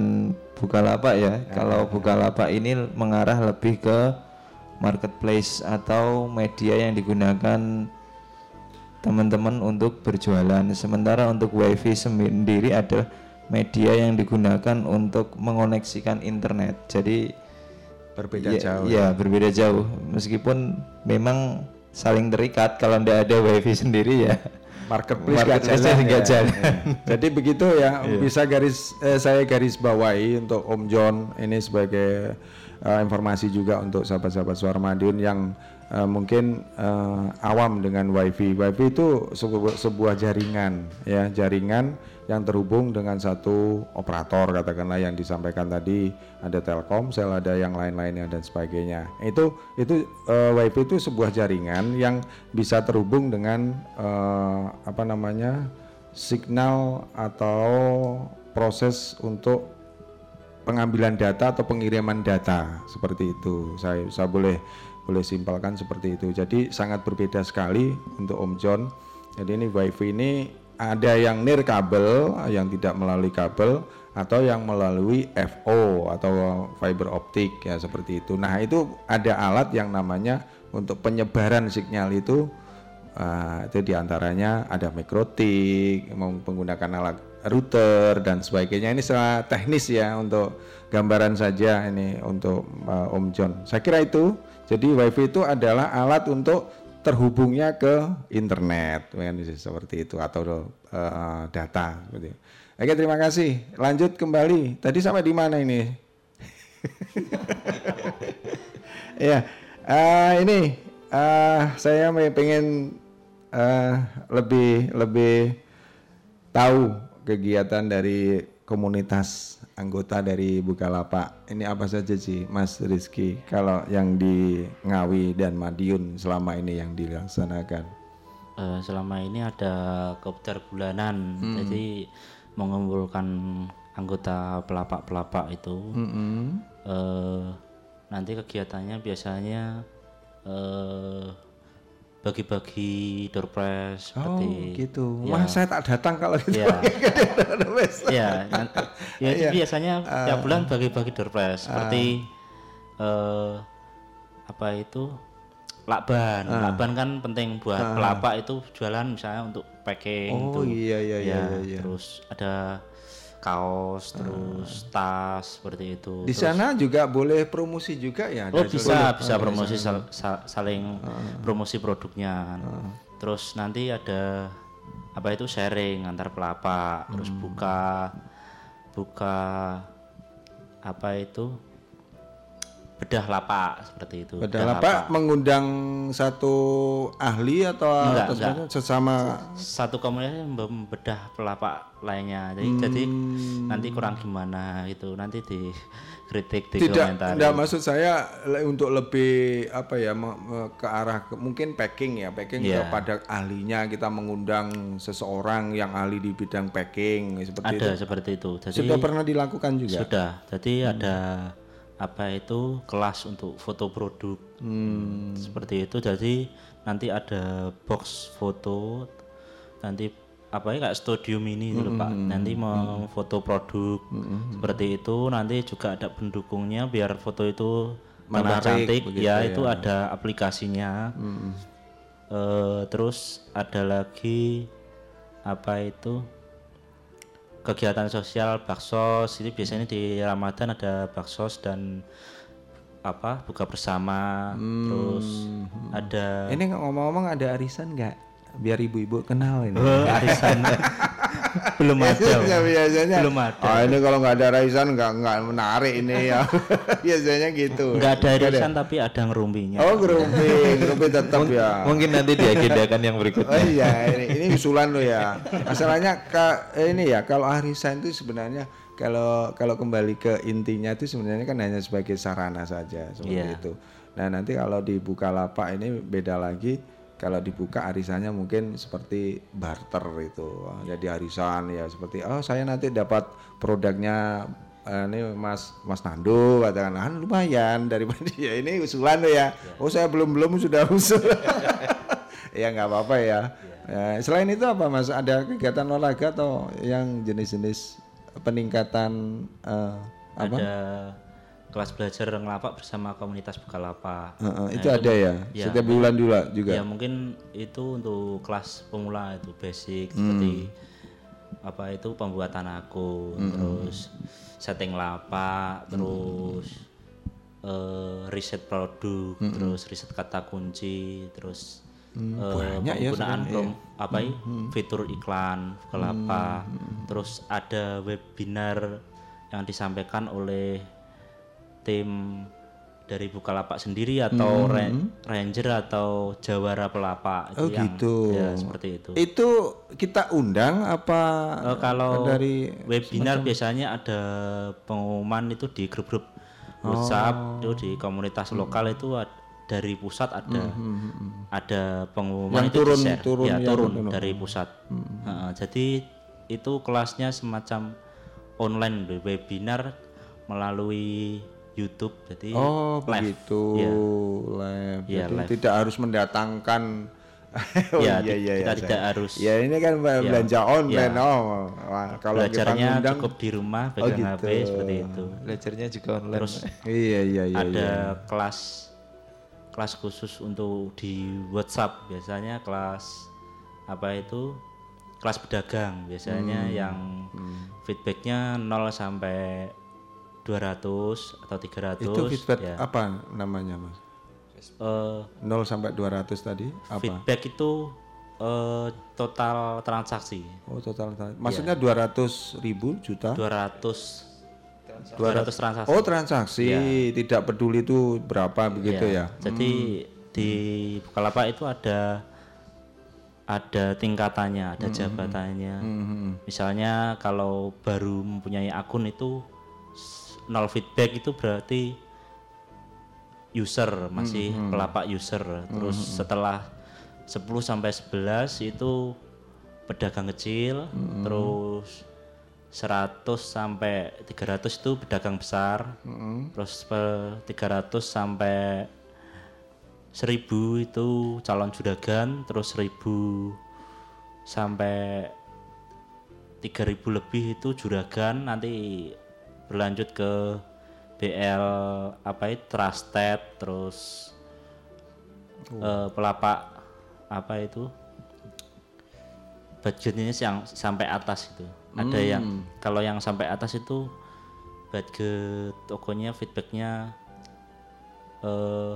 Bukalapak ya. Kalau Bukalapak ini mengarah lebih ke marketplace atau media yang digunakan teman-teman untuk berjualan. Sementara untuk WiFi sendiri adalah media yang digunakan untuk mengoneksikan internet. Jadi Berbeda ya, jauh Ya, ya. berbeda jauh. Meskipun memang saling terikat kalau tidak ada WiFi sendiri ya. marketplace nggak jalan, ya. jalan. Ya. Jadi begitu ya Iya. bisa garis eh, saya garis bawahi untuk Om John ini sebagai eh, informasi juga untuk sahabat-sahabat Suara Madiun yang eh, mungkin eh, awam dengan WiFi. WiFi itu sebuah, sebuah jaringan ya jaringan yang terhubung dengan satu operator katakanlah yang disampaikan tadi. Ada Telkomsel ada yang lain-lainnya dan sebagainya. Itu itu eh, WiFi itu sebuah jaringan yang bisa terhubung dengan eh, apa namanya signal atau proses untuk pengambilan data atau pengiriman data. Seperti itu. Saya saya boleh boleh simpelkan seperti itu. Jadi sangat berbeda sekali untuk Om John. Jadi ini wifi ini ada yang nirkabel yang tidak melalui kabel atau yang melalui FO atau fiber optik ya seperti itu nah itu ada alat yang namanya untuk penyebaran sinyal itu Ah, itu di antaranya ada mikrotik, menggunakan alat router dan sebagainya. Ini secara teknis ya untuk gambaran saja ini untuk uh, Om John. Saya kira itu. Jadi WiFi itu adalah alat untuk terhubungnya ke internet, kan seperti itu atau uh, data. Seperti itu. Oke terima kasih. Lanjut kembali. Tadi sampai di mana ini? ya, eh, ini eh, saya pengen eh, lebih lebih tahu kegiatan dari komunitas anggota dari Bukalapak. Ini apa saja sih, Mas Rizky? Kalau yang di Ngawi dan Madiun selama ini yang dilaksanakan? Eh, selama ini ada kopdar bulanan, Hmm. jadi mengumpulkan anggota pelapak-pelapak itu. Mm-mm. Eh, nanti kegiatannya biasanya eh, bagi-bagi door prize Oh seperti gitu. ya. Wah saya tak datang kalau gitu. Ya. ya, nan- ya itu Iya. biasanya tiap Ah. bulan bagi-bagi door prize seperti eh, apa itu lakban. Ah. Lakban kan penting buat Ah. pelapak itu jualan misalnya untuk packing Oh, tuh. iya, iya, iya, Ya, iya, iya. Terus ada kaos, terus tas seperti itu. Di Terus- sana juga boleh promosi juga ya? Oh bisa bisa oh, promosi sal- sa- saling promosi produknya kan. Terus nanti ada apa itu sharing antar pelapak, terus Hmm. buka buka apa itu bedah lapak seperti itu. Padahal apa mengundang satu ahli atau Enggak, atau enggak. sesama satu komunitas membedah pelapak lainnya. Jadi jadi nanti kurang gimana gitu. Nanti dikritik di tidak komentar. tidak maksud saya untuk lebih apa ya ke arah ke- mungkin packing ya packing Iya. kepada ahlinya kita mengundang seseorang yang ahli di bidang packing seperti ada itu. seperti itu. Jadi Sudah pernah dilakukan juga? Sudah. Jadi ada apa itu kelas untuk foto produk Hmm. seperti itu. Jadi nanti ada box foto, nanti apa ya kayak studio mini gitu loh, pak. Hmm. Nanti memfoto produk seperti itu. Nanti juga ada pendukungnya biar foto itu Menarik cantik. begitu Ya, ya. itu ada aplikasinya. Eh, terus ada lagi apa itu kegiatan sosial baksos ini biasanya di Ramadan ada baksos dan apa buka bersama terus ada Ini ngomong-ngomong ada arisan nggak? Biar ibu-ibu kenal ini. Oh, arisan. belum ada Biasanya, belum ada Oh ini kalau nggak ada arisan nggak nggak menarik ini ya. biasanya gitu. nggak ada arisan tapi ada ngerumpinya Oh gerumping, gerumping tetap ya. Mungkin nanti diagendakan yang berikutnya. Oh iya, ini, ini usulan lo ya. Masalahnya ka, ini ya kalau arisan itu sebenarnya kalau kalau kembali ke intinya itu sebenarnya kan hanya sebagai sarana saja seperti Iya. itu. Nah nanti kalau dibuka lapak ini beda lagi. Kalau dibuka arisannya mungkin seperti barter itu. Jadi arisan ya seperti oh saya nanti dapat produknya eh, ini Mas Mas Nando katakan ah, lumayan daripada ya ini usulan ya. Oh saya belum belum sudah usul. ya nggak apa-apa ya. Ya, Selain itu apa Mas? Ada kegiatan olahraga atau yang jenis-jenis peningkatan eh, apa? ada kelas belajar ngelapak bersama komunitas Bukalapak. Heeh, itu ada ya? Setiap bulan juga- juga? Ya mungkin itu untuk kelas pemula itu basic Hmm. seperti apa itu pembuatan akun, Hmm. terus setting lapak, terus eh, riset produk, Hmm. terus riset kata kunci, terus Hmm, banyak ya penggunaan sebenarnya prom- ya. apa ya, Hmm, hmm. fitur iklan Bukalapak, Hmm, terus ada webinar yang disampaikan oleh tim dari Bukalapak sendiri atau Hmm. Ra- Ranger atau Jawara Pelapak Oh yang- gitu. ya seperti itu. Itu kita undang apa Eh, kalau dari webinar semacam- biasanya ada pengumuman itu di grup-grup Oh. WhatsApp itu di komunitas lokal itu dari pusat ada Hmm, hmm, hmm, hmm. ada pengumuman Yang itu turun- di-share. turun ya, yang turun turun. dari pusat. Hmm. Heeh, jadi itu kelasnya semacam online webinar melalui YouTube jadi Oh live. begitu Ya. live. Iya, Jadi live. tidak harus mendatangkan. oh Ya, iya iya kita iya, tidak saya- harus- Ya ini kan Ya, belanja online. ya. Oh wah, kalau kita Belajarnya ngundang cukup di rumah Oh, pegang gitu. HP seperti itu. Belajarnya juga online. Terus Iya iya iya. ada iya. kelas kelas khusus untuk di WhatsApp biasanya kelas apa itu kelas pedagang biasanya Hmm, yang feedbacknya 0 sampai 200 atau 300 Itu feedback ya. apa namanya mas? Eh, 0 sampai 200 tadi apa? feedback itu eh, total transaksi Oh total. Iya. Maksudnya 200 ribu juta? 200 200 transaksi. Oh transaksi, Iya. tidak peduli itu berapa begitu Iya, ya? Jadi di Bukalapak itu ada ada tingkatannya, ada Hmm, jabatannya. hmm, hmm. Misalnya kalau baru mempunyai akun itu nol feedback itu berarti user masih Hmm, hmm. pelapak user. Terus Hmm, hmm. setelah 10 sampai 11 itu pedagang kecil, Mm-mm. terus 100 sampai 300 itu pedagang besar. Mm-mm. Terus pe- 300 sampai 1000 itu calon juragan, terus 1000 sampai 3000 lebih itu juragan, nanti berlanjut ke BL apa itu trusted, terus eh, pelapak apa itu budgetnya yang sampai atas itu. Ada yang Hmm. kalau yang sampai atas itu budget tokonya feedbacknya eh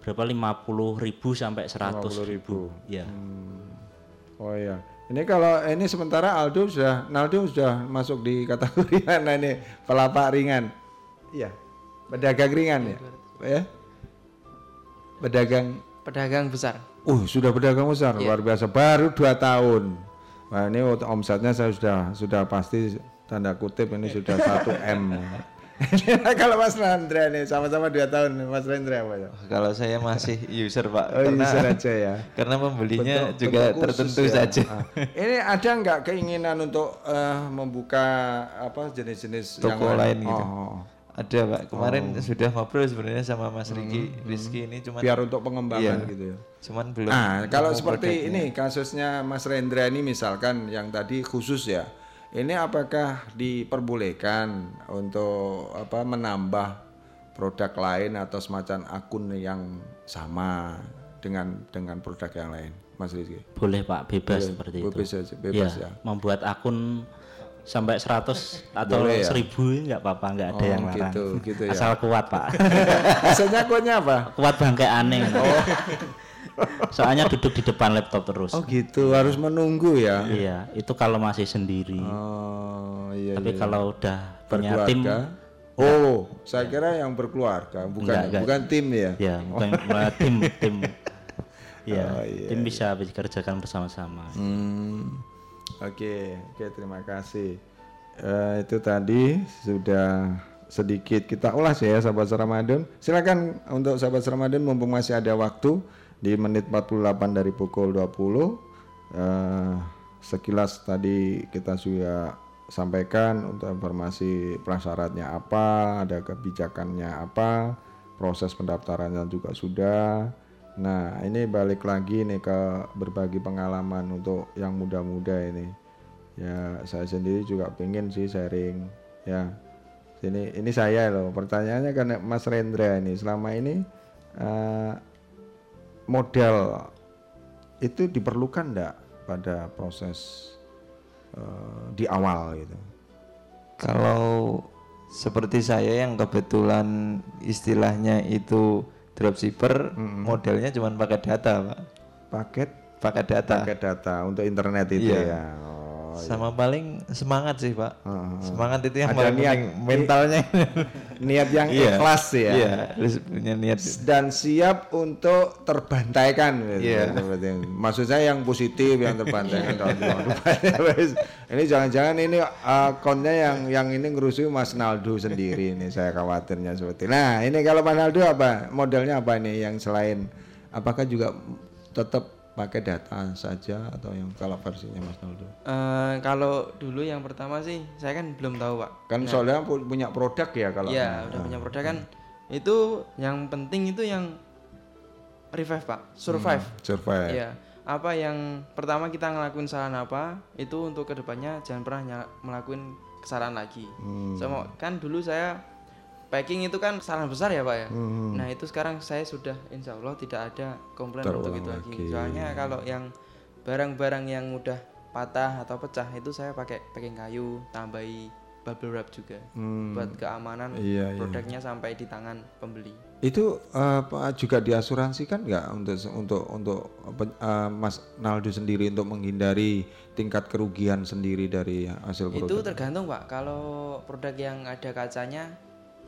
berapa 50.000 ribu sampai 100 ribu. Ya. Oh iya. Ini kalau ini sementara Aldo sudah Naldo sudah masuk di kategori mana ini pelapak ringan. Iya. Pedagang ringan ya. Ya. Pedagang Pedagang besar. Uh, sudah pedagang besar Iya. luar biasa. Baru dua tahun. Wah, ini omsetnya saya sudah sudah pasti tanda kutip ini sudah 1 m. kalau Mas Rendra nih sama-sama dua tahun Mas Rendra apa ya? Kalau saya masih user pak, Oh, user aja ya. Karena pembelinya Bentuk- juga bentuk tertentu ya. saja. Ah. Ini ada nggak keinginan untuk eh, membuka apa jenis-jenis yang Toko lain gitu. Oh, oh. Ada pak. Kemarin Oh. sudah ngobrol sebenarnya sama Mas Riki, Hmm, Rizky hmm. ini cuma biar untuk pengembangan gitu ya. Cuman belum. Nah, kalau seperti produknya. ini kasusnya Mas Rendra ini misalkan yang tadi khusus ya. Ini apakah diperbolehkan untuk apa menambah produk lain atau semacam akun yang sama dengan dengan produk yang lain, Mas Rizky? Boleh Pak, bebas Boleh, seperti itu. bebas aja, bebas ya. Membuat akun sampai 100 atau Boleh ya? 1000 nggak apa-apa, nggak ada Oh, yang larang. gitu, gitu ya. Asal kuat Pak. Biasanya akunnya apa? Kuat bangkai aneh. Soalnya duduk di depan laptop terus. Oh gitu, harus menunggu ya. Iya, itu kalau masih sendiri. Oh iya. Tapi iya. kalau udah punya tim berkeluarga. Oh, saya kira yang berkeluarga, bukan Enggak, enggak. bukan tim ya. Ya, bukan bukan tim tim. Ya, Oh, iya, tim bisa dikerjakan bersama-sama. Hmm. Oke, oke terima kasih. Eh, itu tadi sudah sedikit kita ulas ya sahabat Ramadan. Silakan untuk sahabat Ramadan mumpung masih ada waktu di menit 48 dari pukul 20. Eh, sekilas tadi kita sudah sampaikan untuk informasi prasyaratnya apa, ada kebijakannya apa, proses pendaftarannya juga sudah. Nah, ini balik lagi nih ke berbagi pengalaman untuk yang muda-muda ini. Ya, saya sendiri juga pengen sih sharing ya. Sini ini saya loh. Pertanyaannya kan Mas Rendra ini selama ini eh, modal itu diperlukan enggak pada proses eh, di awal gitu. Kalau seperti saya yang kebetulan istilahnya itu dropshipper, modelnya cuma pakai data, Pak. Paket pakai data. Pakai data untuk internet itu Iya. ya. Oh, Sama paling semangat sih, Pak. Semangat itu yang Ada paling niat mentalnya. niat yang Iya. ikhlas ya. Iya, harus punya niat. dan siap untuk terbantaikan gitu. Iya. Seperti itu. Maksud saya yang positif yang terbantaikan. Ini jangan-jangan ini akunnya yang yang ini ngerusuh Mas Naldo sendiri ini saya khawatirnya seperti. Nah, ini kalau Mas Naldo apa? Modelnya apa ini yang selain apakah juga tetap pakai data saja atau yang kalau versinya Mas Naldo? Eh, kalau dulu yang pertama sih saya kan belum tahu pak. Kan Nah, soalnya pu- punya produk ya kalau Iya, udah Nah, punya produk kan. Itu yang penting itu yang revive pak, survive. Hmm, survive. Iya. Apa yang pertama kita ngelakuin kesalahan apa, itu untuk ke depannya jangan pernah melakukin kesalahan lagi. Hmm. Sama kan dulu saya packing itu kan kesalahan besar ya pak ya. Hmm. Nah itu sekarang saya sudah insya Allah tidak ada komplain Terulang untuk itu lagi. lagi. Soalnya kalau yang barang-barang yang udah patah atau pecah itu saya pakai packing kayu, tambahi bubble wrap juga Hmm. buat keamanan Iya, iya. produknya sampai di tangan pembeli. Itu Pak, juga diasuransikan nggak untuk untuk untuk eh, Mas Naldo sendiri untuk menghindari tingkat kerugian sendiri dari hasil Itu produk? tergantung pak. Kalau produk yang ada kacanya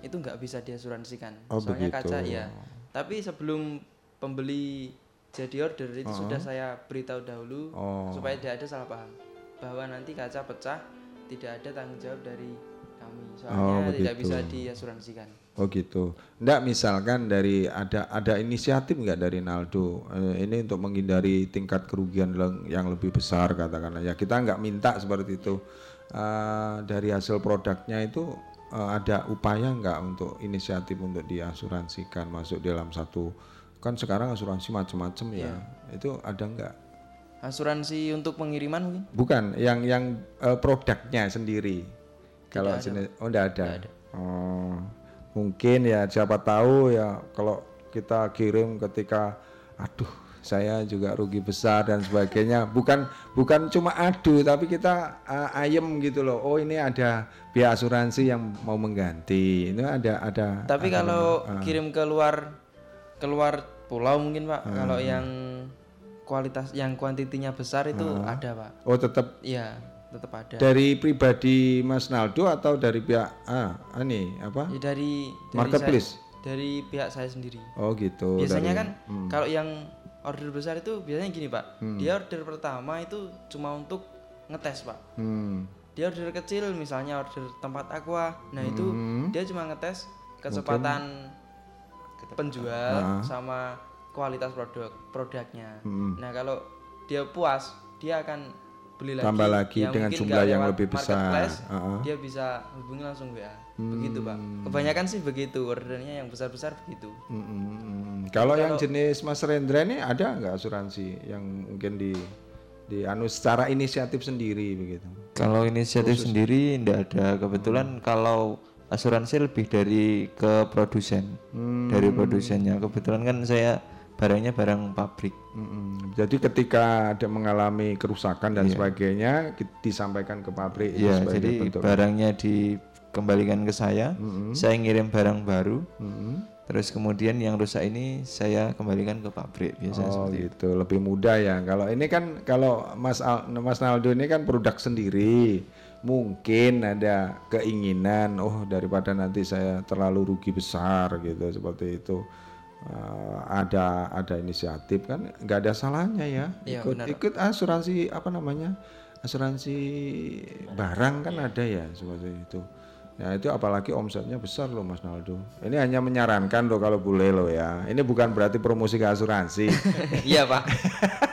itu nggak bisa diasuransikan. Oh, Soalnya begitu. kaca ya. Tapi sebelum pembeli jadi order itu Oh. sudah saya beritahu dahulu Oh. supaya tidak ada salah paham bahwa nanti kaca pecah tidak ada tanggung jawab dari kami. Soalnya Oh, tidak bisa diasuransikan. Oh gitu. Nggak misalkan dari ada ada inisiatif nggak dari Naldo eh, ini untuk menghindari tingkat kerugian yang- lebih besar katakanlah ya kita nggak minta seperti itu Eh, dari hasil produknya itu eh, ada upaya nggak untuk inisiatif untuk diasuransikan masuk dalam satu kan sekarang asuransi macam-macam ya Iya. itu ada nggak? Asuransi untuk pengiriman mungkin? Bukan yang yang eh, produknya sendiri. Kalau ada, jenis oh enggak ada. Oh, mungkin ya siapa tahu ya kalau kita kirim ketika aduh saya juga rugi besar dan sebagainya. Bukan bukan cuma adu tapi kita eh, ayem gitu loh. Oh ini ada pihak asuransi yang mau mengganti. Itu ada ada Tapi ada kalau ah. kirim keluar keluar pulau mungkin Pak, Hmm. kalau yang kualitas yang kuantitinya besar itu Ah. ada Pak. Oh tetap Iya, tetap ada. dari pribadi Mas Naldo atau dari pihak ah ini apa? Ya, dari, dari marketplace. saya- dari pihak saya sendiri. Oh gitu. Biasanya dari- kan hmm. kalau yang order besar itu biasanya gini Pak. Hmm. Dia order pertama itu cuma untuk ngetes Pak. Hmm. Dia order kecil misalnya order tempat aqua. Nah, itu Hmm. dia cuma ngetes kecepatan penjual Ah. sama kualitas produk produknya. Hmm. Nah, kalau dia puas, dia akan beli lagi. Tambah lagi Ya, dengan jumlah yang lebih besar. Ah, ah. Dia bisa hubungi langsung WA. Begitu, Pak. Hmm. Kebanyakan sih begitu ordernya yang besar-besar begitu. Mm-mm. Kalau yang jenis Mas Rendra ini ada nggak asuransi yang mungkin di di anu secara inisiatif sendiri begitu? Kalau inisiatif Khusus. sendiri tidak ada. Kebetulan kalau asuransi lebih dari ke produsen, Hmm. dari produsennya. Kebetulan kan saya barangnya barang pabrik. Mm-mm. Jadi ketika ada mengalami kerusakan dan Iya. sebagainya disampaikan ke pabrik itu Iya, jadi bentuk- barangnya dikembalikan ke saya. Mm-mm. Saya ngirim barang baru. Mm-mm. Terus kemudian yang rusak ini saya kembalikan ke pabrik biasanya Oh seperti itu. gitu, lebih mudah ya. Kalau ini kan kalau Mas Al- Mas Naldo ini kan produk sendiri, mungkin ada keinginan, oh daripada nanti saya terlalu rugi besar gitu seperti itu. Eh, ada ada inisiatif kan, nggak ada salahnya ya. Iya, ikut benar. ikut asuransi apa namanya? Asuransi barang kan Iya. ada ya seperti itu. Ya itu apalagi omsetnya besar loh Mas Naldo. Ini hanya menyarankan loh kalau boleh loh ya. Ini bukan berarti promosi ke asuransi. Iya, Pak.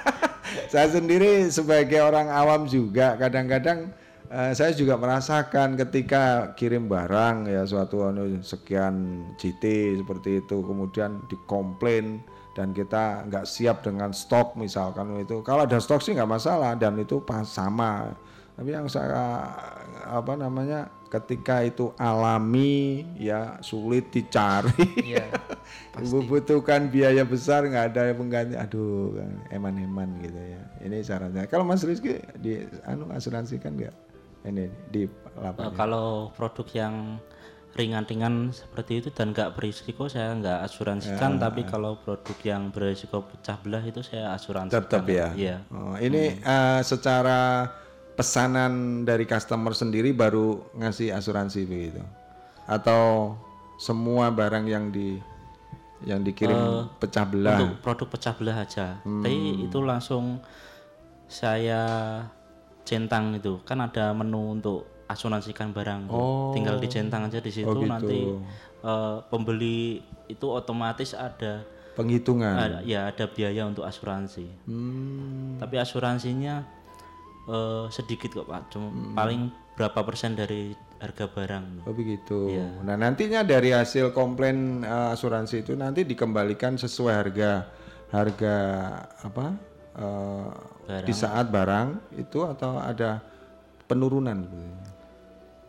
saya sendiri sebagai orang awam juga kadang-kadang eh, saya juga merasakan ketika kirim barang ya suatu anu sekian GT seperti itu kemudian dikomplain dan kita nggak siap dengan stok misalkan itu. Kalau ada stok sih nggak masalah dan itu pas sama. Tapi yang saya apa namanya ketika itu alami ya sulit dicari Iya, membutuhkan biaya besar nggak ada pengganti aduh kan eman-eman gitu ya. Ini caranya kalau Mas Rizky di anu asuransikan nggak ini di Eh, kalau produk yang ringan-ringan seperti itu dan nggak berisiko saya nggak asuransikan Ya. tapi kalau produk yang berisiko pecah belah itu saya asuransikan. Tetap ya? Iya. Oh, ini eh, secara pesanan dari customer sendiri baru ngasih asuransi begitu? Atau semua barang yang di yang dikirim Eh, pecah belah? untuk produk pecah belah aja. Hmm. tapi itu langsung saya centang itu kan ada menu untuk asuransikan barang. Oh. tinggal dicentang aja di situ Oh, gitu. nanti eh, pembeli itu otomatis ada penghitungan ada- ya ada biaya untuk asuransi Hmm. tapi asuransinya eh, sedikit kok pak cuma paling berapa persen dari harga barang Oh begitu. Iya. Nah nantinya dari hasil komplain eh, asuransi itu nanti dikembalikan sesuai harga harga apa di saat barang itu atau ada penurunan? gitu?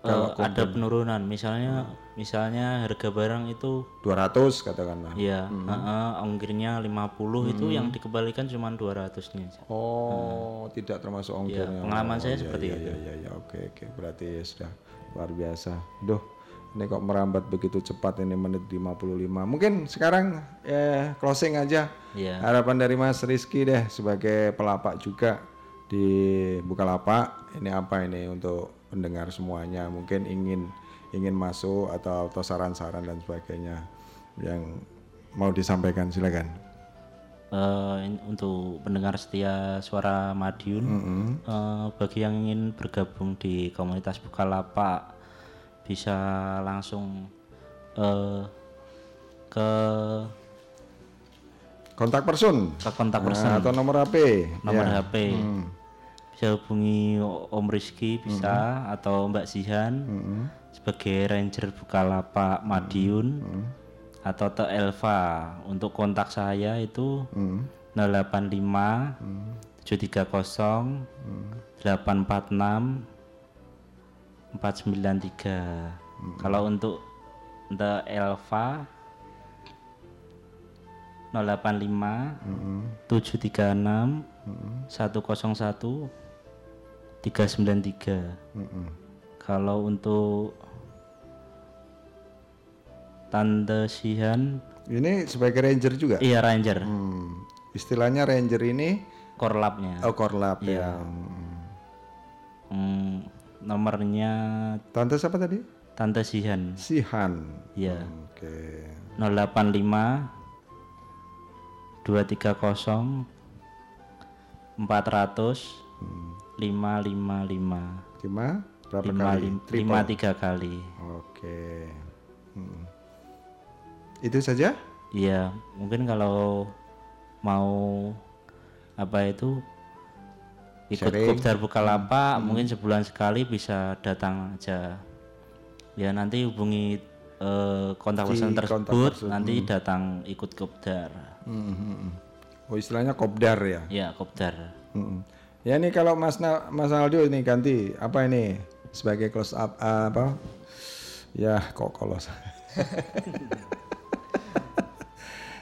Eh, Kalau ada penurunan misalnya misalnya harga barang itu 200 katakanlah. ya Hmm. heeh, ongkirnya 50 itu Hmm. yang dikembalikan cuma 200 nya aja. Oh, tidak termasuk ongkirnya. Iya, pengalaman Oh, saya iya, seperti iya, itu. Iya, iya, iya, oke, oke. Berarti ya sudah luar biasa. Duh, ini kok merambat begitu cepat ini menit 55. Mungkin sekarang eh closing aja. Iya. Harapan dari Mas Rizky deh sebagai pelapak juga di Bukalapak. Ini apa ini untuk pendengar semuanya mungkin ingin ingin masuk atau atau saran-saran dan sebagainya yang mau disampaikan silakan. In- untuk pendengar setia suara Madiun Mm-mm. eh, bagi yang ingin bergabung di komunitas Bukalapak bisa langsung eh, ke kontak person? Ke kontak Nah, person. atau nomor HP nomor Ya. HP Hmm. bisa hubungi Om Rizky bisa atau Mbak Sihan. Sebagai Ranger Bukalapak Madiun. Atau Te Elva. Untuk kontak saya itu 085 730 846 493 kalau untuk The Elva 085 736 101 393 kalau untuk Tante Sihan Ini sebagai ranger juga? Iya ranger. Hmm. Istilahnya ranger ini korlapnya. Oh korlap Iya. ya. Hmm, nomornya Tante siapa tadi? Tante Sihan. Sihan. Iya. Oke. 085 230 400 555 Lima berapa lima, kali? lim- Triple. lima tiga kali. Oke. Hmm. Itu saja? Iya, mungkin kalau mau apa itu ikut Sharing. kopdar Bukalapak Hmm. mungkin sebulan sekali bisa datang aja. Ya nanti hubungi eh, kontak person kontak tersebut person, nanti hmm. datang ikut kopdar. Hmm, hmm, hmm. Oh istilahnya kopdar ya? Ya kopdar. Hmm. Ya ini kalau Mas Na- Mas Aldo ini ganti apa ini sebagai close up ah, apa? Ya kok kolos.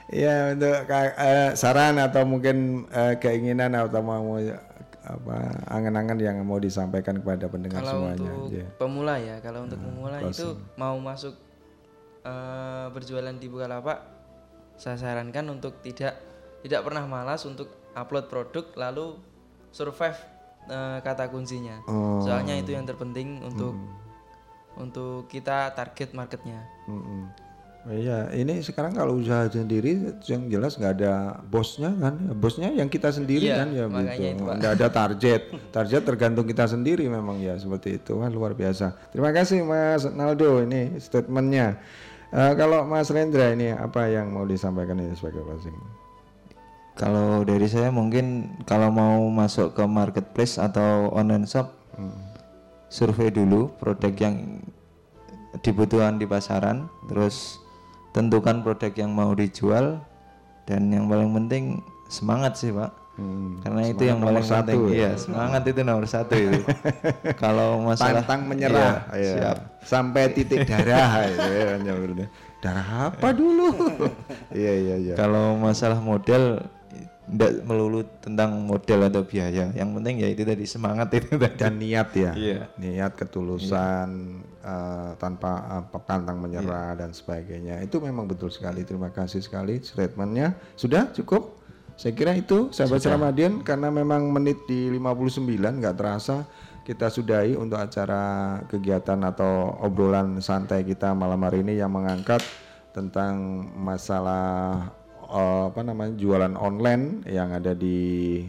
Ya untuk eh, saran atau mungkin eh, keinginan atau mau apa angan-angan yang mau disampaikan kepada pendengar Kalau semuanya. untuk Ya. pemula ya, kalau untuk pemula itu closing. mau masuk eh, berjualan di Bukalapak, saya sarankan untuk tidak tidak pernah malas untuk upload produk lalu survive eh, kata kuncinya. Oh. Soalnya itu yang terpenting untuk untuk kita target marketnya. Oh Iya, ini sekarang kalau usaha sendiri yang jelas nggak ada bosnya kan, bosnya yang kita sendiri Iya, kan ya begitu. Nggak ada target, target tergantung kita sendiri memang ya seperti itu. Wah luar biasa. Terima kasih Mas Naldo ini statementnya. Eh, kalau Mas Rendra ini apa yang mau disampaikan ini sebagai closing? Kalau dari saya mungkin kalau mau masuk ke marketplace atau online shop, survei dulu produk yang dibutuhkan di pasaran, terus tentukan produk yang mau dijual, dan yang paling penting semangat sih pak, karena itu yang paling satu penting. ya. Iya semangat itu nomor satu itu. kalau masalah Pantang menyerah, Iya, ya. siap. sampai titik darah. itu ya, nyebutnya. darah apa dulu? Iya iya iya. Kalau masalah model tidak melulu tentang model atau biaya. Yang penting ya itu tadi semangat itu tadi. dan niat ya Iya. niat ketulusan eh, tanpa apa pantang menyerah Iya. dan sebagainya itu memang betul sekali terima kasih sekali statementnya sudah cukup saya kira itu sahabat Sudah. Ramadhan karena memang menit di 59 nggak terasa kita sudahi untuk acara kegiatan atau obrolan santai kita malam hari ini yang mengangkat tentang masalah eh, apa namanya jualan online yang ada di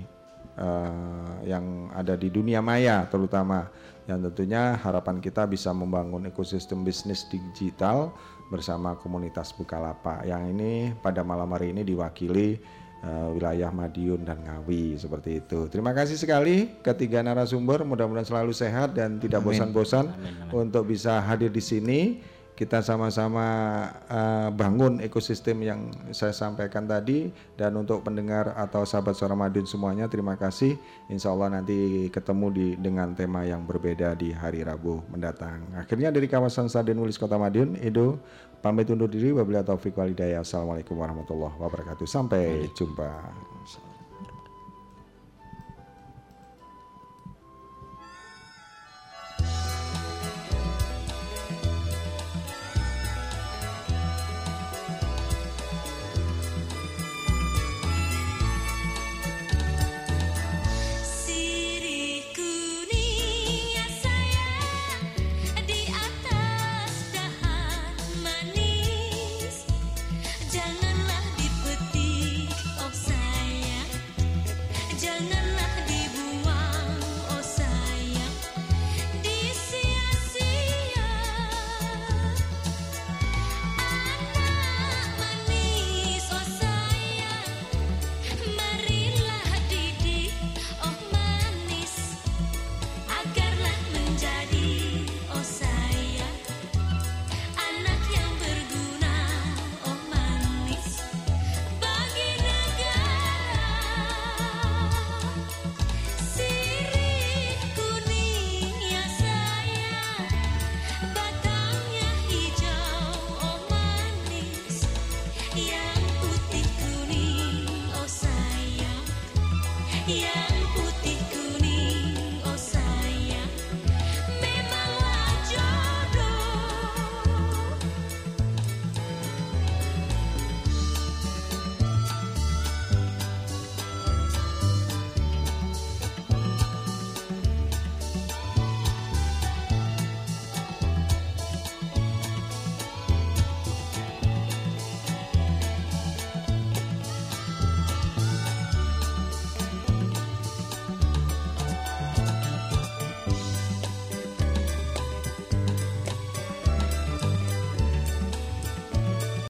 eh, yang ada di dunia maya terutama. Yang tentunya harapan kita bisa membangun ekosistem bisnis digital bersama komunitas Bukalapak. Yang ini pada malam hari ini diwakili eh, wilayah Madiun dan Ngawi seperti itu. Terima kasih sekali ketiga narasumber. Mudah-mudahan selalu sehat dan tidak bosan-bosan untuk bisa hadir di sini kita sama-sama uh, bangun ekosistem yang saya sampaikan tadi. Dan untuk pendengar atau sahabat suara Madiun semuanya terima kasih. Insya Allah nanti ketemu di dengan tema yang berbeda di hari Rabu mendatang. Akhirnya dari kawasan Saden Nulis Kota Madiun Edo pamit undur diri. Wabillahi taufiq walhidayah. Assalamualaikum warahmatullahi wabarakatuh. Sampai jumpa